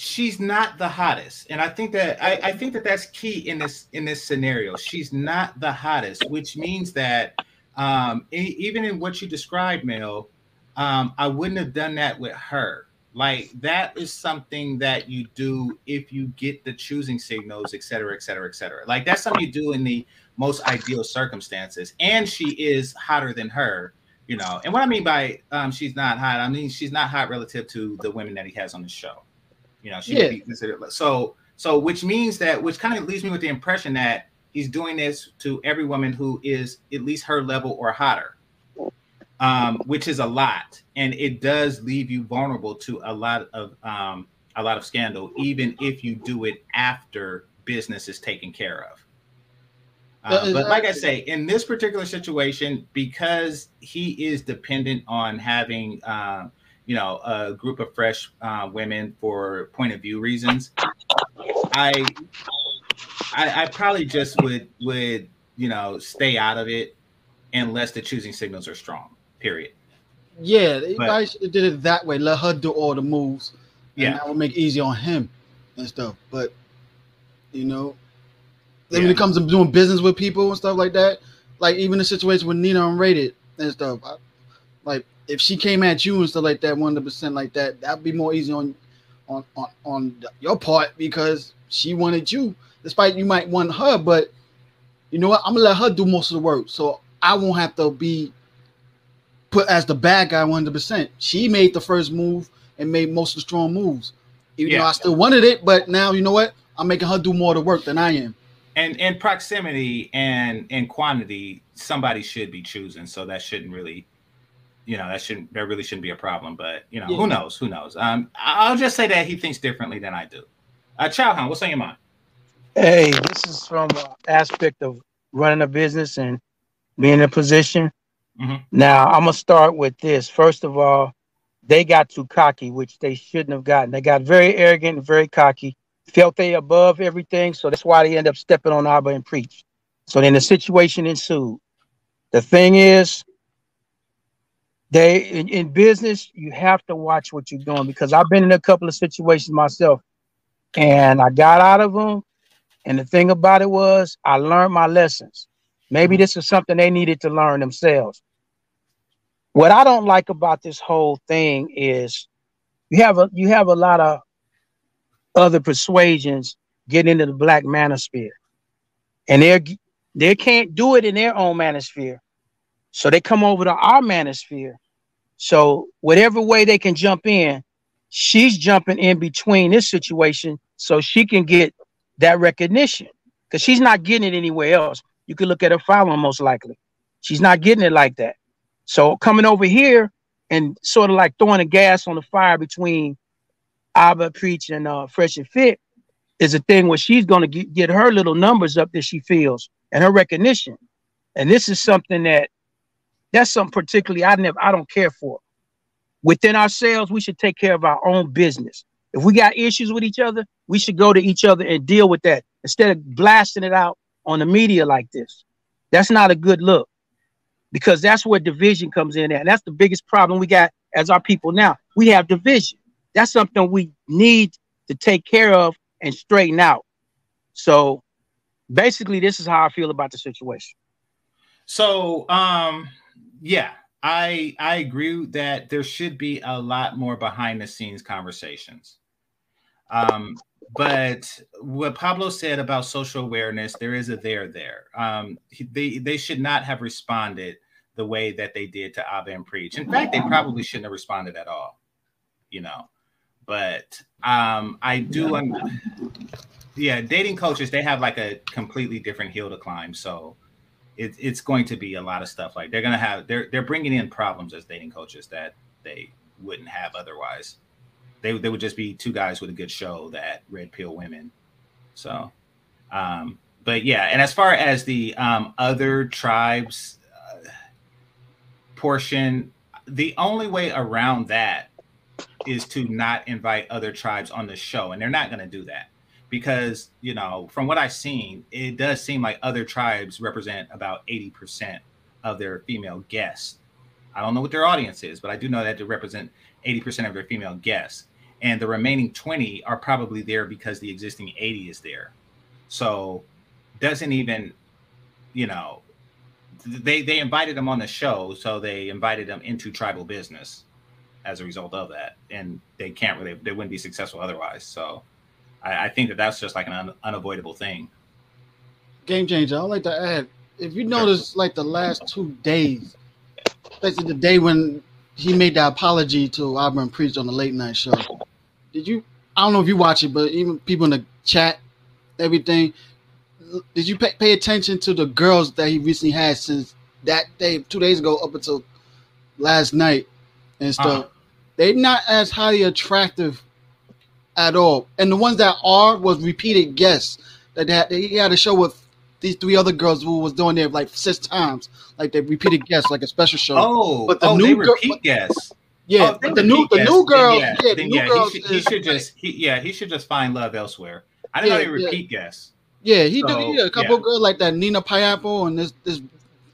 S1: she's not the hottest, and I think that I, I think that that's key in this in this scenario. She's not the hottest, which means that um, e- even in what you described, Mel, um, I wouldn't have done that with her. Like that is something that you do if you get the choosing signals, et cetera, et cetera, et cetera. Like that's something you do in the most ideal circumstances. And she is hotter than her, you know. And what I mean by um, she's not hot, I mean she's not hot relative to the women that he has on the show. You know, she
S6: Yeah.
S1: would be considered so so, which means that which kind of leaves me with the impression that he's doing this to every woman who is at least her level or hotter. Um, which is a lot, and it does leave you vulnerable to a lot of um, a lot of scandal, even if you do it after business is taken care of. Uh, but like I say, in this particular situation, because he is dependent on having, uh, you know, a group of fresh uh, women for point of view reasons, I, I, I probably just would would you know stay out of it unless the choosing signals are strong. Period.
S6: Yeah,
S1: But-
S6: have did it that way. Let her do all the moves. and
S1: Yeah.
S6: that would make it easy on him and stuff. But you know, then when it comes to doing business with people and stuff like that, like even the situation with Nina unrated and stuff, I, if she came at you and stuff like that, one hundred percent like that, that'd be more easy on on on on your part because she wanted you, despite you might want her, but you know what? I'm gonna let her do most of the work, so I won't have to be put as the bad guy 100. percent She made the first move and made most of the strong moves, even though I still wanted it. But now you know what? I'm making her do more of the work than I am.
S1: and in proximity and in quantity, somebody should be choosing. So that shouldn't really, you know, that shouldn't that really shouldn't be a problem. But you know,
S6: Yeah.
S1: who knows? Who knows? Um, I'll just say that he thinks differently than I do. Uh, Chowhound, what's on your mind?
S8: Hey, this is from an aspect of running a business and being in a position.
S1: Mhm.
S8: Now, I'm gonna start with this. First of all, they got too cocky, which they shouldn't have gotten. They got very arrogant and very cocky, felt they above everything, so that's why they end up stepping on Aba and Preach. So then the situation ensued. The thing is, they in, in business, you have to watch what you're doing because I've been in a couple of situations myself, and I got out of them. And the thing about it was, I learned my lessons. Maybe mm-hmm. this is something they needed to learn themselves. What I don't like about this whole thing is you have a you have a lot of other persuasions getting into the black manosphere. And they're they can't do it in their own manosphere. So they come over to our manosphere. So whatever way they can jump in, she's jumping in between this situation so she can get that recognition because she's not getting it anywhere else. You could look at her following most likely. She's not getting it like that. So coming over here and sort of like throwing the gas on the fire between Aba Preach and uh, Fresh and Fit is a thing where she's going to get her little numbers up that she feels and her recognition. And this is something that that's something particularly I never I don't care for. Within ourselves, we should take care of our own business. If we got issues with each other, we should go to each other and deal with that instead of blasting it out on the media like this. That's not a good look because that's where division comes in. And that's the biggest problem we got as our people now. We have division. That's something we need to take care of and straighten out. So basically, this is how I feel about the situation.
S1: So, um, yeah, I I agree that there should be a lot more behind the scenes conversations. Um, but what Pablo said about social awareness, there is a there there. Um, they they should not have responded the way that they did to Aba and Preach. In fact, they probably shouldn't have responded at all. You know, but um, I do. Un- yeah, dating coaches they have like a completely different hill to climb. So it, it's going to be a lot of stuff. Like they're going to have they're they're bringing in problems as dating coaches that they wouldn't have otherwise. They, they would just be two guys with a good show that red pill women. So um but yeah and as far as the um other tribes uh, portion the only way around that is to not invite other tribes on the show and they're not going to do that because you know from what i've seen it does seem like other tribes represent about 80% of their female guests. I don't know what their audience is but i do know that they represent 80% of their female guests. And the remaining 20 are probably there because the existing 80 is there. So doesn't even you know they they invited them on the show so they invited them into tribal business as a result of that. And they can't really they wouldn't be successful otherwise so I, I think that that's just like an un, unavoidable thing.
S6: Game changer. I'd like to add, if you notice, like the last two days, especially the day when he made the apology to Aba and Preach on the late night show. Did you? I don't know if you watch it, but even people in the chat, everything. Did you pay, pay attention to the girls that he recently had since that day, two days ago, up until last night and stuff?
S1: Uh-huh.
S6: They're not as highly attractive at all. And the ones that are was repeated guests that they had, he had a show with these three other girls who was doing there like six times, like they repeated guests, like a special show.
S1: Oh,
S6: But the
S1: oh,
S6: new
S1: they
S6: girl-
S1: repeat guests.
S6: yeah,
S1: Oh,
S6: the new
S1: repeat
S6: the
S1: guests.
S6: new
S1: Then
S6: girls,
S1: yeah,
S6: yeah,
S1: then
S6: new
S1: yeah,
S6: girls.
S1: He should, he should just, he, yeah, he should just find love elsewhere. I didn't
S6: Yeah,
S1: know they
S6: yeah.
S1: repeat guests.
S6: yeah, he
S1: so,
S6: did yeah, a couple
S1: yeah.
S6: of girls like that Nina Pineapple and this this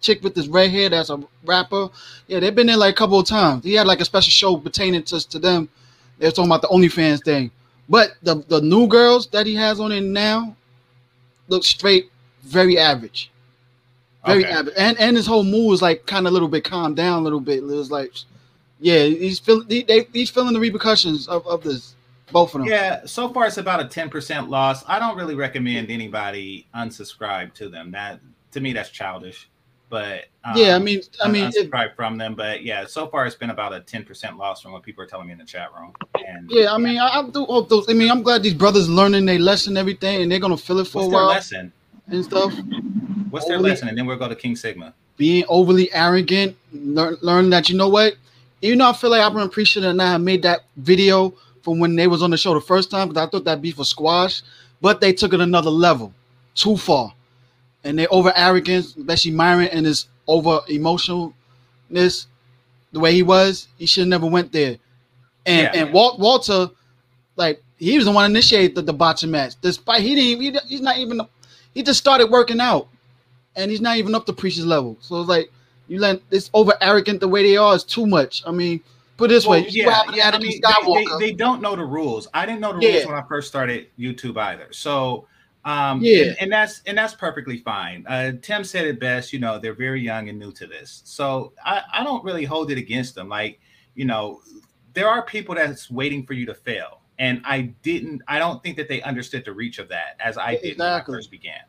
S6: chick with this red hair that's a rapper. Yeah, they've been there like a couple of times. He had like a special show pertaining to, to them. They were talking about the OnlyFans thing. But the the new girls that he has on it now look straight very average. Very
S1: Okay.
S6: average. And and his whole mood is like kind of a little bit calmed down a little bit. It was like Yeah, he's feeling he, they, he's feeling the repercussions of, of this. Both of them.
S1: Yeah, so far it's about a 10% loss. I don't really recommend anybody unsubscribe to them. That to me that's childish. But um,
S6: Yeah, I mean- I mean,
S1: unsubscribe from them. But yeah, so far it's been about a 10% loss from what people are telling me in the chat room. And
S6: Yeah, I mean, I, I do hope those. I mean, I'm glad these brothers learning their lesson, everything, and they're gonna feel it for
S1: what's
S6: a while
S1: lesson?
S6: and stuff.
S1: What's their lesson? And then we'll go to King Sigma.
S6: Being overly arrogant, learn, learn that you know what, even though I feel like I've been appreciative and I have made that video from when they was on the show the first time because I thought that beef was squash, but they took it another level, too far, and they over arrogance, especially Myron and his over emotionalness, the way he was, he should have never went there. And
S1: Yeah.
S6: and Walt, Walter, like he was the one to initiate the, boxing match, despite he didn't, he, he's not even, he just started working out, and he's not even up to Preacher's level. So it's like you let this over arrogant the way they are is too much. I mean, put it this way,
S1: Well,
S6: what happened to
S1: I mean, They, they, they don't know the rules. I didn't know the
S6: Yeah.
S1: rules when I first started YouTube either. So um
S6: Yeah.
S1: and, and that's and that's perfectly fine. Uh Tim said it best, you know, they're very young and new to this. So I, I don't really hold it against them. Like, you know, there are people that's waiting for you to fail. And I didn't I don't think that they understood the reach of that as I did when I first began.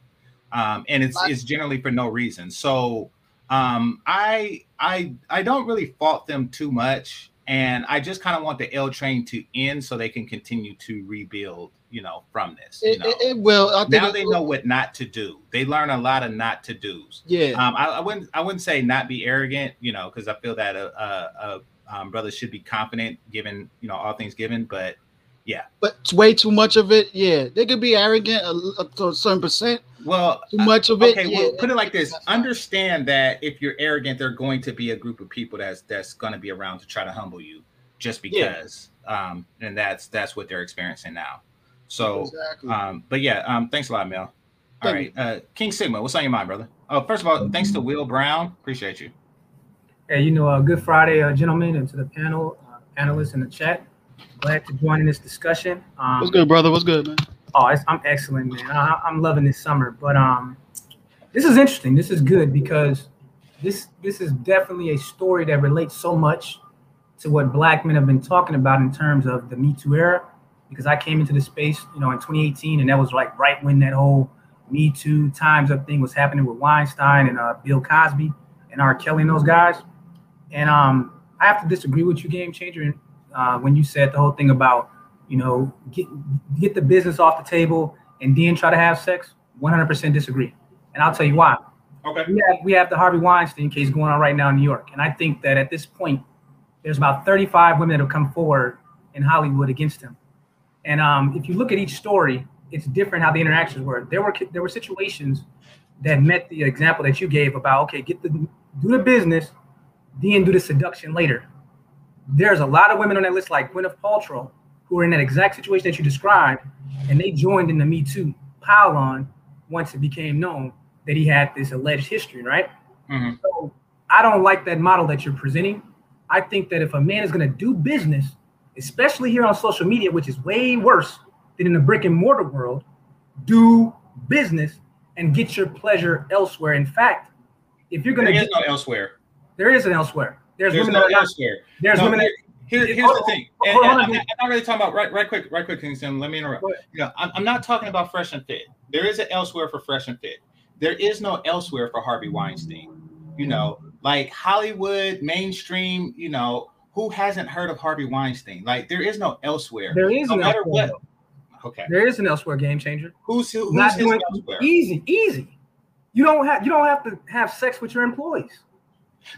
S1: Um and it's it's generally for no reason. So um I I I don't really fault them too much and I just kind of want the L train to end so they can continue to rebuild, you know, from this. You
S6: it,
S1: know,
S6: it, it will. I think
S1: now they
S6: will.
S1: know what not to do. They learn a lot of not to dos.
S6: Yeah,
S1: Um, I, I wouldn't I wouldn't say not be arrogant, you know, because I feel that a, a, a um, brother should be confident given you know all things given, but yeah.
S6: but it's way too much of it. Yeah, they could be arrogant a, a, to a certain percent.
S1: Well,
S6: Too much of it.
S1: okay,
S6: yeah.
S1: well, put it like this: understand that if you're arrogant, there are going to be a group of people that's that's going to be around to try to humble you, just
S6: Yeah.
S1: because. Um, and that's that's what they're experiencing now. So,
S6: exactly.
S1: um, but yeah, um, thanks a lot, Mel. All
S6: Thank
S1: right, uh, King Sigma, what's on your mind, brother? Oh, first of all, thanks to Will Brown, appreciate you.
S9: Hey, you know, uh, good Friday, uh, gentlemen, and to the panel, uh, panelists in the chat. Glad to join in this discussion. Um,
S6: What's good, brother? What's good, man?
S9: Oh, I'm excellent, man. I, I'm loving this summer. But um, this is interesting. This is good because this this is definitely a story that relates so much to what Black men have been talking about in terms of the Me Too era. Because I came into the space, you know, in 2018, and that was like right when that whole Me Too Times Up thing was happening with Weinstein and uh, Bill Cosby and R. Kelly and those guys. And um, I have to disagree with you, Game Changer, uh, when you said the whole thing about you know, get get the business off the table and then try to have sex. 100% disagree, and I'll tell you why.
S1: Okay.
S9: We have we have the Harvey Weinstein case going on right now in New York, and I think that at this point, there's about 35 women that have come forward in Hollywood against him. And um, if you look at each story, it's different how the interactions were. There were there were situations that met the example that you gave about okay, get the do the business, then do the seduction later. There's a lot of women on that list, like Gwyneth Paltrow, who are in that exact situation that you described, and they joined in the Me Too pile on once it became known that he had this alleged history, right?
S1: Mhm.
S9: So I don't like that model that you're presenting. I think that if a man is going to do business, especially here on social media, which is way worse than in the brick and mortar world, do business and get your pleasure elsewhere. In fact, if you're going to
S1: is
S9: get,
S1: no elsewhere.
S9: there is an elsewhere. There's,
S1: There's
S9: women
S1: no
S9: that are not,
S1: elsewhere.
S9: there's
S1: No,
S9: women that
S1: Here, here's the thing. And, and I'm,
S9: on.
S1: I'm not really talking about right, right quick, right quick, Kingston. Let me interrupt.
S9: Go ahead.
S1: You know, I'm, I'm not talking about fresh and fit. There is an elsewhere for fresh and fit. There is no elsewhere for Harvey Weinstein. You know, like Hollywood, mainstream. You know, who hasn't heard of Harvey Weinstein? Like, there is no elsewhere.
S9: there is
S1: no matter
S9: elsewhere.
S1: what. Okay.
S9: There is an elsewhere game changer.
S1: Who's who, who's
S9: Not doing
S1: elsewhere?
S9: easy, easy. You don't have you don't have to have sex with your employees.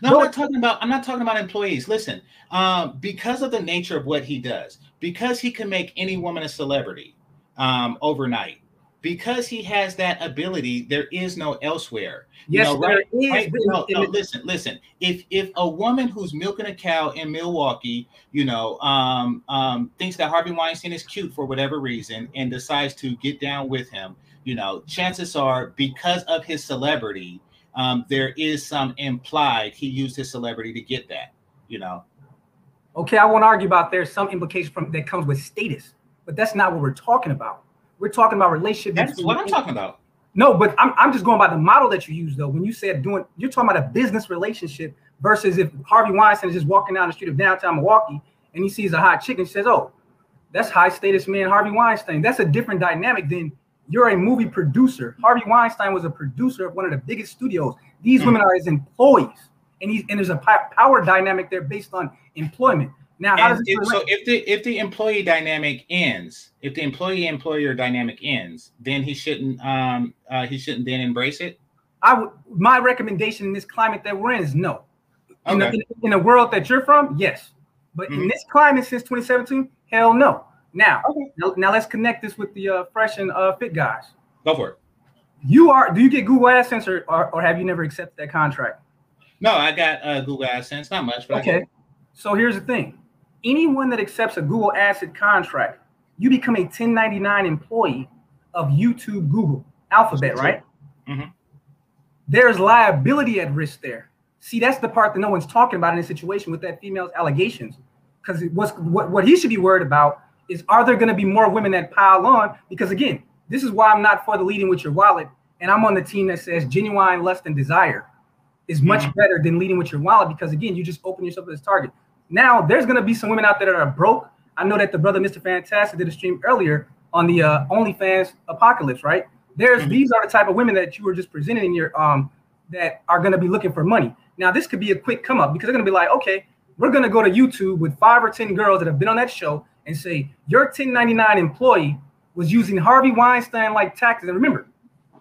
S1: No,
S9: No,
S1: I'm not talking about. I'm not talking about employees. Listen, um, because of the nature of what he does, because he can make any woman a celebrity um, overnight, because he has that ability, there is no elsewhere. You
S9: Yes,
S1: know,
S9: there
S1: right-
S9: is.
S1: right? No, no, listen, listen. If if a woman who's milking a cow in Milwaukee, you know, um, um, thinks that Harvey Weinstein is cute for whatever reason and decides to get down with him, you know, chances are because of his celebrity, um, there is some implied he used his celebrity to get that, you know.
S9: Okay, I won't argue about there's some implication from that comes with status, but that's not what we're talking about. We're talking about relationship.
S1: That's what I'm talking about.
S9: No, but I'm, I'm just going by the model that you use though. When you said doing, you're talking about a business relationship versus if Harvey Weinstein is just walking down the street of downtown Milwaukee and he sees a hot chick and says, "Oh, that's high status man Harvey Weinstein." That's a different dynamic than you're a movie producer. Harvey Weinstein was a producer of one of the biggest studios. These
S1: Mhm.
S9: women are his employees, and he's and there's a power dynamic there based on employment. Now, how does
S1: if, so if the if the employee dynamic ends, if the employee employer dynamic ends, then he shouldn't um uh, he shouldn't then embrace it.
S9: I would my recommendation in this climate that we're in is no. In,
S1: Okay.
S9: the, in, in the world that you're from, yes. But in
S1: Mhm.
S9: this climate since 2017, hell no. Now, now, now let's connect this with the uh, fresh and uh, fit guys.
S1: Go for it.
S9: You are do you get Google AdSense or, or, or have you never accepted that contract?
S1: No, I got uh, Google AdSense, not much, but I
S9: Okay.
S1: get-
S9: So here's the thing. Anyone that accepts a Google AdSense contract, you become a 1099 employee of YouTube, Google, Alphabet, right?
S1: Mhm.
S9: There's liability at risk there. See, that's the part that no one's talking about in this situation with that female's allegations. Because what's what, what he should be worried about is are there going to be more women that pile on? Because again, this is why I'm not for the leading with your wallet, and I'm on the team that says genuine lust and desire is much
S1: Mhm.
S9: better than leading with your wallet because again, you just open yourself to this target. Now, there's gonna be some women out there that are broke. I know that the brother Mr. Fantastic did a stream earlier on the uh, OnlyFans apocalypse, right? There's
S1: Mhm.
S9: these are the type of women that you were just presenting in your um that are gonna be looking for money. Now, this could be a quick come up because they're gonna be like, okay, we're gonna go to YouTube with five or ten girls that have been on that show and say your 1099 employee was using Harvey Weinstein like tactics. And remember,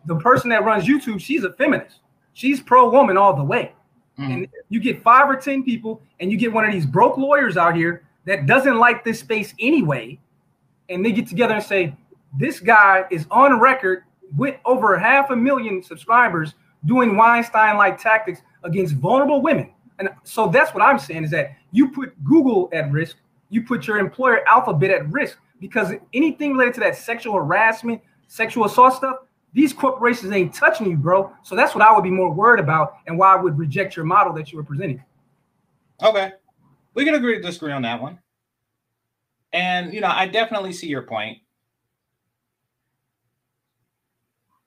S9: the person that runs YouTube, she's a feminist. She's pro woman all the way.
S1: Mhm.
S9: And you get five or 10 people, and you get one of these broke lawyers out here that doesn't like this space anyway. And they get together and say, This guy is on record with over half a million subscribers doing Weinstein like tactics against vulnerable women. And so that's what I'm saying is that you put Google at risk, you put your employer Alphabet at risk because anything related to that sexual harassment, sexual assault stuff, these corporations ain't touching you, bro. So that's what I would be more worried about and why I would reject your model that you were presenting.
S1: Okay. We can agree to disagree on that one. And you know, I definitely see your point.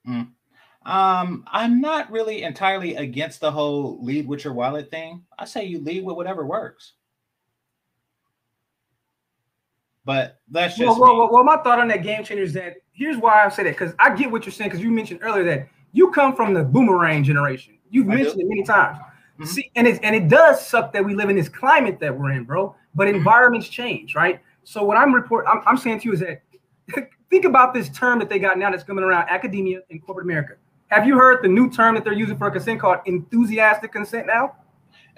S1: Mm. Um, I'm not really entirely against the whole lead with your wallet thing. I say you lead with whatever works. But that's just
S9: Well, well, well, my thought on that game changer is that here's why I say that because I get what you're saying because you mentioned earlier that you come from the boomerang generation. You've
S1: I do.
S9: mentioned it many times.
S1: Mhm.
S9: See, and it and it does suck that we live in this climate that we're in, bro. But
S1: Mhm.
S9: environments change, right? So what I'm report I'm, I'm saying to you is that think about this term that they got now that's coming around academia and corporate America. Have you heard the new term that they're using for consent called enthusiastic consent now?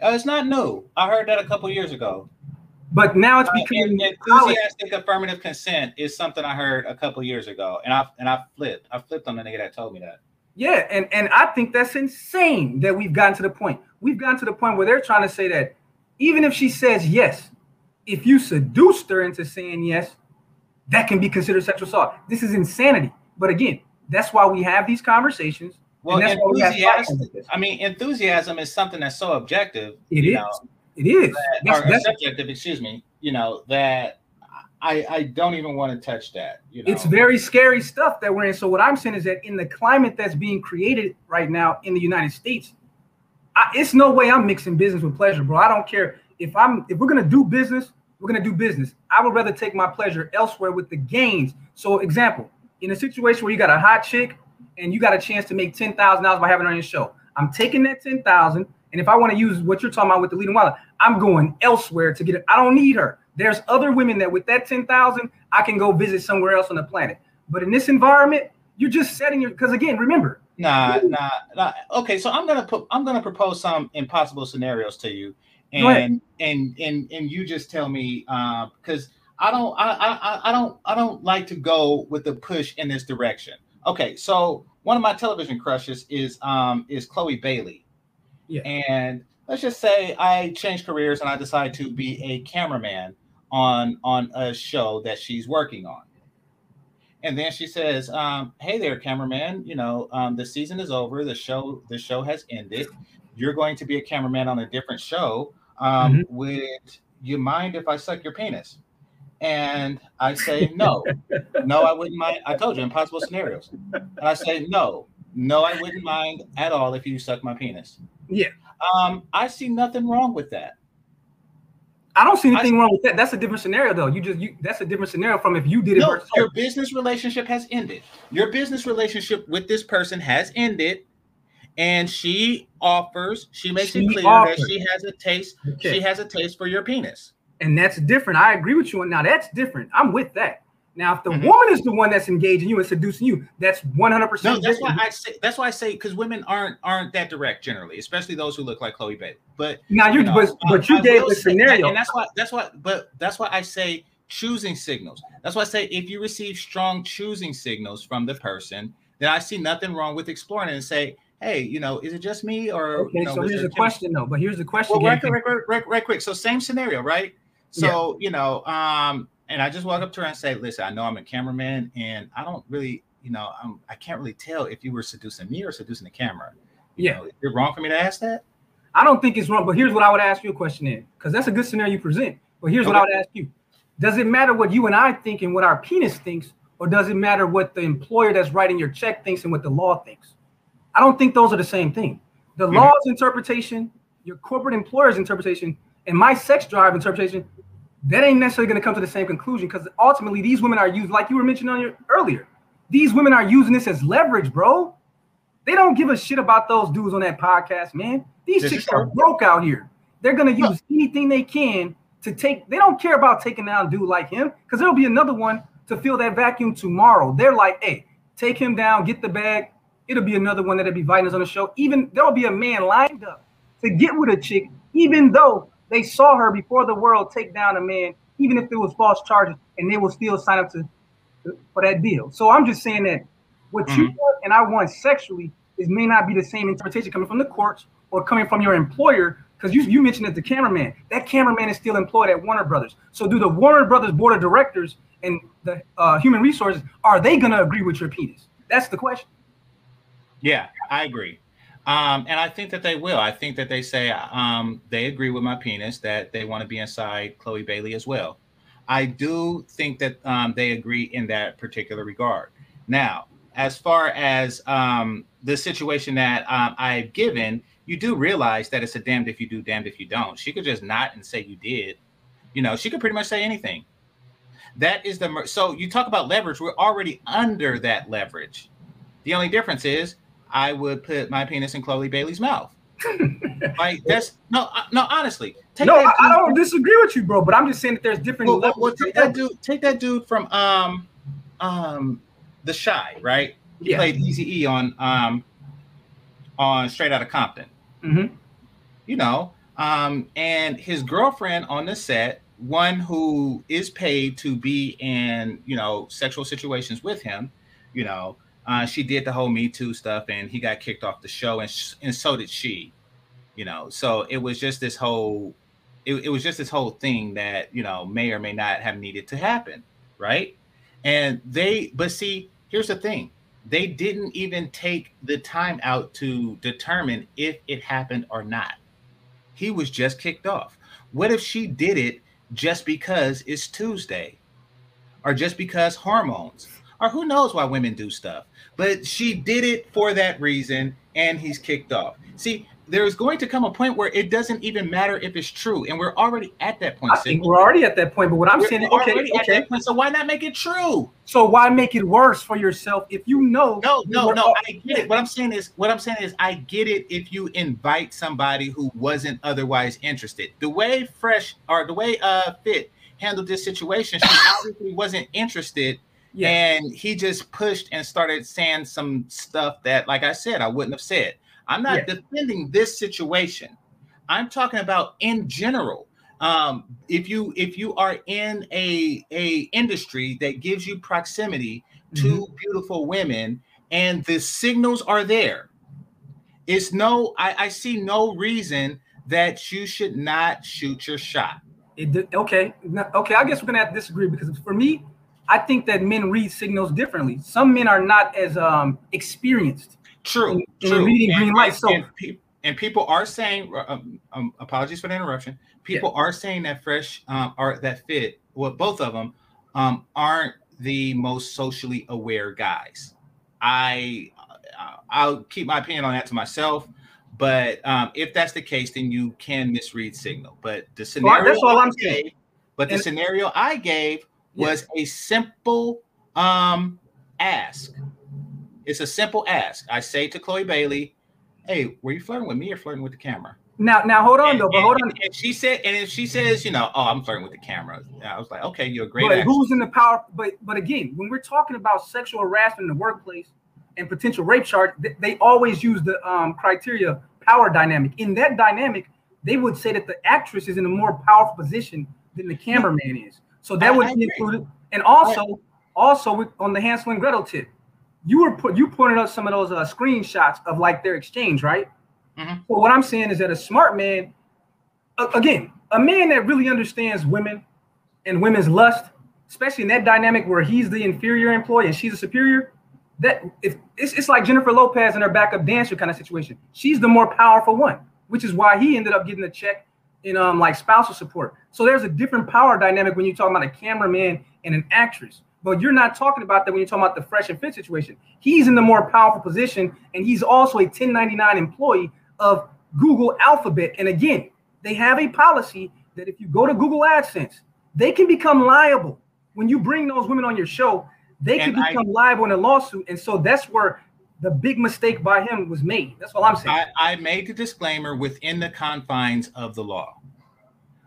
S1: Uh, it's not new. I heard that a couple years ago.
S9: But now it's
S1: Uh,
S9: becoming college.
S1: enthusiastic affirmative consent is something I heard a couple years ago, and I and I flipped. I flipped on the nigga that told me that.
S9: Yeah, and and I think that's insane that we've gotten to the point. We've gotten to the point where they're trying to say that even if she says yes, if you seduced her into saying yes, that can be considered sexual assault. This is insanity. But again, that's why we have these conversations.
S1: Well,
S9: why we
S1: enthusiasm. I mean, enthusiasm is something that's so objective.
S9: It
S1: you
S9: is.
S1: know,
S9: It is.
S1: that-
S9: That's, that's,
S1: subjective. Excuse me. You know that I I don't even want to touch that. You know,
S9: it's very scary stuff that we're in. So what I'm saying is that in the climate that's being created right now in the United States, I, it's no way I'm mixing business with pleasure, bro. I don't care if I'm if we're gonna do business, we're gonna do business. I would rather take my pleasure elsewhere with the gains. So, example, in a situation where you got a hot chick and you got a chance to make ten thousand dollars by having her on your show, I'm taking that ten thousand, and if I want to use what you're talking about with the leading wallet, I'm going elsewhere to get it. I don't need her. There's other women that with that ten thousand, I can go visit somewhere else on the planet. But in this environment, you're just setting your because again, remember,
S1: Nah, nah, nah. Okay, so I'm gonna put I'm gonna propose some impossible scenarios to you, and and and and you just tell me because I don't I I- I don't I don't like to go with the push in this direction. Okay, so one of my television crushes is um is Chloe Bailey,
S9: Yeah.
S1: and let's just say I change careers and I decide to be a cameraman on on a show that she's working on. And then she says, um, "Hey there, cameraman. You know, um, the season is over. The show, the show has ended. You're going to be a cameraman on a different show. Um, Would you mind if I suck your penis?" And I say, "No, no, I wouldn't mind." I told you, impossible scenarios. And I say, "No, No, I wouldn't mind at all if you suck my penis.
S9: Yeah.
S1: Um, I see nothing wrong with that.
S9: I don't see anything wrong with that. That's a different scenario, though. You just you that's a different scenario from if you did it.
S1: No,
S9: versus
S1: your business relationship has ended. Your business relationship with this person has ended, and she offers. She makes
S9: She
S1: it clear
S9: offers.
S1: that she has a taste.
S9: Okay.
S1: She has a taste for your penis.
S9: and that's different. I agree with you. Now that's different. I'm with that. Now, if the
S1: Mhm.
S9: woman is the one that's engaging you and seducing you, that's 100.
S1: No,
S9: percent
S1: that's why I say. That's why I say because women aren't aren't that direct generally, especially those who look like Chloe Bailey. But
S9: Now you,
S1: you know,
S9: but, but you
S1: I
S9: gave the scenario.
S1: and that's why that's why. But that's why I say choosing signals. That's why I say if you receive strong choosing signals from the person, then I see nothing wrong with exploring it and say, hey, you know, is it just me or
S9: okay,
S1: you know,
S9: so here's the question though. But here's the question.
S1: Well, right, right, right, right, right quick. So same scenario, right? So you know, um, and I just walk up to her and say, "Listen, I know I'm a cameraman, and I don't really, you know, I'm I can't really tell if you were seducing me or seducing the camera. You
S9: Yeah.
S1: know, is it wrong for me to ask that?
S9: I don't think it's wrong, but here's what I would ask you a question in, because that's a good scenario you present. But here's what I would ask you: Does it matter what you and I think and what our penis thinks, or does it matter what the employer that's writing your check thinks and what the law thinks? I don't think those are the same thing. The
S1: Mhm.
S9: law's interpretation, your corporate employer's interpretation, and my sex drive interpretation, that ain't necessarily going to come to the same conclusion because ultimately these women are used, like you were mentioning on your, earlier, these women are using this as leverage, bro. They don't give a shit about those dudes on that podcast, man. These
S1: This
S9: chicks are broke out here. They're gonna use anything they can to take. They don't care about taking down a dude like him because there'll be another one to fill that vacuum tomorrow. They're like, hey, take him down, get the bag. It'll be another one that'll be inviting us on the show. Even there'll be a man lined up to get with a chick, even though they saw her before the world take down a man, even if it was false charges, and they will still sign up to for that deal. So I'm just saying that what you
S1: Mhm.
S9: want and I want sexually is may not be the same interpretation coming from the courts or coming from your employer. Because you, you mentioned that the cameraman, that cameraman is still employed at Warner Brothers. So do the Warner Brothers board of directors and the uh, human resources are they gonna agree with your penis? That's the question.
S1: Yeah, I agree. Um, and I think that they will. I think that they say um, they agree with my penis that they want to be inside Chloe Bailey as well. I do think that um, they agree in that particular regard. Now, as far as um, the situation that um, I've given, you do realize that it's a damned if you do, damned if you don't. She could just not and say you did. You know, she could pretty much say anything. That is the mer- so you talk about leverage. We're already under that leverage. The only difference is I would put my penis in Chloe Bailey's mouth. like that's no, uh, no. Honestly,
S9: no, I, I don't disagree with you, bro. But I'm just saying that there's different.
S1: well,
S9: levels
S1: well, take that dude. Take that dude from um, um, the Chi, right? He
S9: Yeah.
S1: played Easy E on um, on Straight Outta Compton.
S9: Mm-hmm.
S1: You know, um, and his girlfriend on the set, one who is paid to be in you know sexual situations with him, you know, uh, she did the whole Me Too stuff, and he got kicked off the show, and sh- and so did she. You know, so it was just this whole it, it was just this whole thing that you know may or may not have needed to happen right? And they but see here's the thing. They didn't even take the time out to determine if it happened or not. He was just kicked off. What if she did it just because it's tuesday? Or just because hormones? Or who knows why women do stuff but she did it for that reason and he's kicked off see there's going to come a point where it doesn't even matter if it's true and we're already at that point
S9: I think
S1: Sid.
S9: we're already at that point. But what I'm
S1: We're
S9: saying, is, okay, okay.
S1: point, so why not make it true
S9: So why make it worse for yourself if you know?
S1: no no no i get it what i'm saying is what i'm saying is i get it if you invite somebody who wasn't otherwise interested the way fresh or the way uh fit handled this situation she obviously wasn't interested
S9: Yeah.
S1: and he just pushed and started saying some stuff that like i said i wouldn't have said i'm not
S9: Yeah.
S1: defending this situation i'm talking about in general um if you if you are in a a industry that gives you proximity to
S9: Mm-hmm.
S1: beautiful women and the signals are there it's no I, I see no reason that you should not shoot your shot
S9: It, okay, okay. I guess we're gonna have to disagree because for me, I think that men read signals differently. Some men are not as um experienced.
S1: True,
S9: in- in
S1: true.
S9: reading
S1: and,
S9: green light. So
S1: and, pe- and people are saying, um, um, apologies for the interruption. People are saying that fresh um, or that fit, well, both of them um, aren't the most socially aware guys. I I'll keep my opinion on that to myself. But um, if that's the case, then you can misread signal. But the scenario
S9: that's all I'm saying.
S1: But the
S9: And-
S1: scenario I gave
S9: Yeah.
S1: was a simple um, ask. It's a simple ask. I say to Chloe Bailey, "Hey, were you flirting with me or flirting with the camera?"
S9: Now, now hold on
S1: And,
S9: though, but
S1: and-
S9: hold on.
S1: and- and she said, and if she says, you know, oh, I'm flirting with the camera, I was like, okay, you're a great
S9: But
S1: actor.
S9: who's in the power? But but again, when we're talking about sexual harassment in the workplace and potential rape charge, they, they always use the um, criteria power dynamic. In that dynamic, they would say that the actress is in a more powerful position than the cameraman is. So that
S1: I-
S9: would
S1: I
S9: be included. And also, also with, on the Hansel and Gretel tip, you were put you pointed out some of those uh, screenshots of like their exchange, right?
S1: Mhm.
S9: So what I'm saying is that a smart man, a- again, a man that really understands women and women's lust, especially in that dynamic where he's the inferior employee and she's a superior, that if it's, it's like Jennifer Lopez and her backup dancer kind of situation. She's the more powerful one, which is why he ended up getting the check in um like spousal support. So there's a different power dynamic when you're talking about a cameraman and an actress. But you're not talking about that when you're talking about the fresh and fit situation. He's in the more powerful position, and he's also a 1099 employee of Google Alphabet. And again, they have a policy that if you go to Google AdSense, they can become liable when you bring those women on your show. They can
S1: And I-
S9: become liable in a lawsuit, and so that's where the big mistake by him was made. That's all I'm saying.
S1: I, I made the disclaimer within the confines of the law.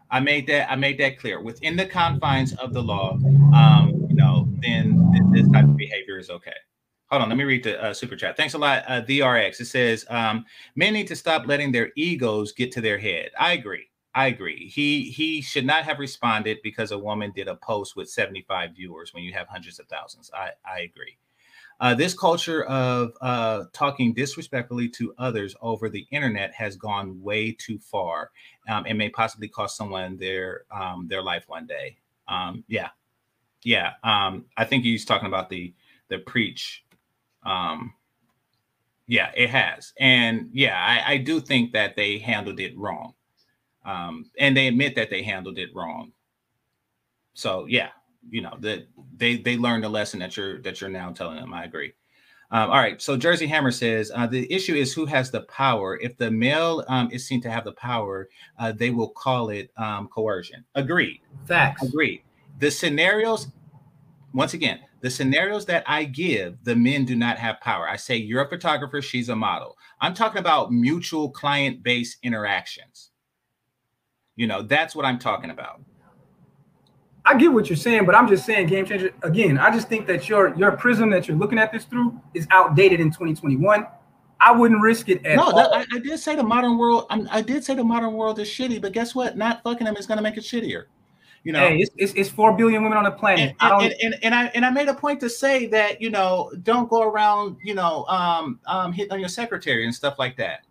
S1: I made that I made that clear within the confines of the law. Um, you know, then th- this type of behavior is okay. Hold on, let me read the uh, super chat. Thanks a lot, uh, DRX. It says um, men need to stop letting their egos get to their head. I agree. I agree. He he should not have responded because a woman did a post with 75 viewers when you have hundreds of thousands. I I agree. Uh, this culture of uh, talking disrespectfully to others over the internet has gone way too far um, and may possibly cost someone their um, their life one day. Um, yeah, yeah. Um, I think he's talking about the the preach. Um, yeah, it has, and yeah, I, I do think that they handled it wrong, um, and they admit that they handled it wrong. So yeah, you know that they they learned a lesson that you're that you're now telling them. I agree. Um, all right. So Jersey Hammer says uh, the issue is who has the power. If the male um, is seen to have the power, uh, they will call it um, coercion. Agreed.
S9: Facts.
S1: Agreed. The scenarios, once again, the scenarios that I give, the men do not have power. I say you're a photographer, she's a model. I'm talking about mutual client-based interactions. You know, that's what I'm talking about.
S9: I get what you're saying, but I'm just saying, game changer. Again, I just think that your your prism that you're looking at this through is outdated in 2021. I wouldn't risk it at
S1: No,
S9: all.
S1: that, I, I did say the modern world. I'm, I did say the modern world is shitty, but guess what? Not fucking them is going to make it shittier. You know,
S9: hey, it's, it's, it's four billion women on the planet.
S1: and,
S9: I don't.
S1: and, and, and I and I made a point to say that you know don't go around you know um um hitting on your secretary and stuff like that.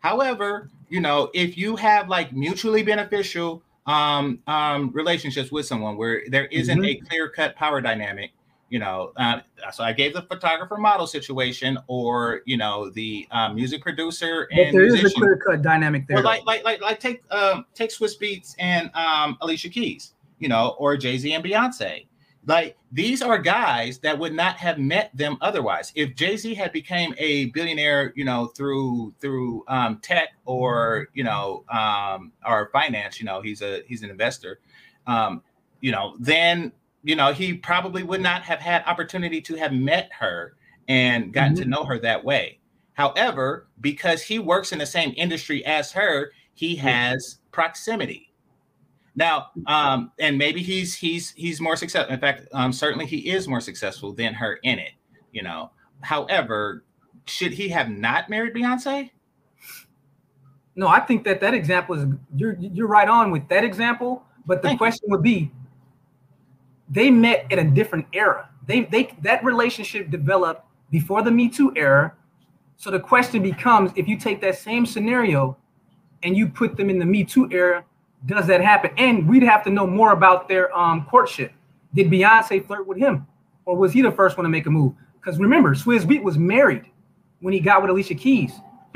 S1: However, you know if you have like mutually beneficial um um relationships with someone where there isn't
S9: Mhm.
S1: a clear cut power dynamic, you know, uh, so I gave the photographer model situation or you know the um, music producer
S9: but
S1: and
S9: there is a clear cut dynamic there.
S1: Like like like like take um take Swizz Beatz and um Alicia Keys, you know, or Jay Z and Beyonce. Like these are guys that would not have met them otherwise. If Jay Z had became a billionaire, you know, through through um, tech or you know um, or finance, you know, he's a he's an investor. Um, you know, then you know he probably would not have had opportunity to have met her and gotten to know her that way. However, because he works in the same industry as her, he has proximity. Now, um, and maybe he's he's he's more successful. In fact, um, certainly he is more successful than her in it. You know. However, should he have not married Beyonce?
S9: no, I think that that example is you're you're right on with that example. But the
S1: Thank you.
S9: question would be, they met in a different era. They they that relationship developed before the Me Too era. So the question becomes, if you take that same scenario and you put them in the Me Too era, does that happen? And we'd have to know more about their um, courtship. Did Beyonce flirt with him, or was he the first one to make a move? Because remember, Swizz Beat was married when he got with Alicia Keys.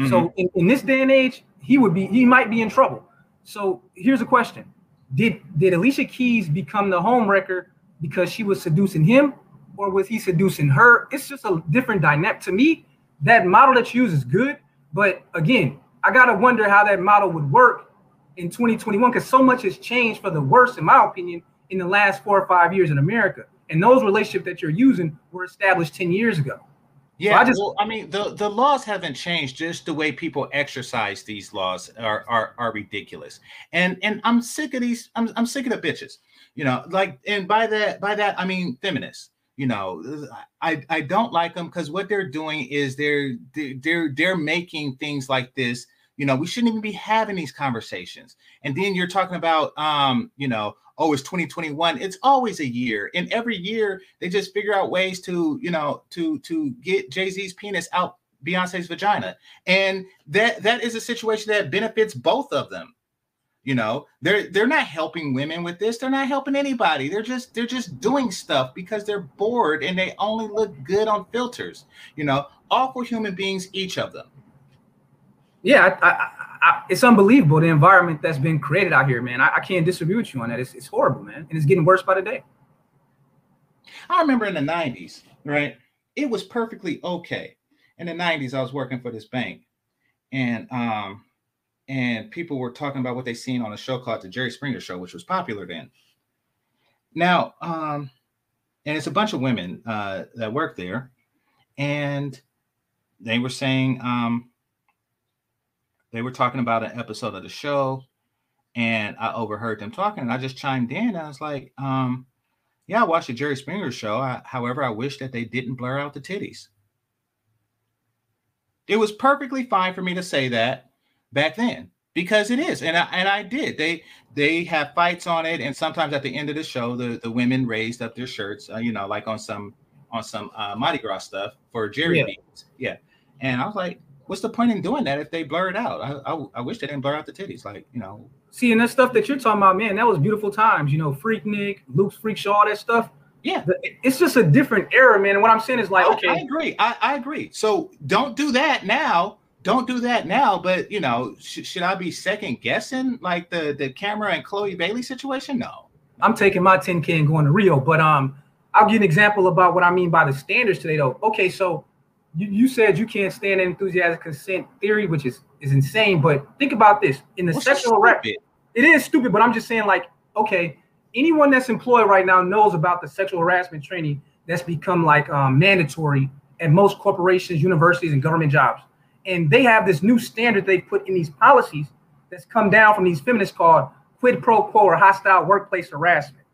S9: So in, in this day and age, he would be he might be in trouble. So here's a question: Did did Alicia Keys become the home wrecker because she was seducing him, or was he seducing her? It's just a different dynamic. To me, that model that you use is good, but again, I gotta wonder how that model would work in 2021 because so much has changed for the worse, in my opinion, in the last four or five years in America. And those relationships that you're using were established 10 years ago.
S1: Yeah,
S9: I just-
S1: well, I mean, the the laws haven't changed. Just the way people exercise these laws are are are ridiculous. And and I'm sick of these. I'm I'm sick of the bitches. You know, like, and by that by that I mean feminists. You know, I I don't like them because what they're doing is they're they're they're making things like this. You know, we shouldn't even be having these conversations. And then you're talking about, um, you know, oh, it's 2021. It's always a year, and every year they just figure out ways to, you know, to to get Jay Z's penis out Beyonce's vagina, and that that is a situation that benefits both of them. You know, they're they're not helping women with this. They're not helping anybody. They're just they're just doing stuff because they're bored and they only look good on filters. You know, awful human beings, each of them.
S9: Yeah, I, I, I, it's unbelievable the environment that's been created out here, man. I, can't disagree with you on that. It's, it's horrible, man, and it's getting worse by the day.
S1: I remember in the 90s, right? It was perfectly okay. In the 90s, I was working for this bank, and um, and people were talking about what they seen on a show called the Jerry Springer Show, which was popular then. Now, um, and it's a bunch of women uh, that work there, and they were saying um, they were talking about an episode of the show, and I overheard them talking, and I just chimed in. And I was like, um, "Yeah, I watched the Jerry Springer Show. I, however, I wish that they didn't blur out the titties. It was perfectly fine for me to say that back then." Because it is, and I and I did. They they have fights on it, and sometimes at the end of the show, the, the women raised up their shirts, uh, you know, like on some on some uh, Mardi Gras stuff for Jerry
S9: Yeah.
S1: Yeah, and I was like, what's the point in doing that if they blur it out? I, I, I wish they didn't blur out the titties. Like, you know,
S9: See, and that stuff that you're talking about, man, that was beautiful times. You know, Freaknik, Luke's Freak Show, all that stuff.
S1: yeah.
S9: It's just a different era, man. And what I'm saying is like,
S1: I-
S9: okay,
S1: I agree. I, I agree. So don't do that now. Don't do that now. But you know, sh- should I be second guessing like the the camera and Chloe Bailey situation? No.
S9: I'm taking my 10K and going to Rio. But um, I'll give you an example about what I mean by the standards today, though. Okay, so you, you said you can't stand an enthusiastic consent theory, which is is insane. But think about this: in the
S1: What's
S9: sexual
S1: stupid?
S9: it is stupid. But I'm just saying, like, okay, anyone that's employed right now knows about the sexual harassment training that's become like um, mandatory at most corporations, universities, and government jobs. And they have this new standard they put in these policies that's come down from these feminists called quid pro quo or hostile workplace harassment.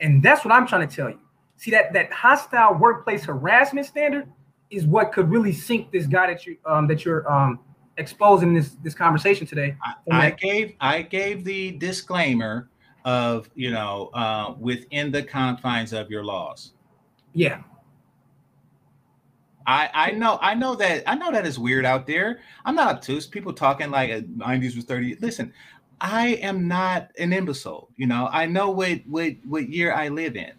S9: And that's what I'm trying to tell you. See that that hostile workplace harassment standard is what could really sink this guy that you um, that you're um, exposing this this conversation today. from
S1: I gave I gave the disclaimer of you know uh, within the confines of your laws.
S9: yeah,
S1: I I know I know that I know that is weird out there. I'm not obtuse. People talking like uh, 90s was 30. Listen, I am not an imbecile. You know, I know what what what year I live in.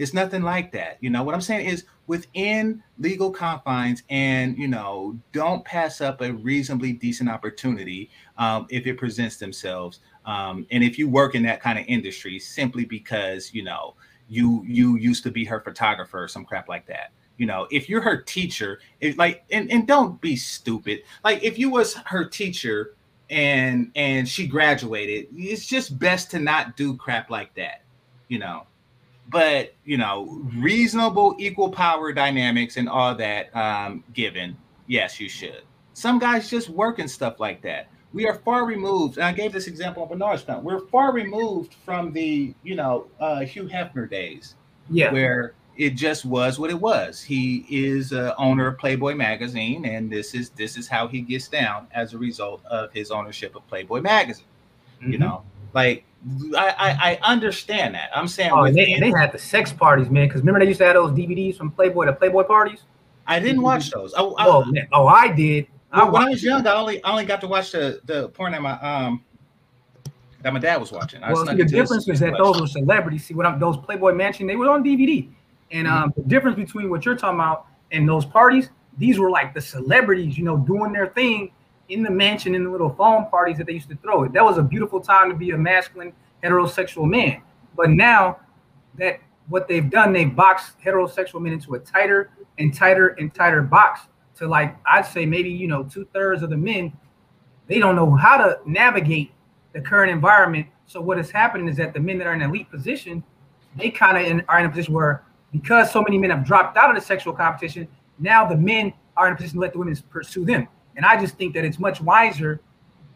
S1: It's nothing like that. You know what I'm saying is within legal confines, and you know, don't pass up a reasonably decent opportunity um, if it presents themselves. Um, and if you work in that kind of industry, simply because you know you you used to be her photographer or some crap like that you know if you're her teacher it like and, and don't be stupid like if you was her teacher and and she graduated it's just best to not do crap like that you know but you know reasonable equal power dynamics and all that um given yes you should some guys just work and stuff like that we are far removed and i gave this example of bernard's Town. we're far removed from the you know uh hugh hefner days
S9: yeah.
S1: where it just was what it was. He is uh, owner of Playboy magazine, and this is this is how he gets down as a result of his ownership of Playboy magazine. You
S9: Mhm.
S1: know, like I, I I understand that. I'm saying
S9: Oh, they, they had the sex parties, man. Because remember they used to have those DVDs from Playboy, to Playboy parties.
S1: I didn't watch those. Oh, I,
S9: Oh, man. oh, I did. I
S1: when I was young, I only I only got to watch the the porn that my um that my dad was watching. I
S9: Well, see, the difference is that those were celebrities. See, what I'm those Playboy Mansion, they were on DVD. And
S1: Mm-hmm.
S9: um, the difference between what you're talking about and those parties, these were like the celebrities, you know, doing their thing in the mansion in the little phone parties that they used to throw. It. That was a beautiful time to be a masculine heterosexual man. But now that what they've done, they've boxed heterosexual men into a tighter and tighter and tighter box to like I'd say maybe you know two thirds of the men, they don't know how to navigate the current environment. So what is happening is that the men that are in elite position, they kind of are in a position where because so many men have dropped out of the sexual competition, now the men are in a position to let the women pursue them. And I just think that it's much wiser,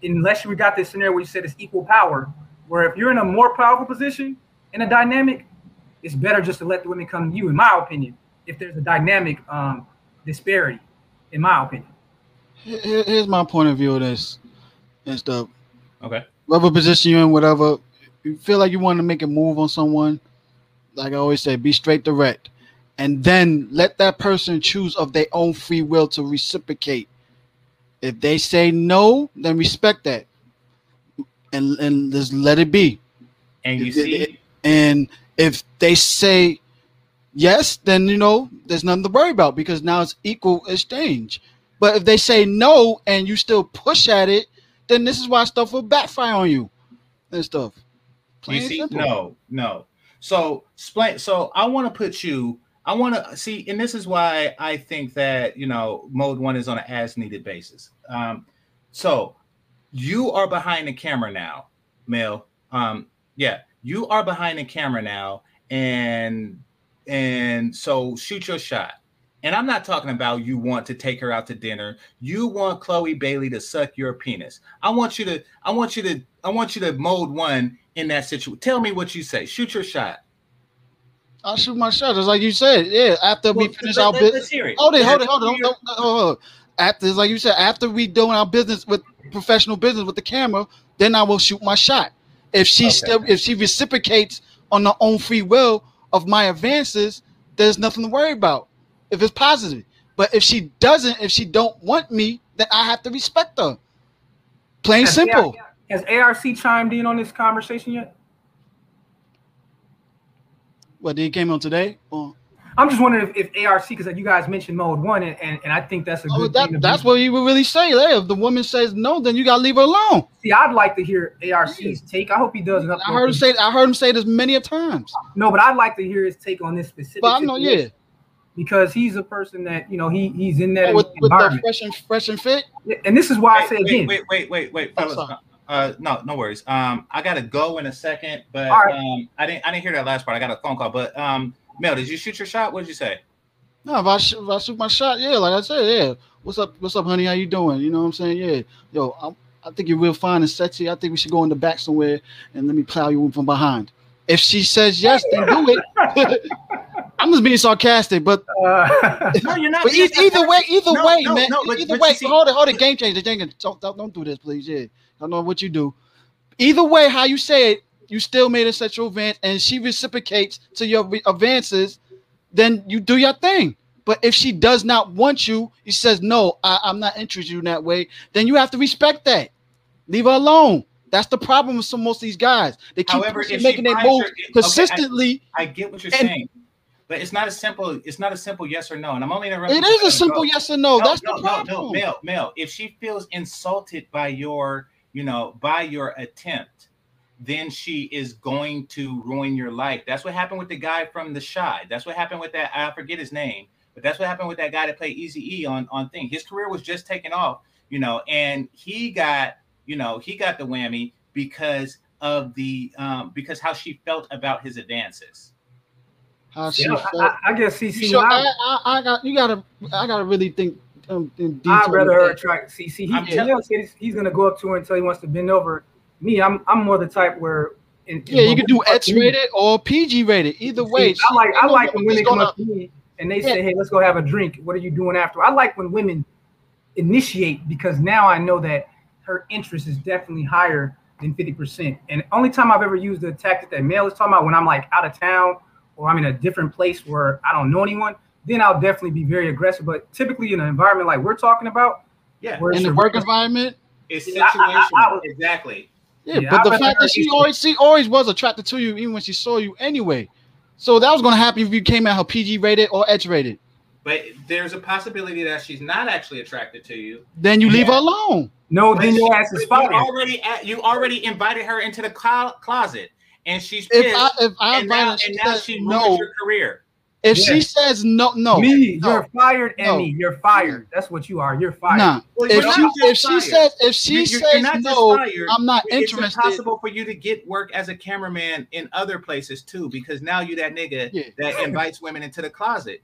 S9: unless you got this scenario where you said it's equal power, where if you're in a more powerful position in a dynamic, it's better just to let the women come to you, in my opinion, if there's a dynamic um, disparity, in my opinion.
S6: Here's my point of view of this and stuff.
S1: Okay.
S6: Whatever position you're in, whatever, you feel like you want to make a move on someone, like I always say, be straight direct. And then let that person choose of their own free will to reciprocate. If they say no, then respect that. And and just let it be.
S1: And you
S6: it-
S1: see,
S6: And if they say yes, then you know there's nothing to worry about because now it's equal exchange. But if they say no and you still push at it, then this is why stuff will backfire on you and stuff. Plain
S1: you see,
S6: simple.
S1: no, no. So. So I want to put you. I want to see, and this is why I think that you know mode one is on an as needed basis. Um, so you are behind the camera now, Mel. Um, yeah, you are behind the camera now, and and so shoot your shot. And I'm not talking about you want to take her out to dinner. You want Chloe Bailey to suck your penis. I want you to, I want you to, I want you to mode one in that situation. Tell me what you say. Shoot your shot.
S6: I'll shoot my shot, just like you said. Yeah, after we finish
S1: let-
S6: our business.
S1: it.
S6: Hold it, hold it, hold it. Don't, don't, don't- hold on. After, like you said, after we doing our business with professional business with the camera, then I will shoot my shot. If she
S1: Okay.
S6: still, if she reciprocates on her own free will of my advances, there's nothing to worry about. If it's positive, but if she doesn't, if she don't want me, then I have to respect her. Plain
S9: Has
S6: simple.
S9: Has ARC chimed in on this conversation yet?
S6: What they came on today? Well,
S9: I'm just wondering if, if ARC, because you guys mentioned mode one, and, and, and I think that's a
S6: oh,
S9: good
S6: that,
S9: thing.
S6: that's
S9: be-
S6: what you would really say. Hey, if the woman says no, then you gotta leave her alone.
S9: See, I'd like to hear ARC's take. I hope he does.
S6: I heard him say. I heard him say this many a times.
S9: No, but I'd like to hear his take on this specific.
S6: But I know, yeah.
S9: Because he's a person that you know he he's in that
S6: Oh, with, with the fresh and fresh and fit.
S9: and this is why I say
S1: wait,
S9: again.
S1: wait, wait, wait, wait, fellas.
S6: Sorry.
S1: Uh, no, no worries. Um, I gotta go in a second, but
S9: All right.
S1: um, I didn't, I didn't hear that last part. I got a phone call, but um, Mel, did you shoot your shot? What did you say?
S6: No, if I, sh- if I shoot my shot, yeah, like I said, yeah. What's up? What's up, honey? How you doing? You know what I'm saying? Yeah, yo, I'm, I think you're real fine and sexy. I think we should go in the back somewhere and let me plow you in from behind. If she says yes, then do it. I'm just being sarcastic, but
S9: Uh,
S1: No, you're not.
S6: but e- either way, either
S1: No,
S6: way,
S1: no,
S6: man,
S1: no, but-
S6: either
S1: but
S6: way,
S1: see-
S6: hold it, hold it, game changer, game changer. Don't, don't, don't do this, please. Yeah, I know what you do. Either way, how you say it, you still made a sexual advance, and she reciprocates to your advances. Then you do your thing. But if she does not want you, he says no, I, I'm not interested in that way. Then you have to respect that. Leave her alone. That's the problem with some most of these guys. They keep
S1: However,
S6: making their moves
S1: her- okay, I-
S6: consistently.
S1: I get what you're
S6: And-
S1: saying, but it's not a simple. It's not a simple yes or no. And I'm only interrupting.
S6: it is a simple yes or no.
S1: No,
S6: That's
S1: no,
S6: the
S1: no,
S6: problem.
S1: no, Mel, Mel. If she feels insulted by your, you know, by your attempt, then she is going to ruin your life. That's what happened with the guy from The Chi. That's what happened with that. I forget his name, but that's what happened with that guy that played Easy E on on thing. His career was just taking off, you know, and he got, you know, he got the whammy because of the um because how she felt about his advances.
S6: How she
S9: yeah,
S6: felt.
S9: I, I guess
S6: You
S9: CC.
S6: sure-
S9: I,
S6: I, I, I got you gotta I gotta really think um, in detail.
S9: I'd rather her
S6: that.
S9: attract See, He,
S1: I'm
S9: he
S1: tell-
S9: knows he's, he's gonna go up to her until he wants to bend over. Me, I'm I'm more the type where. In, in-
S6: Yeah, you can do X rated or PG rated. Either way,
S9: I like I like when women come up to me and they say, "Hey, let's go have a drink." What are you doing after? I like when women initiate because now I know that her interest is definitely higher than fifty percent. And only time I've ever used the tactic that Mel is talking about when I'm like out of town or I'm in a different place where I don't know anyone, then I'll definitely be very aggressive. But typically in an environment like we're talking about,
S1: Yeah,
S9: where
S6: in the work environment.
S1: it's
S9: Yeah, I- I- I- I
S1: exactly.
S6: Yeah,
S9: Yeah,
S6: but
S9: I'd
S6: the fact that she always she always was attracted to you, even when she saw you anyway. So that was gonna happen if you came at her PG rated or X rated.
S1: But there's a possibility that she's not actually attracted to you.
S6: Then you leave her alone.
S9: no,
S1: But
S9: then your
S1: she-
S9: ass is
S1: but you
S9: fired.
S1: already at, you already invited her into the clo- closet, and she's
S6: If
S1: pissed.
S6: I if I
S1: and now,
S6: invited,
S1: and
S6: she
S1: now
S6: said
S1: she ruined
S6: no.
S1: your career.
S6: If
S9: Yeah.
S6: she says no, no,
S9: Me,
S6: no,
S9: you're fired,
S6: no.
S9: Emmy. You're fired. That's what you are. You're fired.
S6: nah.
S1: Well,
S6: If she if she says if she
S1: You- you're-
S6: says
S1: you're
S6: no,
S1: fired.
S6: I'm not
S1: It's
S6: interested.
S1: impossible for you to get work as a cameraman in other places too, because now you're that nigga
S6: Yeah.
S1: that invites women into the closet.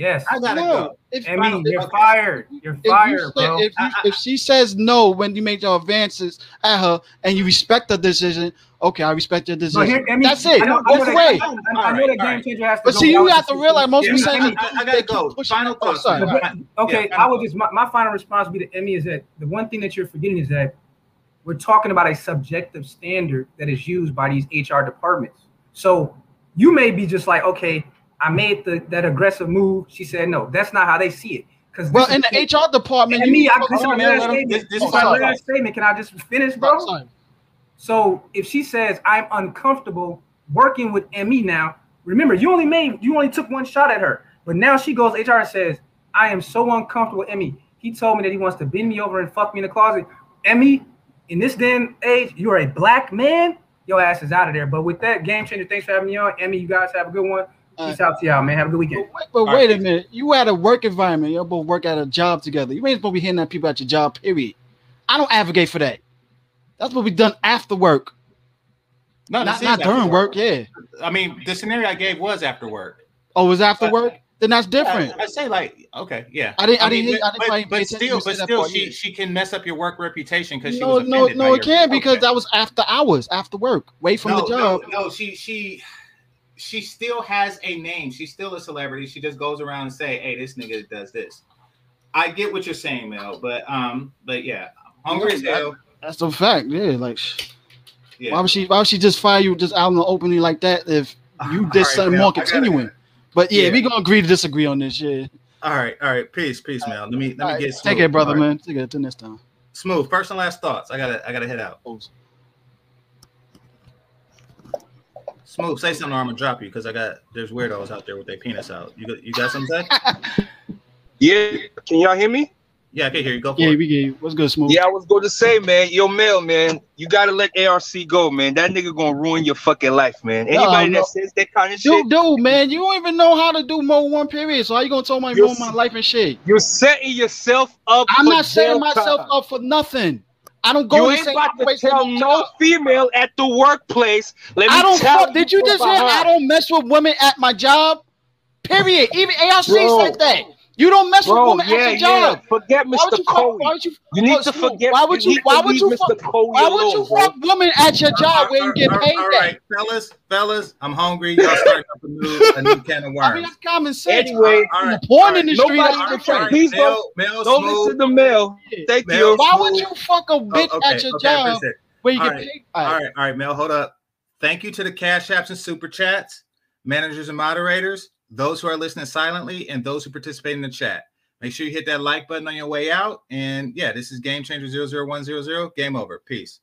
S9: Yes.
S1: I gotta
S6: No,
S1: go.
S6: if,
S9: Emmy,
S1: Final-
S9: you're
S1: okay.
S9: fired. You're
S6: if you
S9: fired,
S6: say-
S9: bro.
S6: if, you, if she says no when you make your advances at her and you respect the decision, okay, I respect your decision.
S9: here, Emmy,
S6: That's it.
S9: I know,
S6: That's the way.
S9: I, I know
S1: Alright,
S9: that game
S1: alright.
S9: changer has to
S6: But
S9: go
S6: see, you have to realize most
S1: Yeah,
S6: people
S1: I-
S6: saying
S1: I- I gotta
S6: they keep
S1: go.
S6: pushing
S1: Final
S6: it. Oh,
S1: thoughts,
S6: sorry.
S1: man.
S9: But, okay,
S1: Yeah,
S9: I would just my, my final response would be to Emmy is that the one thing that you're forgetting is that we're talking about a subjective standard that is used by these HR departments. So you may be just like, okay, I made the that aggressive move. She said no. That's not how they see it. Because
S6: Well, in the HR department,
S9: and me, I, this is
S6: on,
S9: my
S6: man,
S9: last statement.
S1: This- this
S9: This
S1: is
S9: is my
S1: sorry.
S9: last statement. Can I just finish, bro?
S6: Sorry.
S9: So if she says I'm uncomfortable working with ME now, remember you only made you only took one shot at her, but now she goes HR and says I am so uncomfortable with ME. He told me that he wants to bend me over and fuck me in the closet. ME, in this day and age, you are a black man. Your ass is out of there. But with that game changer, thanks for having me on. Emmy, you guys have a good one. Peace out to y'all, man. Have a good weekend.
S6: But wait, but wait
S1: right.
S6: a minute. You at a work environment. Y'all both work at a job together. You ain't supposed to be hitting at people at your job, period. I don't advocate for that. That's what we done after work.
S1: No,
S6: not not during work. Yeah.
S1: I mean, the scenario I gave was after work.
S6: Oh, it was after
S1: But-
S6: work? Then that's different.
S1: I, I say like, okay, yeah.
S6: I didn't- I
S1: mean,
S6: didn't hear- I
S1: but-
S6: didn't probably
S1: but, but still, but still, she
S6: yeah.
S1: she can mess up your work reputation because she
S6: No,
S1: was
S6: no,
S1: offended by
S6: no, it
S1: your-
S6: can't because that was after hours, after work, away from
S1: no,
S6: the job.
S1: No, no, she she she still has a name. She's still a celebrity. She just goes around and say, "Hey, this nigga does this." I get what you're saying, Mel, but um, but yeah, hungry as hell.
S6: That's a fact. Yeah, like
S1: Yeah.
S6: why would she? Why would she just fire you just out in the opening like that if you did
S1: right,
S6: something
S1: Mel,
S6: more continuing? But yeah,
S1: Yeah.
S6: we gonna agree to disagree on this. Yeah.
S1: All right, all right. Peace, peace, Mel. Let me let me
S6: right,
S1: get
S6: take it, brother,
S1: All right.
S6: man. Take it till next time.
S1: Smooth. First and last thoughts. I gotta I gotta head out. Smooth. Say something, or I'm gonna drop you because I got there's weirdos out there with their penis out. You got you got something to say?
S10: Yeah, can y'all hear me?
S1: Yeah, I can hear you. Go for
S6: Yeah,
S1: it.
S6: we get you. What's good, smooth?
S10: Yeah, I was going to say, man, yo, Mel, man, you gotta let ARC go, man. That nigga gonna ruin your fucking life, man. Anybody
S6: no.
S10: that says that kind of shit,
S6: Dude, dude, man, you don't even know how to do mode one period. So how you gonna tell me
S10: You're
S6: ruin my life and shit?
S10: you're setting yourself up.
S6: I'm
S10: for
S6: not setting myself
S10: time.
S6: up for nothing. I don't go
S10: You ain't about to tell no female at the workplace. Let me
S6: I don't
S10: tell
S6: fuck. Did you just hear? I don't mess with women at my job. Period. Even ARC
S10: Bro.
S6: said that. You don't mess
S10: Bro,
S6: with women
S10: yeah,
S6: at your job.
S10: yeah. Forget
S6: Why would
S10: Mr.
S6: you fuck- Why would you?
S10: You need
S6: Oh,
S10: to forget.
S6: Why would you?
S10: need
S6: Why would you?
S10: Mr.
S6: Fuck,
S10: Coey
S6: why would you fuck women at your job where you get
S1: All
S6: paid?
S1: all
S6: that?
S1: right, fellas, fellas, I'm hungry. Y'all starting up a new, a new can of worms.
S6: I mean, that's common sense.
S10: Anyway,
S1: all right,
S6: in the porn
S1: all right.
S6: industry,
S10: Nobody-
S6: that's
S1: all
S6: different.
S1: right,
S10: Please
S1: Mel, Mel,
S10: Don't
S1: smooth.
S10: listen to Mel. Thank
S1: Mel,
S10: you.
S6: Why would you fuck a oh, bitch
S1: Oh, okay,
S6: at your
S1: okay,
S6: job
S1: appreciate
S6: where you
S1: All
S6: get
S1: right,
S6: paid?
S1: All right, all right, Mel, hold up. Thank you to the Cash Apps and Super Chats, managers and moderators, those who are listening silently, and those who participate in the chat. Make sure you hit that like button on your way out. And yeah, this is Game Changer 00100. Game over. Peace.